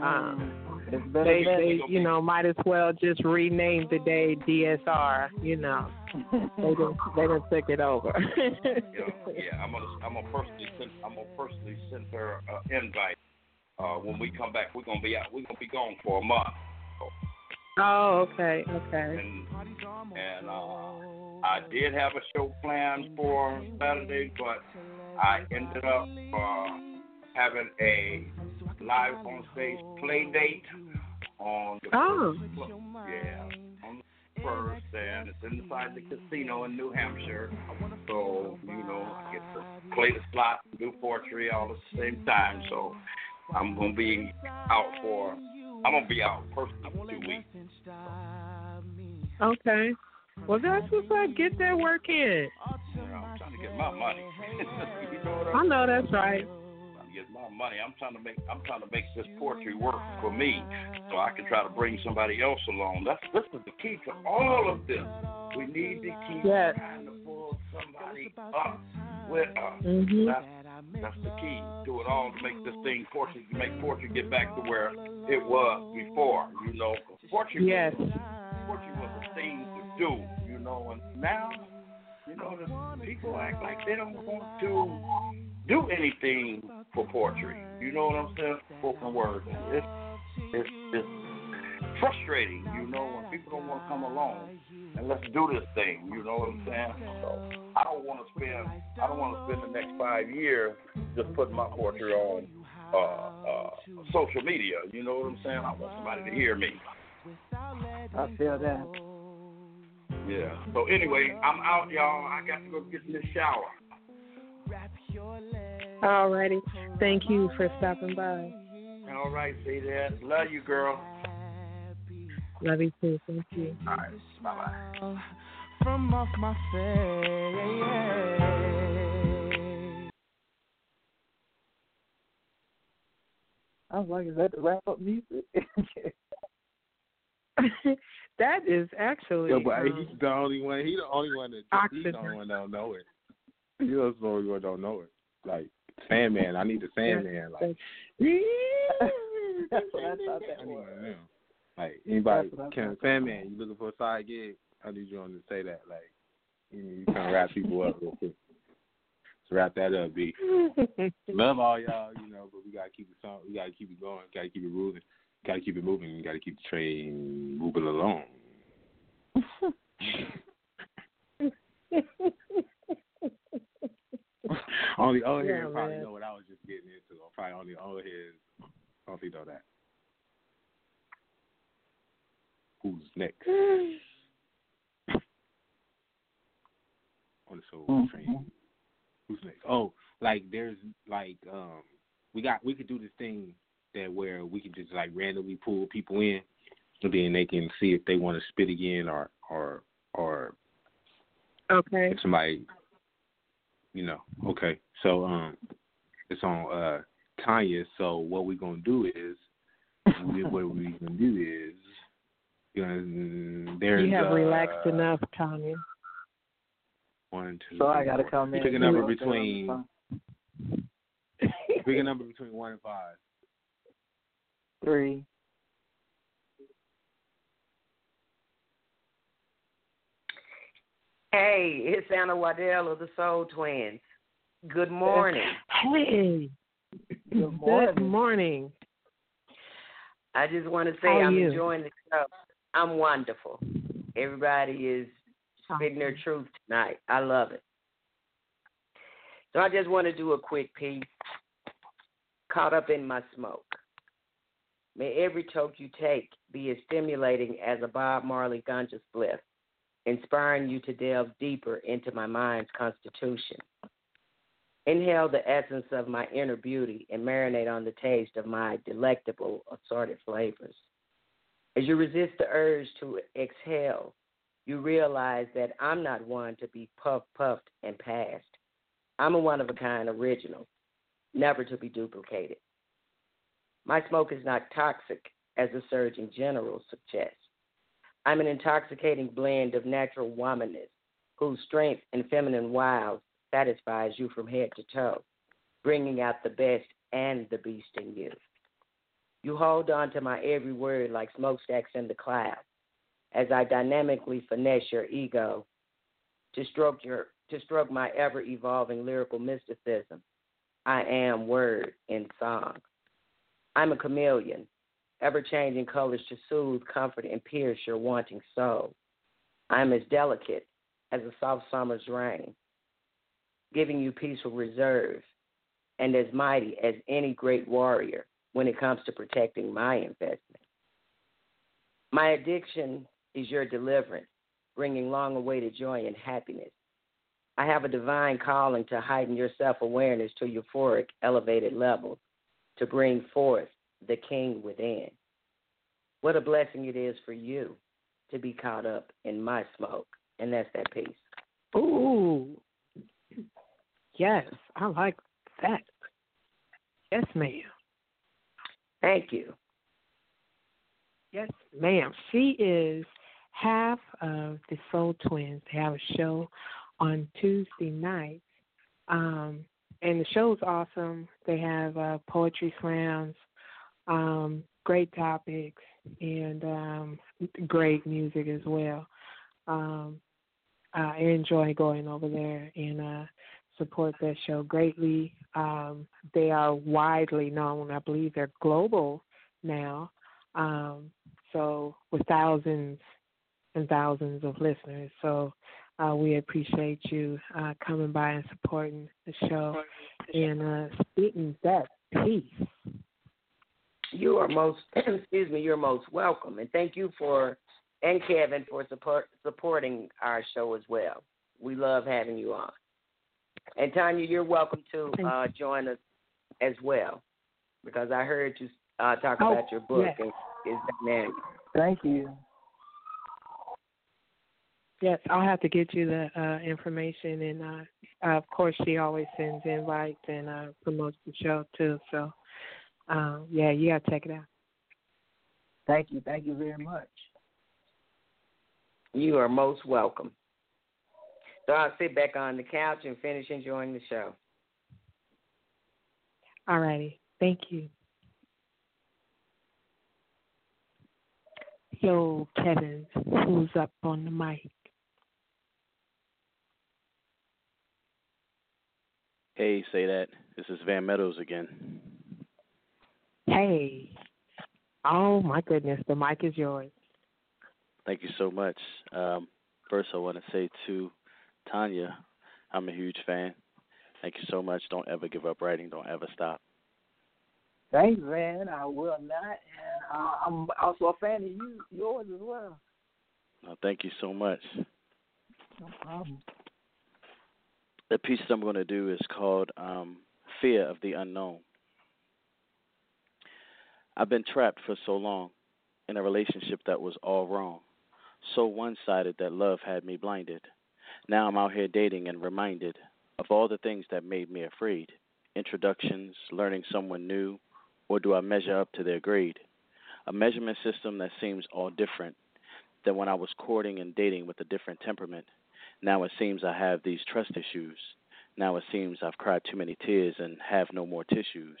So um, It's better they, than they, you know, might as well just rename the day DSR. You know, they done they done took it over. yeah, I'm gonna I'm gonna personally send I'm gonna personally send her an invite. Uh, when we come back, we're gonna be out. We're gonna be gone for a month. oh, okay, okay. And and uh, I did have a show planned for Saturday, but I ended up uh, having a live on stage play date on the Oh. first, yeah, on the first, and it's inside the casino in New Hampshire. So you know, I get to play the slot, and do poetry all at the same time. So I'm gonna be out for. I'm gonna be out personally for two weeks. Okay. Well, that's what's up. Get that work in. You know, I'm trying to get my money. you know what I I'm know that's right. Trying to get my money. I'm trying to make I'm trying to make this poetry work for me, so I can try to bring somebody else along. That's this is the key to all of this. We need to keep Yes. trying to pull somebody up with us. Mhm. That's, that's the key to it all to make this thing poetry to make poetry get back to where it was before. You know, poetry. Yes. Was, poetry was a thing to do. You know, and now you know, the people act like they don't want to do anything for poetry. You know what I'm saying? Spoken word. It's, it's, it's, frustrating, you know, when people don't want to come along and let's do this thing. You know what I'm saying? So I don't want to spend I don't want to spend the next five years just putting my poetry on uh, uh, social media. You know what I'm saying? I want somebody to hear me. I feel that. Yeah. So anyway, I'm out, y'all. I got to go get in the shower. Alrighty. Thank you for stopping by. All right, Say Dat. Love you, girl. Love you too. Thank you. All right. Bye bye. From off my face. I was like, is that the wrap up music? that is actually. Yeah, but um, he's the only one. He the only one that he's the only one that don't know it. The only one that don't know it. Like Sandman, I need the Sandman. Like That's what I thought that was. Like anybody can. Sandman, you looking for a side gig? I need you on to Say Dat. Like you, know, you kind of wrap people up real quick. So wrap that up, B. Love all y'all, you know, but we gotta keep it song. We gotta keep it going. Gotta keep it moving. Gotta keep it moving. We gotta keep the train moving along. only old Yeah, heads probably know what I was just getting into. Probably only old heads only know that. Who's next on the soul train? Who's next? Oh, like there's like um we got we could do this thing that where we could just like randomly pull people in and then they can see if they want to spit again or or or Okay. if somebody you know okay so um it's on uh tanya so what we're gonna do is we, what we're gonna do is gonna there's you have uh, relaxed enough, Tanya. one two So I gotta four. come in pick a and number do it. between pick a number between one and five Three. Hey, it's Anna Waddell of the Soul Twins. Good morning. Hey. Good Good morning. I just want to say I'm you? enjoying the show. I'm wonderful. Everybody is spitting their truth tonight. I love it. So I just want to do a quick piece. Caught up in my smoke. May every toke you take be as stimulating as a Bob Marley ganja spliff, inspiring you to delve deeper into my mind's constitution. Inhale the essence of my inner beauty and marinate on the taste of my delectable assorted flavors. As you resist the urge to exhale, you realize that I'm not one to be puffed, puffed, and passed. I'm a one of a kind original, never to be duplicated. My smoke is not toxic, as the Surgeon General suggests. I'm an intoxicating blend of natural womanness, whose strength and feminine wiles satisfies you from head to toe, bringing out the best and the beast in you. You hold on to my every word like smokestacks in the clouds, as I dynamically finesse your ego to stroke your to stroke my ever evolving lyrical mysticism. I am word in song. I'm a chameleon, ever changing colors to soothe, comfort, and pierce your wanting soul. I'm as delicate as a soft summer's rain, giving you peaceful reserve, and as mighty as any great warrior when it comes to protecting my investment. My addiction is your deliverance, bringing long awaited joy and happiness. I have a divine calling to heighten your self awareness to euphoric, elevated levels to bring forth the king within. What a blessing it is for you to be caught up in my smoke. And that's that piece. Ooh. Yes, I like that. Yes, ma'am. Thank you. Yes, ma'am. She is half of the Soul Twins. They have a show on Tuesday nights. Um, and the show's awesome. They have uh, poetry slams, um, great topics, and um, great music as well. Um, I enjoy going over there and uh, support that show greatly. Um, they are widely known. I believe they're global now. Um, So with thousands and thousands of listeners. So uh, we appreciate you uh, coming by and supporting the show and uh, speaking that peace. You are most, excuse me, you're most welcome, and thank you for and Kevin for support supporting our show as well. We love having you on. And Tanya, you're welcome to uh, join us as well, because I heard you uh, talk Oh, about your book yes. and it's dynamic. Thank you. Yes, I'll have to get you the uh, information, and uh, uh, of course, she always sends invites and uh, promotes the show too. So, um, yeah, you gotta check it out. Thank you. Thank you very much. You are most welcome. So I'll sit back on the couch and finish enjoying the show. All righty, thank you. Yo, Kevin, who's up on the mic? Hey, Say Dat. This is Van Meadows again. Hey. Oh my goodness, the mic is yours. Thank you so much. Um, first, I want to say to Tanya, I'm a huge fan. Thank you so much. Don't ever give up writing. Don't ever stop. Thanks, man. I will not. And uh, I'm also a fan of you, yours as well. No, thank you so much. No problem. The piece that I'm going to do is called um, Fear of the Unknown. I've been trapped for so long in a relationship that was all wrong, so one sided that love had me blinded. Now I'm out here dating and reminded of all the things that made me afraid introductions, learning someone new, or do I measure up to their grade? A measurement system that seems all different than when I was courting and dating with a different temperament. Now it seems I have these trust issues. Now it seems I've cried too many tears and have no more tissues.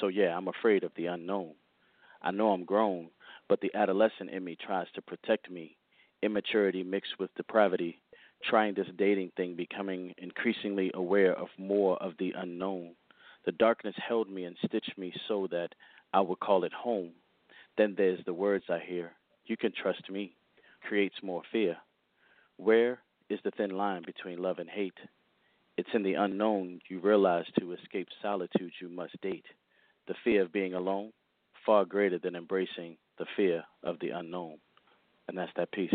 So yeah, I'm afraid of the unknown. I know I'm grown, but the adolescent in me tries to protect me. Immaturity mixed with depravity, trying this dating thing, becoming increasingly aware of more of the unknown. The darkness held me and stitched me so that I would call it home. Then there's the words I hear. You can trust me. Creates more fear. Where is the thin line between love and hate? It's in the unknown you realize to escape solitude you must date. The fear of being alone, far greater than embracing the fear of the unknown. And that's that piece.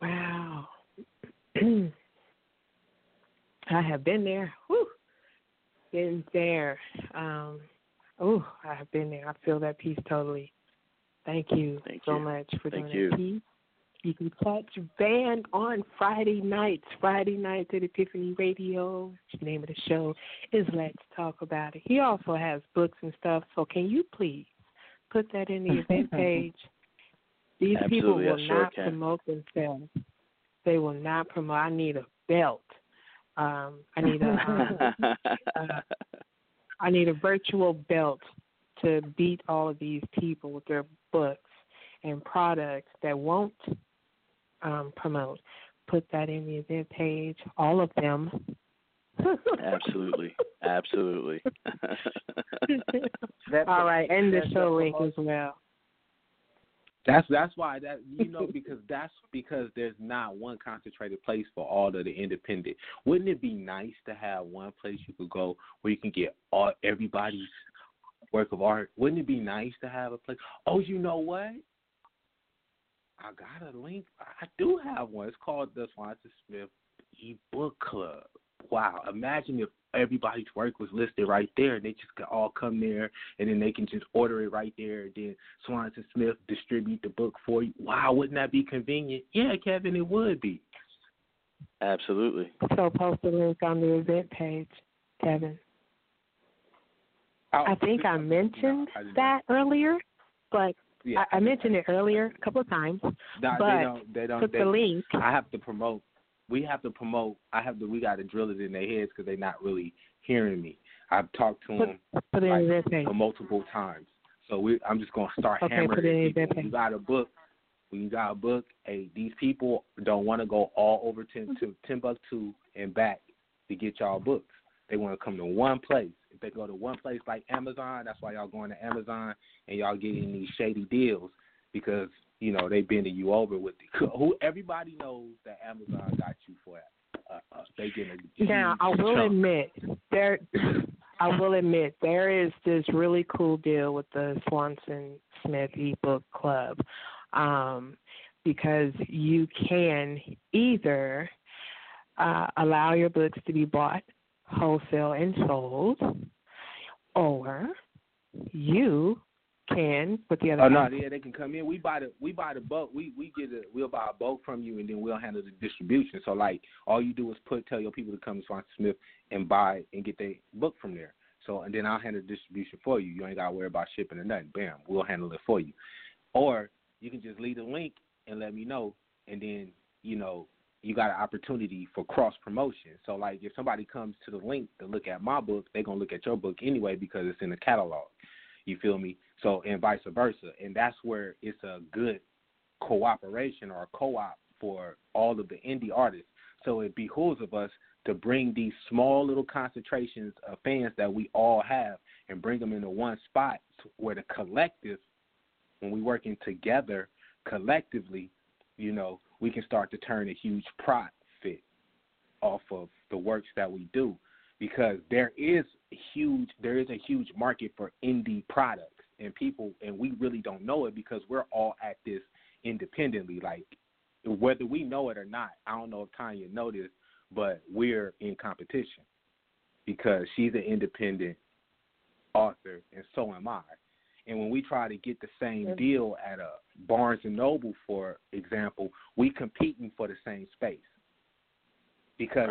Wow. I have been there. Whew. Been there. Um, oh, I have been there. I feel that piece totally. Thank you Thank so you. much for Thank doing that you. piece. You can catch Van on Friday nights. Friday nights at Epiphany Radio. The name of the show is Let's Talk About It. He also has books and stuff. So can you please put that in the event page? These people Absolutely, I will sure not can. promote themselves. They will not promote. I need a belt. Um, I need a um, uh, I need a virtual belt to beat all of these people with their books and products that won't um, promote. Put that in the event page, all of them. Absolutely. Absolutely. all right, and the show link as well. That's that's why that you know because that's because there's not one concentrated place for all of the independent. Wouldn't it be nice to have one place you could go where you can get all everybody's work of art? Wouldn't it be nice to have a place? Oh, you know what? I got a link. I do have one. It's called the Swanson Smith eBook Club. Wow! Imagine if everybody's work was listed right there, and they just could all come there, and then they can just order it right there, and then Swanson Smith distribute the book for you. Wow! Wouldn't that be convenient? Yeah, Kevin, it would be. Absolutely. So post the link on the event page, Kevin. Oh, I think I mentioned I didn't. that earlier, but Yeah. I, I mentioned it earlier a couple of times. Nah, but they don't. They don't. put they, the link. I have to promote. We have to promote. I have to. We got to drill it in their heads because they're not really hearing me. I've talked to Put, them put like, multiple times. So we, I'm just gonna start Okay, hammering put people. you got a book, when you got a book, hey, these people don't want to go all over ten to Timbuktu and back to get y'all books. They want to come to one place. If they go to one place like Amazon, that's why y'all going to Amazon and y'all getting these shady deals because you know they bending you over with the, who everybody knows that Amazon got you for uh, uh, they getting a Now I will chunk. admit there. I will admit there is this really cool deal with the Swanson Smith ebook club, um, because you can either uh, allow your books to be bought wholesale and sold, or you can put the other. Oh no, yeah, they can come in. We buy the we buy the boat. We we get a we'll buy a boat from you, and then we'll handle the distribution. So like, all you do is put tell your people to come to Swanson Smith and buy and get their book from there. So and then I'll handle the distribution for you. You ain't gotta worry about shipping or nothing. Bam, we'll handle it for you. Or you can just leave the link and let me know, and then you know you got an opportunity for cross promotion. So like if somebody comes to the link to look at my book, they're gonna look at your book anyway because it's in the catalog. You feel me? So and vice versa. And that's where it's a good cooperation or a co op for all of the indie artists. So it behooves of us to bring these small little concentrations of fans that we all have and bring them into one spot where the collective, when we working together collectively, you know, we can start to turn a huge profit off of the works that we do because there is huge there is a huge market for indie products and people and we really don't know it because we're all at this independently. Like whether we know it or not i don't know if tanya this but we're in competition because she's an independent author and so am i and when we try to get the same deal at a barnes and noble for example we competing for the same space. Because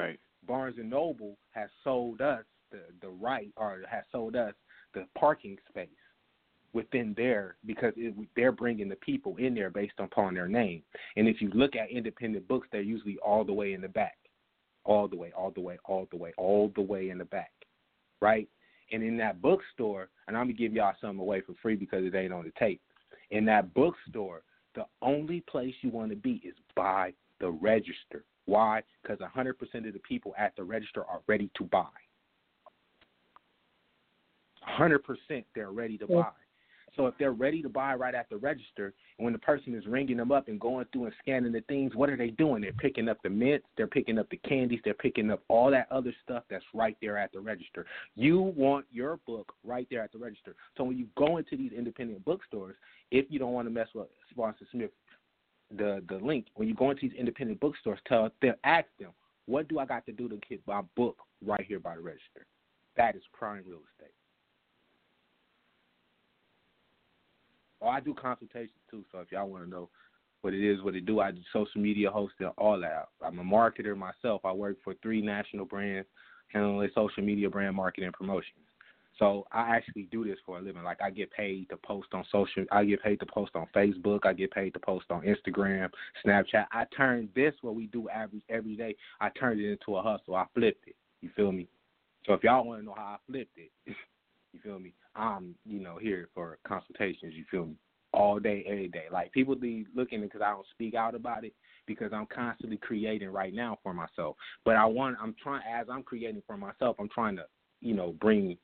Barnes and Noble has sold us the the right or has sold us the parking space within there because it, they're bringing the people in there based upon their name. And if you look at independent books, they're usually all the way in the back, all the way, all the way, all the way, all the way in the back, right? And in that bookstore, and I'm gonna give y'all something away for free because it ain't on the tape. In that bookstore, the only place you want to be is by the register. Why? Because 100% of the people at the register are ready to buy. 100% they're ready to buy. So if they're ready to buy right at the register, and when the person is ringing them up and going through and scanning the things, what are they doing? They're picking up the mints, they're picking up the candies, they're picking up all that other stuff that's right there at the register. You want your book right there at the register. So when you go into these independent bookstores, if you don't want to mess with Swanson Smith the the link when you go into these independent bookstores tell them ask them what do i got to do to get my book right here by the register that is prime real estate oh i do consultations too so if y'all want to know what it is what it do i do social media hosting all that i'm a marketer myself i work for three national brands handling social media brand marketing promotions so I actually do this for a living. Like I get paid to post on social. I get paid to post on Facebook. I get paid to post on Instagram, Snapchat. I turned this what we do every every day. I turned it into a hustle. I flipped it. You feel me? So if y'all want to know how I flipped it, you feel me? I'm you know here for consultations. You feel me? All day, every day. Like people be looking because I don't speak out about it because I'm constantly creating right now for myself. But I want. I'm trying as I'm creating for myself. I'm trying to you know bring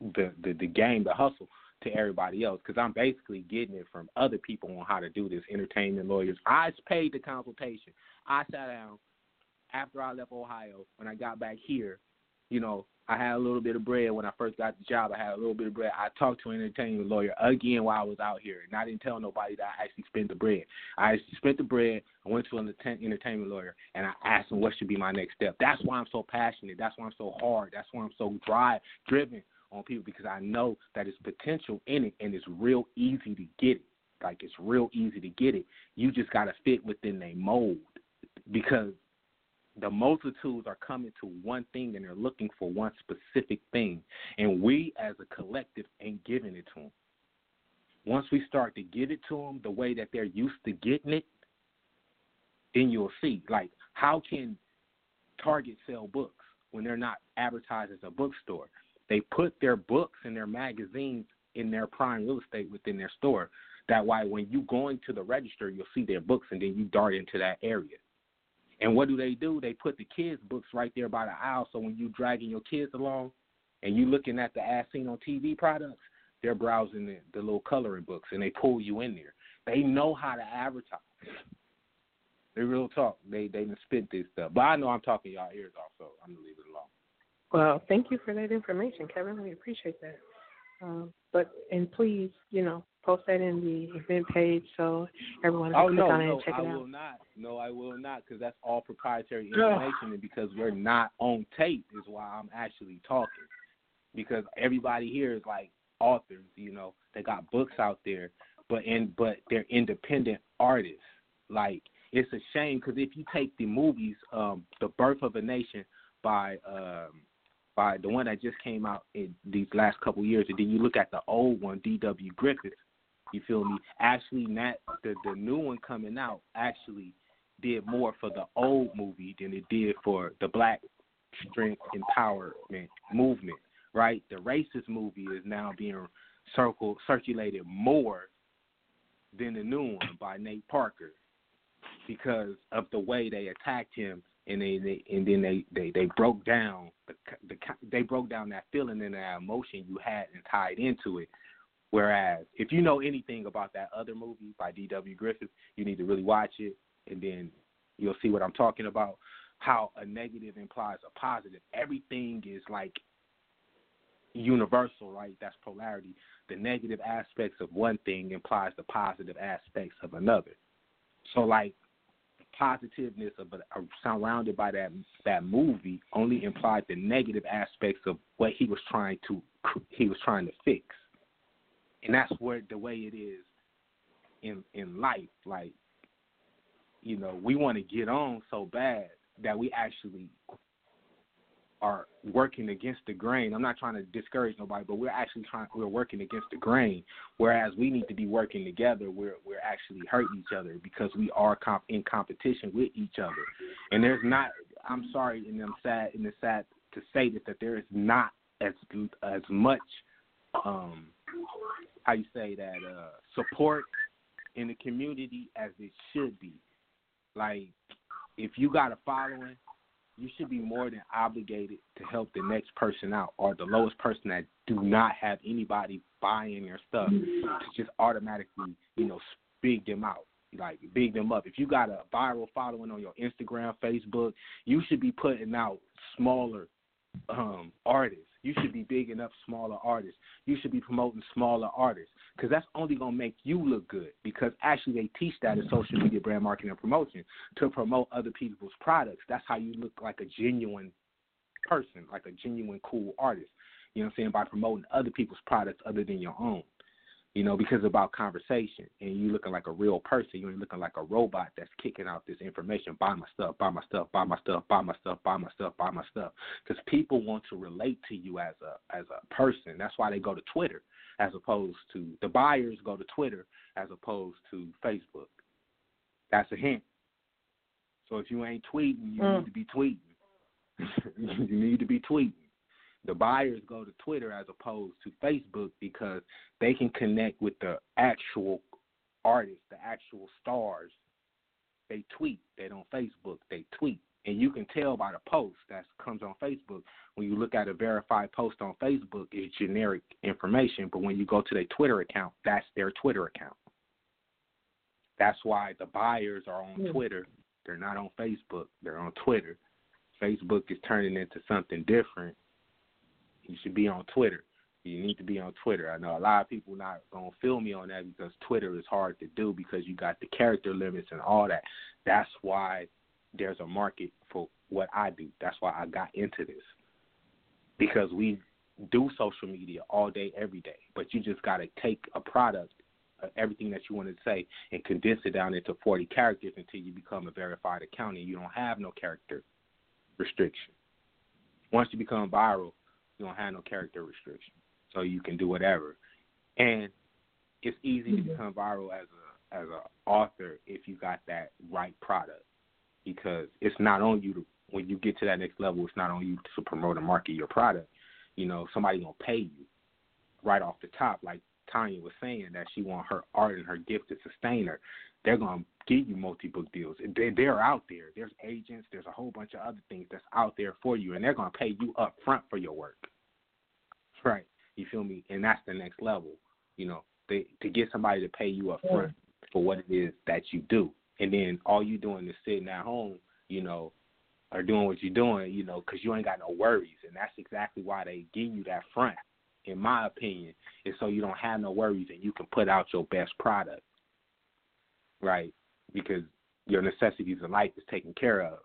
the, the the game, the hustle to everybody else because I'm basically getting it from other people on how to do this. Entertainment lawyers. I paid the consultation. I sat down after I left Ohio. When I got back here, you know, I had a little bit of bread when I first got the job. I had a little bit of bread. I talked to an entertainment lawyer again while I was out here, and I didn't tell nobody that I actually spent the bread. I actually spent the bread. I went to an entertainment lawyer, and I asked him what should be my next step. That's why I'm so passionate. That's why I'm so hard. That's why I'm so drive driven on people because I know that it's potential in it, and it's real easy to get it. Like it's real easy to get it. You just gotta fit within a mold because the multitudes are coming to one thing and they're looking for one specific thing. And we as a collective ain't giving it to them. Once we start to give it to them the way that they're used to getting it, then you'll see. Like, how can Target sell books when they're not advertised as a bookstore? They put their books and their magazines in their prime real estate within their store. That way, when you go into the register, you'll see their books, and then you dart into that area. And what do they do? They put the kids' books right there by the aisle, so when you're dragging your kids along, and you're looking at the as seen on TV products, they're browsing the, the little coloring books and they pull you in there. They know how to advertise. They real talk. They they done spit this stuff. But I know I'm talking y'all ears off, so I'm gonna leave it alone. Well, thank you for that information, Kevin. We appreciate that. Um, but and please, you know, post that in the event page so everyone can Oh click no, on it no, and check I it out. will not. No, I will not, because that's all proprietary information, and because we're not on tape is why I'm actually talking. Because everybody here is like authors, you know, they got books out there, but in but they're independent artists. Like it's a shame because if you take the movies, um, The Birth of a Nation by um by the one that just came out in these last couple years, and then you look at the old one, D.W. Griffith. You feel me? Actually, not the the new one coming out actually did more for the old movie than it did for the Black Strength Empowerment movement. Right? The racist movie is now being circle circulated more than the new one by Nate Parker because of the way they attacked him and they, they and then they they they broke down the, the they broke down that feeling and that emotion you had and tied into it. Whereas if you know anything about that other movie by D.W. Griffith, you need to really watch it, and then you'll see what I'm talking about. How a negative implies a positive. Everything is like universal, right? That's polarity. The negative aspects of one thing implies the positive aspects of another. So, like positiveness of a, surrounded by that that movie only implied the negative aspects of what he was trying to he was trying to fix, and that's where the way it is in in life. Like, you know, we want to get on so bad that we actually are working against the grain. I'm not trying to discourage nobody, but we're actually trying we're working against the grain. Whereas we need to be working together. We're we're actually hurting each other because we are comp- in competition with each other. And there's not. I'm sorry, and I'm sad, and it's sad to say this that there is not as as much um how you say that uh support in the community as it should be. Like if you got a following you should be more than obligated to help the next person out or the lowest person that do not have anybody buying their stuff to just automatically, you know, big them out. Like big them up. If you got a viral following on your Instagram, Facebook, you should be putting out smaller um artists. You should be bigging up smaller artists. You should be promoting smaller artists because that's only going to make you look good. Because actually, they teach that in social media brand marketing and promotion to promote other people's products. That's how you look like a genuine person, like a genuine cool artist. You know what I'm saying? By promoting other people's products other than your own. You know, because it's about conversation and you looking like a real person. You ain't looking like a robot that's kicking out this information. Buy my stuff, buy my stuff, buy my stuff, buy my stuff, buy my stuff, buy my stuff. Because people want to relate to you as a as a person. That's why they go to Twitter as opposed to the buyers go to Twitter as opposed to Facebook. That's a hint. So if you ain't tweeting, you Mm. need to be tweeting. you need to be tweeting. The buyers go to Twitter as opposed to Facebook because they can connect with the actual artists, the actual stars. They tweet. They don't Facebook. They tweet. And you can tell by the post that comes on Facebook. When you look at a verified post on Facebook, it's generic information. But when you go to their Twitter account, that's their Twitter account. That's why the buyers are on Hmm. Twitter. They're not on Facebook. They're on Twitter. Facebook is turning into something different. You should be on Twitter. You need to be on Twitter. I know a lot of people not gonna feel me on that because Twitter is hard to do because you got the character limits and all that. That's why there's a market for what I do. That's why I got into this. Because we do social media all day, every day. But you just gotta take a product, uh, everything that you want to say, and condense it down into 40 characters until you become a verified account and you don't have no character restriction. Once you become viral, you don't have no character restriction, so you can do whatever. And it's easy to mm-hmm. become viral as a as a author if you got that right product, because it's not on you to when you get to that next level. It's not on you to promote and market your product. You know, somebody gonna pay you right off the top, like Tanya was saying that she want her art and her gift to sustain her. They're gonna give you multi book deals. They they're out there. There's agents. There's a whole bunch of other things that's out there for you, and they're gonna pay you up front for your work. right? You feel me? And that's the next level. You know, they, to get somebody to pay you up front for what it is that you do, and then all you doing is sitting at home, you know, or doing what you're doing, you know, because you ain't got no worries, and that's exactly why they give you that front. In my opinion, is so you don't have no worries and you can put out your best product, right? Because your necessities of life is taken care of.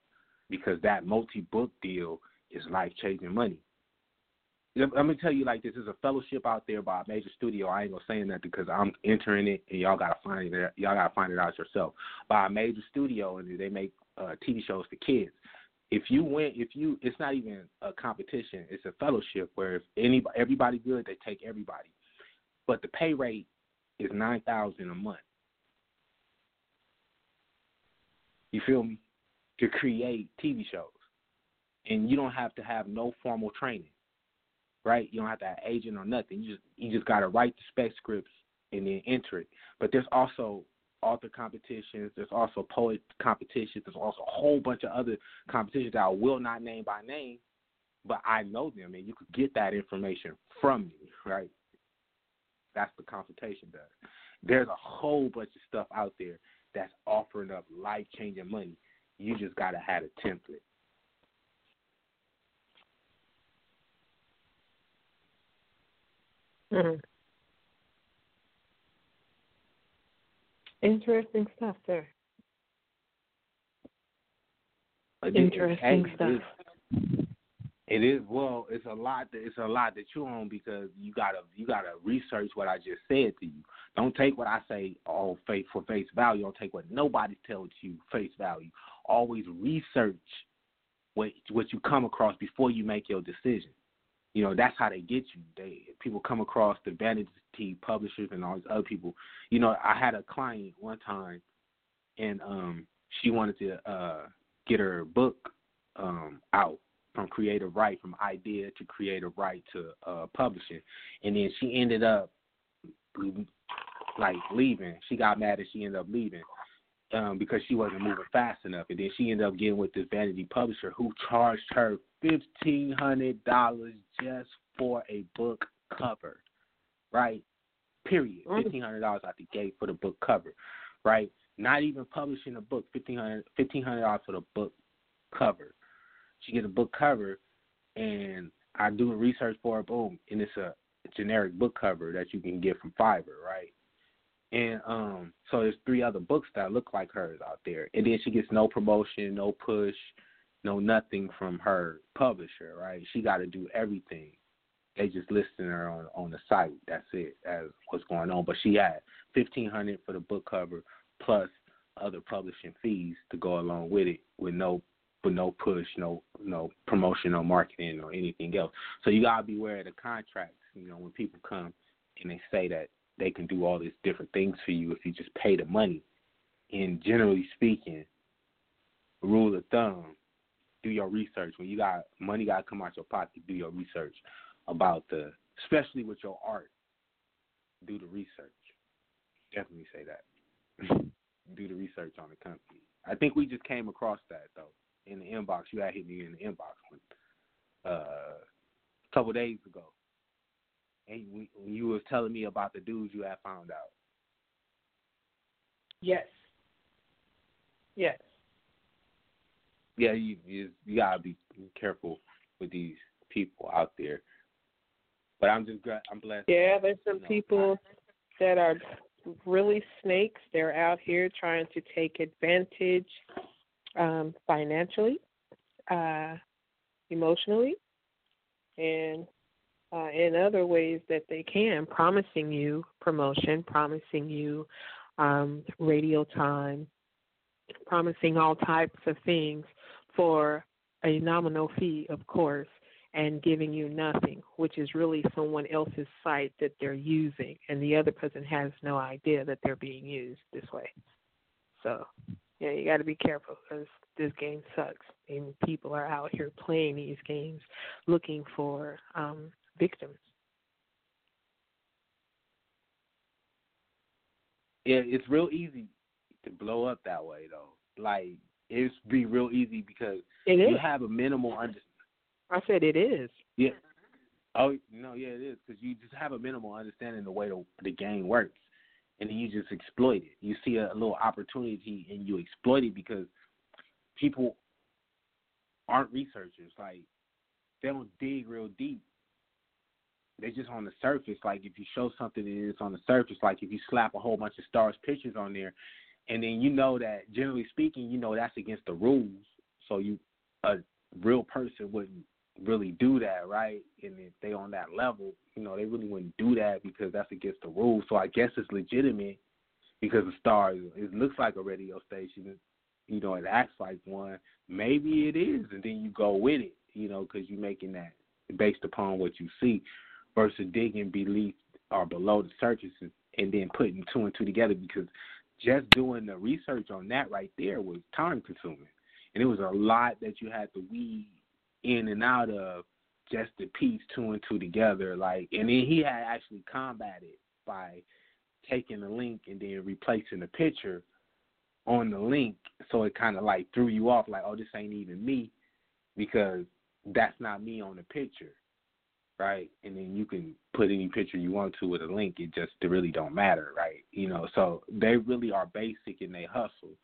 Because that multi-book deal is life-changing money. Let me tell you like this: there's a fellowship out there by a major studio. I ain't gonna say nothing because I'm entering it, and y'all gotta find it. Y'all gotta find it out yourself. By a major studio, and they make uh, TV shows for kids. If you win, if you, it's not even a competition. It's a fellowship where if anybody, everybody good, they take everybody. But the pay rate is nine thousand a month. You feel me? To create TV shows, and you don't have to have no formal training right? You don't have to have agent or nothing. You just you just gotta write the spec scripts and then enter it. But there's also author competitions. There's also poet competitions. There's also a whole bunch of other competitions that I will not name by name, but I know them, and you could get that information from me, right? That's the consultation does. There's a whole bunch of stuff out there that's offering up life changing money. You just gotta have a template. Mm-hmm. Interesting stuff there. Interesting stuff. It, is well. It's a lot. It's a lot to chew on because you gotta you gotta research what I just said to you. Don't take what I say all face for face value. Don't take what nobody tells you face value. Always research what what you come across before you make your decision you know that's how they get you. They people come across the vanity publishers and all these other people. You know, I had a client one time, and um, she wanted to uh, get her book um, out from creative right, from idea to creative right to uh, publishing, and then she ended up like leaving. She got mad and she ended up leaving um, because she wasn't moving fast enough. And then she ended up getting with this vanity publisher who charged her fifteen hundred dollars just for a book cover, right? Period. Mm. Fifteen hundred dollars out the gate for the book cover, right? Not even publishing a book. Fifteen hundred fifteen hundred dollars for the book cover. She get a book cover, and I do research for her. Boom, and it's a generic book cover that you can get from Fiverr, right? And um, so there's three other books that look like hers out there, and then she gets no promotion, no push, no nothing from her publisher, right? She got to do everything. They just listing her on on the site. That's it. As what's going on. But she had fifteen hundred for the book cover plus other publishing fees to go along with it, with no with no push, no no promotion, no marketing or anything else. So you gotta be aware of the contracts. You know, when people come and they say that they can do all these different things for you if you just pay the money. And generally speaking, rule of thumb, do your research. When you got money got to come out your pocket, do your research about the, especially with your art. Do the research. Definitely say that. do the research on the company. I think we just came across that though in the inbox. You had hit me in the inbox one, uh, a couple days ago and when you was telling me about the dudes you had found out. Yes. Yes. Yeah, you you, you gotta be careful with these people out there. But I'm just I'm blessed. Yeah, there's some you know, people that are really snakes. They're out here trying to take advantage um, financially, uh, emotionally, and uh, in other ways that they can, promising you promotion, promising you um, radio time, promising all types of things for a nominal fee, of course, and giving you nothing, which is really someone else's site that they're using, and the other person has no idea that they're being used this way. So, yeah, you got to be careful because this game sucks, and people are out here playing these games looking for um, victims. Yeah, it's real easy to blow up that way though. Like it's be real easy because it you have a minimal understanding. I said it is. Yeah. Oh no, yeah, it is because you just have a minimal understanding of the way the, the game works, and then you just exploit it. You see a, a little opportunity and you exploit it because people aren't researchers. Like they don't dig real deep. They're just on the surface. Like if you show something and it's on the surface, like if you slap a whole bunch of stars pictures on there, and then you know that generally speaking, you know that's against the rules. So you a real person wouldn't really do that, right? And if they on that level, you know, they really wouldn't do that because that's against the rules. So I guess it's legitimate because the star it looks like a radio station, you know, it acts like one. Maybe it is, and then you go with it, you know, because you're making that based upon what you see, versus digging beneath or below the surface and then putting two and two together. Because just doing the research on that right there was time consuming, and it was a lot that you had to weed in and out of just to piece two and two together. Like, and then he had actually combated by taking the link and then replacing the picture on the link, so it kind of like threw you off, like, oh, this ain't even me, because that's not me on the picture, right? And then you can put any picture you want to with a link. It just it really don't matter, right? You know, so they really are basic and they hustle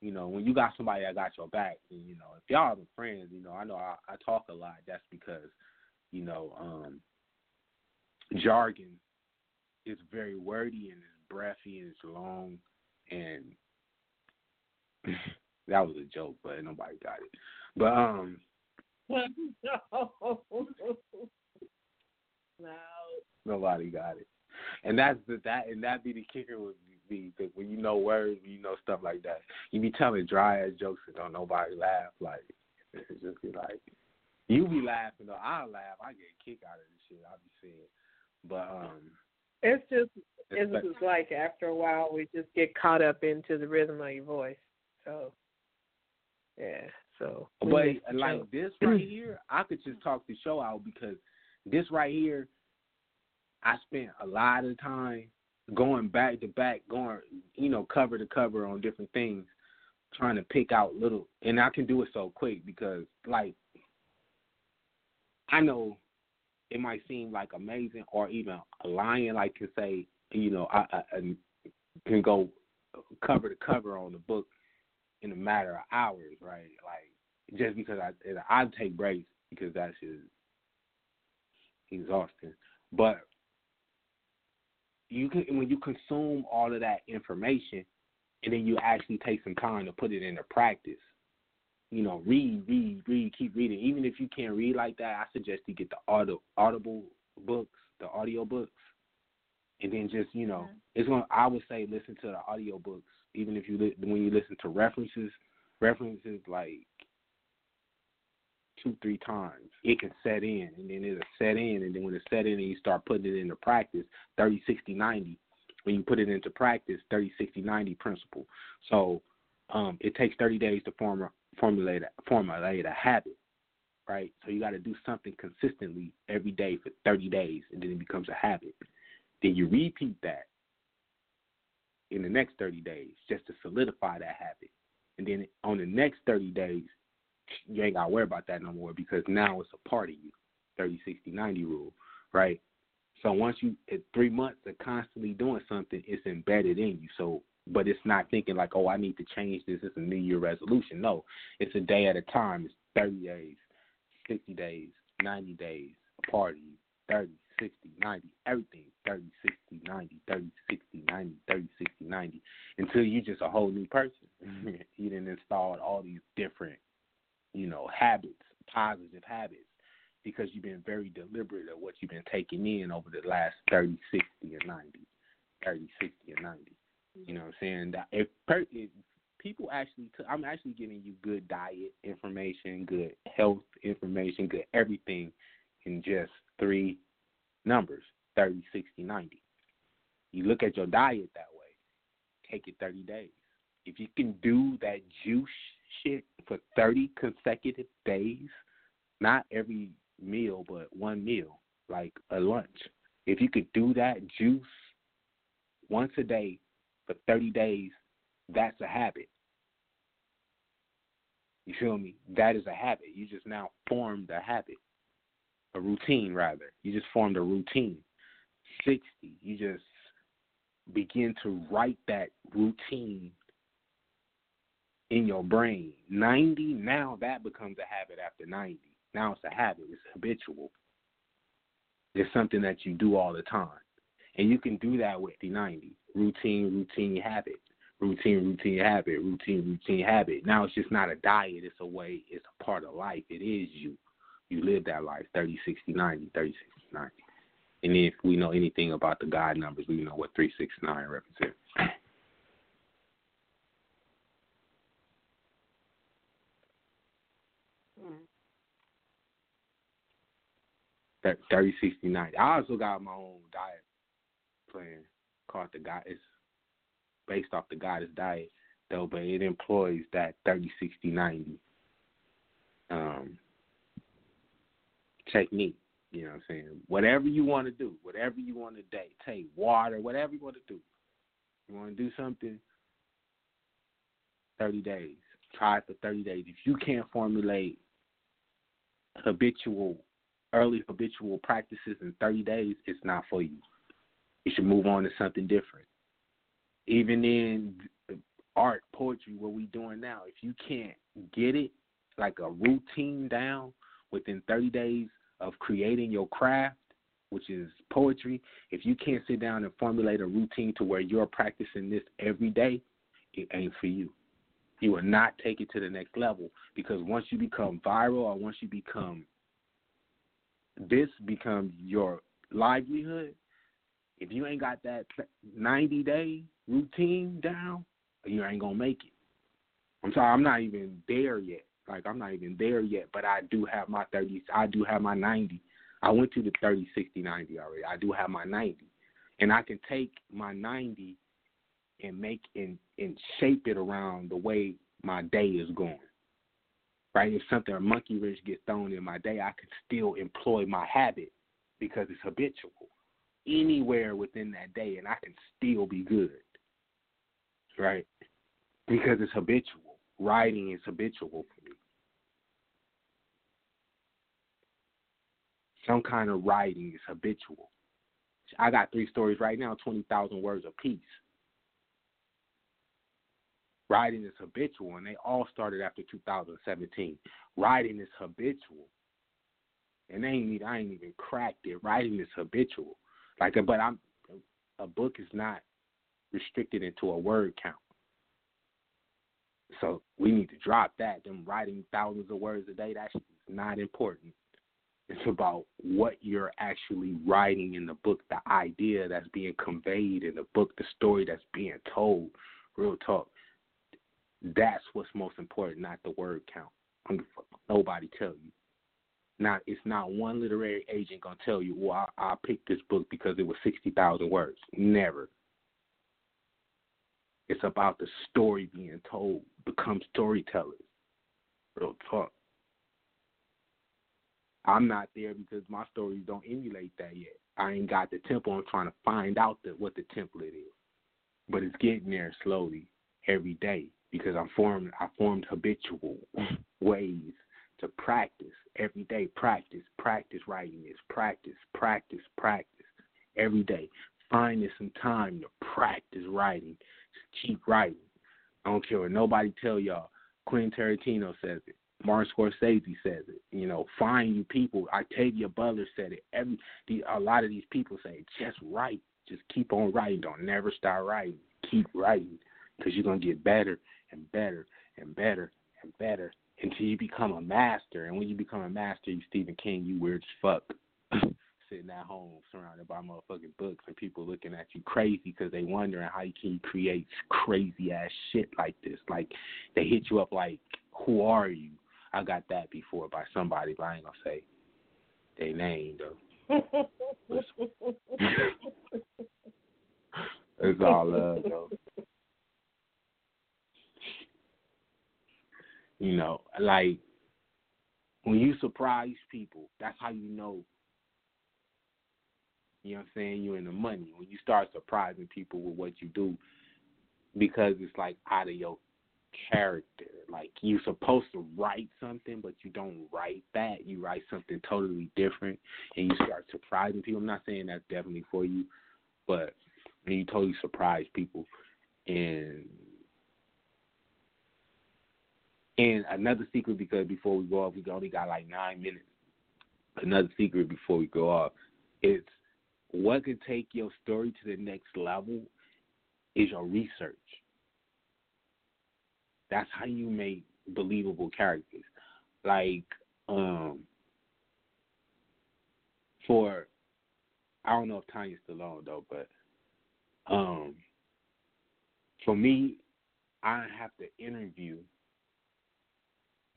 you know, when you got somebody that got your back, and, you know, if y'all are friends, you know, I know I, I talk a lot. That's because, you know, um, jargon is very wordy and it's breathy and it's long, and that was a joke, but nobody got it. But um, no. nobody got it, and that's the that and that be the kicker with be because when you know words, when you know stuff like that, you be telling dry ass jokes and don't nobody laugh. Like it's just be like you be laughing though. I laugh. I get a kick out of this shit. I be saying, but um, it's just it's just like after a while we just get caught up into the rhythm of your voice. So yeah. So but like this right here, I could just talk the show out because this right here, I spent a lot of time going back to back, going you know cover to cover on different things, trying to pick out little, and I can do it so quick because like I know it might seem like amazing or even a lion like can say you know I, I, I can go cover to cover on the book in a matter of hours, right? Like just because I I take breaks because that's just exhausting. But you can when you consume all of that information and then you actually take some time to put it into practice. You know, read, read, read, keep reading. Even if you can't read like that, I suggest you get the audio, audible books, the audio books, and then just you know, mm-hmm. it's going. I would say listen to the audio books, even if you li- when you listen to references, references like two, three times, it can set in, and then it'll set in, and then when it's set in and you start putting it into practice, 30, 60, 90, when you put it into practice, 30, 60, 90 principle. So um, it takes 30 days to form a, formulate, a, formulate a habit, right? So you got to do something consistently every day for 30 days, and then it becomes a habit. Then you repeat that in the next 30 days just to solidify that habit. And then on the next 30 days, you ain't got to worry about that no more because now it's a part of you. 30, 60, 90 rule, right? So once you, at three months of constantly doing something, it's embedded in you. So, but it's not thinking like, oh, I need to change this. It's a New Year resolution. No, it's a day at a time. It's 30 days, 60 days, 90 days, a part of you. 30, 60, 90, everything 30, 60, 90, 30, 60, 90, 30, 60, 90, until you're just a whole new person. you didn't install all these different you know, habits, positive habits, because you've been very deliberate of what you've been taking in over the last 30, 60, or 90. 30, 60, or 90. You know what I'm saying? If, if people actually, I'm actually giving you good diet information, good health information, good everything in just three numbers 30, 60, 90. You look at your diet that way, take it 30 days. If you can do that juice shit for 30 consecutive days, not every meal, but one meal, like a lunch. If you could do that juice once a day for 30 days, that's a habit. You feel me? That is a habit. You just now formed a habit. a routine rather. You just formed a routine. 60, you just begin to write that routine in your brain. 90, now that becomes a habit after 90. Now it's a habit, it's habitual. It's something that you do all the time. And you can do that with the 90. Routine, routine, habit. Routine, routine, habit. Routine, routine, habit. Now it's just not a diet, it's a way, it's a part of life. It is you. You live that life 30, 60, 90, 30, 60, 90. And if we know anything about the God numbers, we know what 369 represents. Thirty, sixty, ninety. I also got my own diet plan called the God. Based off the Goddess diet, though, but it employs that 30, 60, 90 um, technique. You know what I'm saying? Whatever you want to do, whatever you want to date, take water, whatever you want to do. You want to do something? 30 days. Try it for 30 days. If you can't formulate habitual, early habitual practices in 30 days, it's not for you. You should move on to something different. Even in art, poetry, what we doing now, if you can't get it like a routine down within 30 days of creating your craft, which is poetry, if you can't sit down and formulate a routine to where you're practicing this every day, it ain't for you. You will not take it to the next level because once you become viral or once you become this becomes your livelihood, if you ain't got that 90 day routine down, you ain't gonna make it. I'm sorry, I'm not even there yet. Like I'm not even there yet, but I do have my 30s. I do have my 90. I went to the 30, 60, 90 already. I do have my 90, and I can take my 90 and make and and shape it around the way my day is going. Right? If something a monkey wrench gets thrown in my day, I can still employ my habit because it's habitual anywhere within that day, and I can still be good. Right? Because it's habitual. Writing is habitual for me. Some kind of writing is habitual. I got three stories right now, 20,000 words apiece. Writing is habitual, and they all started after 2017. Writing is habitual, and they ain't I ain't even cracked it. Writing is habitual, like, but I'm a book is not restricted into a word count. So we need to drop that. Them writing thousands of words a day, that's not important. It's about what you're actually writing in the book, the idea that's being conveyed in the book, the story that's being told. Real talk. That's what's most important, not the word count. Nobody tell you. Now, it's not one literary agent gonna tell you, well, I, I picked this book because it was sixty thousand words. Never. It's about the story being told. Become storytellers. Real talk. I'm not there because my stories don't emulate that yet. I ain't got the temple. I'm trying to find out the, what the template is, but it's getting there slowly every day because I'm formed. I formed habitual ways to practice every day. Practice, practice writing this. Practice, practice, practice every day. Finding some time to practice writing. Just keep writing. I don't care what nobody tell y'all. Quentin Tarantino says it. Martin Scorsese says it. You know, find you people. Octavia Butler said it. Every the, a lot of these people say just write. Just keep on writing. Don't never stop writing. Keep writing because you're gonna get better and better and better and better until you become a master. And when you become a master, you Stephen King, you weird as fuck. Sitting at home surrounded by motherfucking books and people looking at you crazy because they wondering how you can create crazy ass shit like this. Like they hit you up like, "Who are you?" I got that before by somebody, but I ain't gonna say their name though. it's all love though. You know, like when you surprise people, that's how you know. You know what I'm saying? You're in the money. When you start surprising people with what you do, because it's like out of your character. Like you're supposed to write something, but you don't write that. You write something totally different, and you start surprising people. I'm not saying that's definitely for you, but you totally surprise people. And and another secret because before we go off, we only got like nine minutes. Another secret before we go off, it's what could take your story to the next level is your research. That's how you make believable characters. Like, um, for I don't know if Tanya's still on though, but um, for me, I have to interview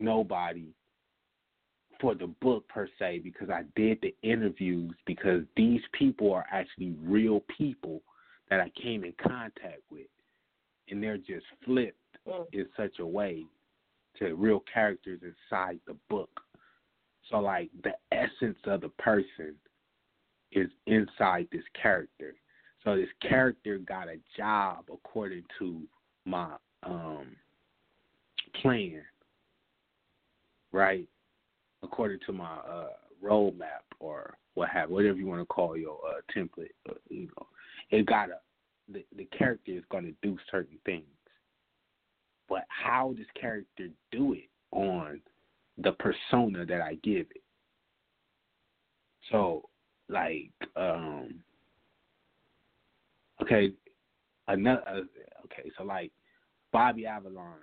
nobody for the book per se because I did the interviews because these people are actually real people that I came in contact with, and they're just flipped mm. in such a way to real characters inside the book. So like the essence of the person is inside this character. So this character got a job according to my um plan, right? According to my uh roadmap or what have whatever you want to call your uh template, uh, you know. It got a the, the character is going to do certain things. But how does character do it on the persona that I give it? So, like, um, okay, another, uh, okay, so like Bobby Avalon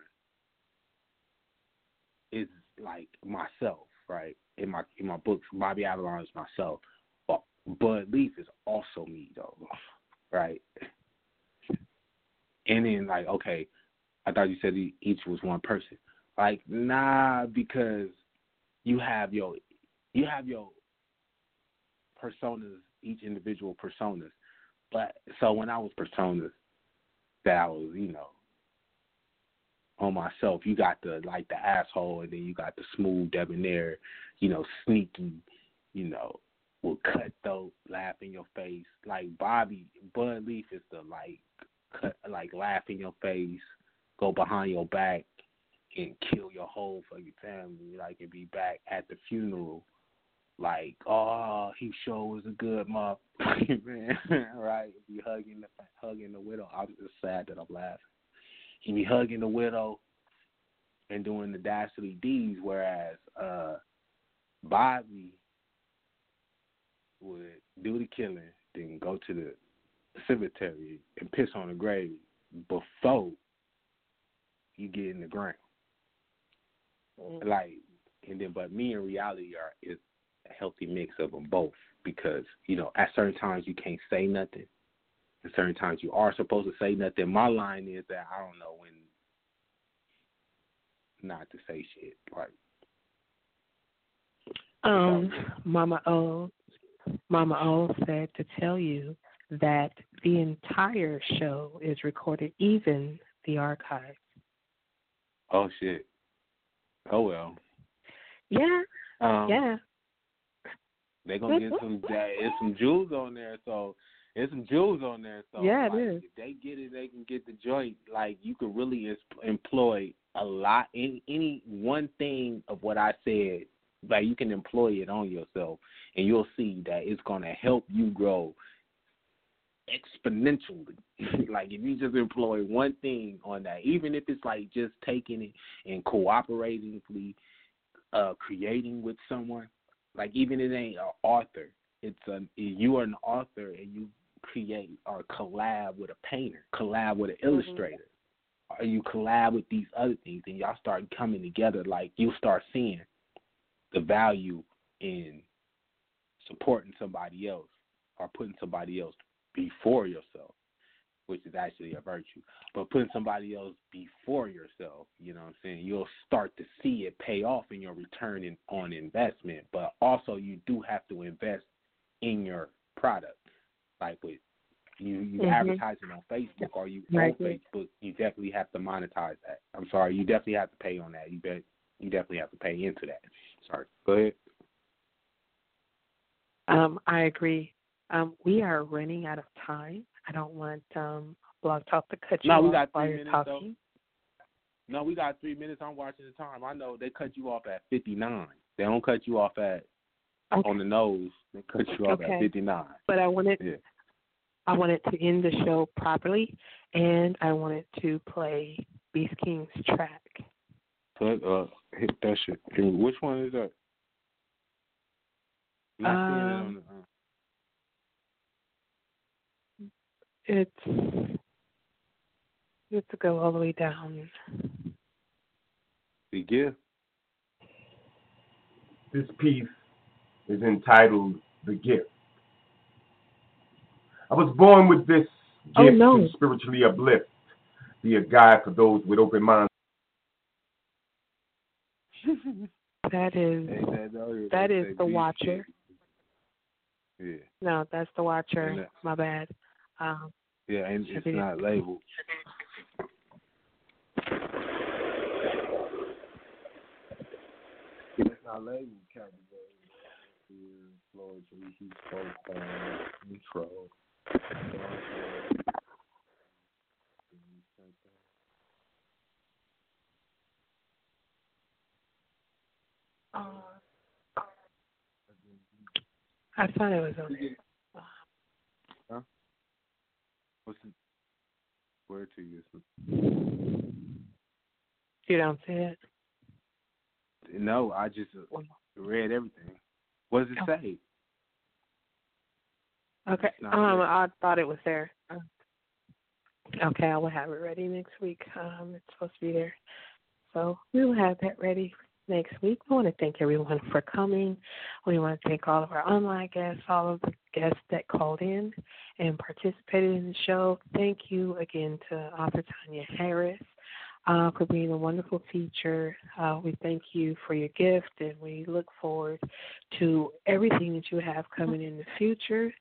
is like myself, right? In my in my books, Bobby Avalon is myself. But Bud Leaf is also me, though, right? And then like, okay, I thought you said each was one person. Like, nah, because you have your you have your personas, each individual personas. But so when I was personas that I was, you know, on myself, you got the like the asshole and then you got the smooth debonair, you know, sneaky, you know, will cut throat, laugh in your face. Like Bobby Bud Leaf is the like cut like laugh in your face, go behind your back, and kill your whole fucking family. Like and be back at the funeral, like oh he sure was a good motherfucking man, right? Be hugging the hugging the widow. I'm just sad that I'm laughing. He be hugging the widow and doing the dastardly deeds, whereas uh Bobby would do the killing, then go to the cemetery and piss on the grave before you get in the ground. Mm-hmm. Like, and then, but me and reality are is a healthy mix of them both because you know at certain times you can't say nothing, certain times you are supposed to say nothing. My line is that I don't know when not to say shit. Like, um, Mama O, Mama O said to tell you that the entire show is recorded, even the archives. Oh shit. Oh well. Yeah. Um, yeah. They're gonna get some. There's some jewels on there, so there's some jewels on there. So yeah, like, it is. If they get it, they can get the joint. Like you could really employ a lot in any one thing of what I said. Like you can employ it on yourself, and you'll see that it's gonna help you grow exponentially. like if you just employ one thing on that, even if it's like just taking it and cooperatively uh creating with someone, like even if it ain't an author, it's a you are an author and you create or collab with a painter, collab with an mm-hmm. illustrator, or you collab with these other things, and y'all start coming together. Like you start seeing the value in supporting somebody else or putting somebody else before yourself, which is actually a virtue. But putting somebody else before yourself, you know what I'm saying, you'll start to see it pay off in your return in, on investment. But also, you do have to invest in your product. Like with you, you mm-hmm. advertising on Facebook or you right. on Facebook, you definitely have to monetize that. I'm sorry, you definitely have to pay on that. You bet, you definitely have to pay into that. Sorry, go ahead. Um, I agree. Um, we are running out of time. I don't want um, Blog Talk to cut you no, off we got while you're minutes, talking. No, we got three minutes. I'm watching the time. I know they cut you off at 59. They don't cut you off at Okay. on the nose. They cut you off Okay. at 59. But I wanted Yeah. I wanted to end the show properly, and I wanted to play Beast King's track. Put uh hit that shit. Which one is that? I'm not seeing it on the, uh, It's you have to go all the way down. the gift. This piece is entitled The Gift. I was born with this gift Oh, no. to spiritually uplift, be a guide for those with open minds. That is Hey, that, that, that is the Watcher. Yeah, No, that's the Watcher. And that- My bad. Um, yeah, and it's be- not labeled. It's not labeled captivating. Floyd, he spoke uh, intro. I thought it was on there. Huh? What's the where to use? You don't see it. No, I just uh, read everything. What does it say? Okay. Um, there. I thought it was there. Okay, I will have it ready next week. Um, it's supposed to be there, so we will have that ready next week. We want to thank everyone for coming. We want to thank all of our online guests, all of the guests that called in and participated in the show. Thank you again to author Tanya Harris uh, for being a wonderful teacher. Uh, we thank you for your gift, and we look forward to everything that you have coming in the future.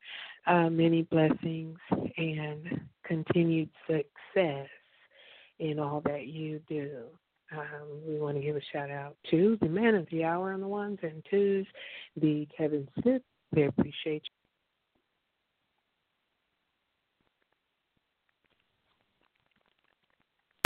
Uh, many blessings and continued success in all that you do. Um, we want to give a shout out to the man of the hour on the ones and twos, the Kevin Smith. We appreciate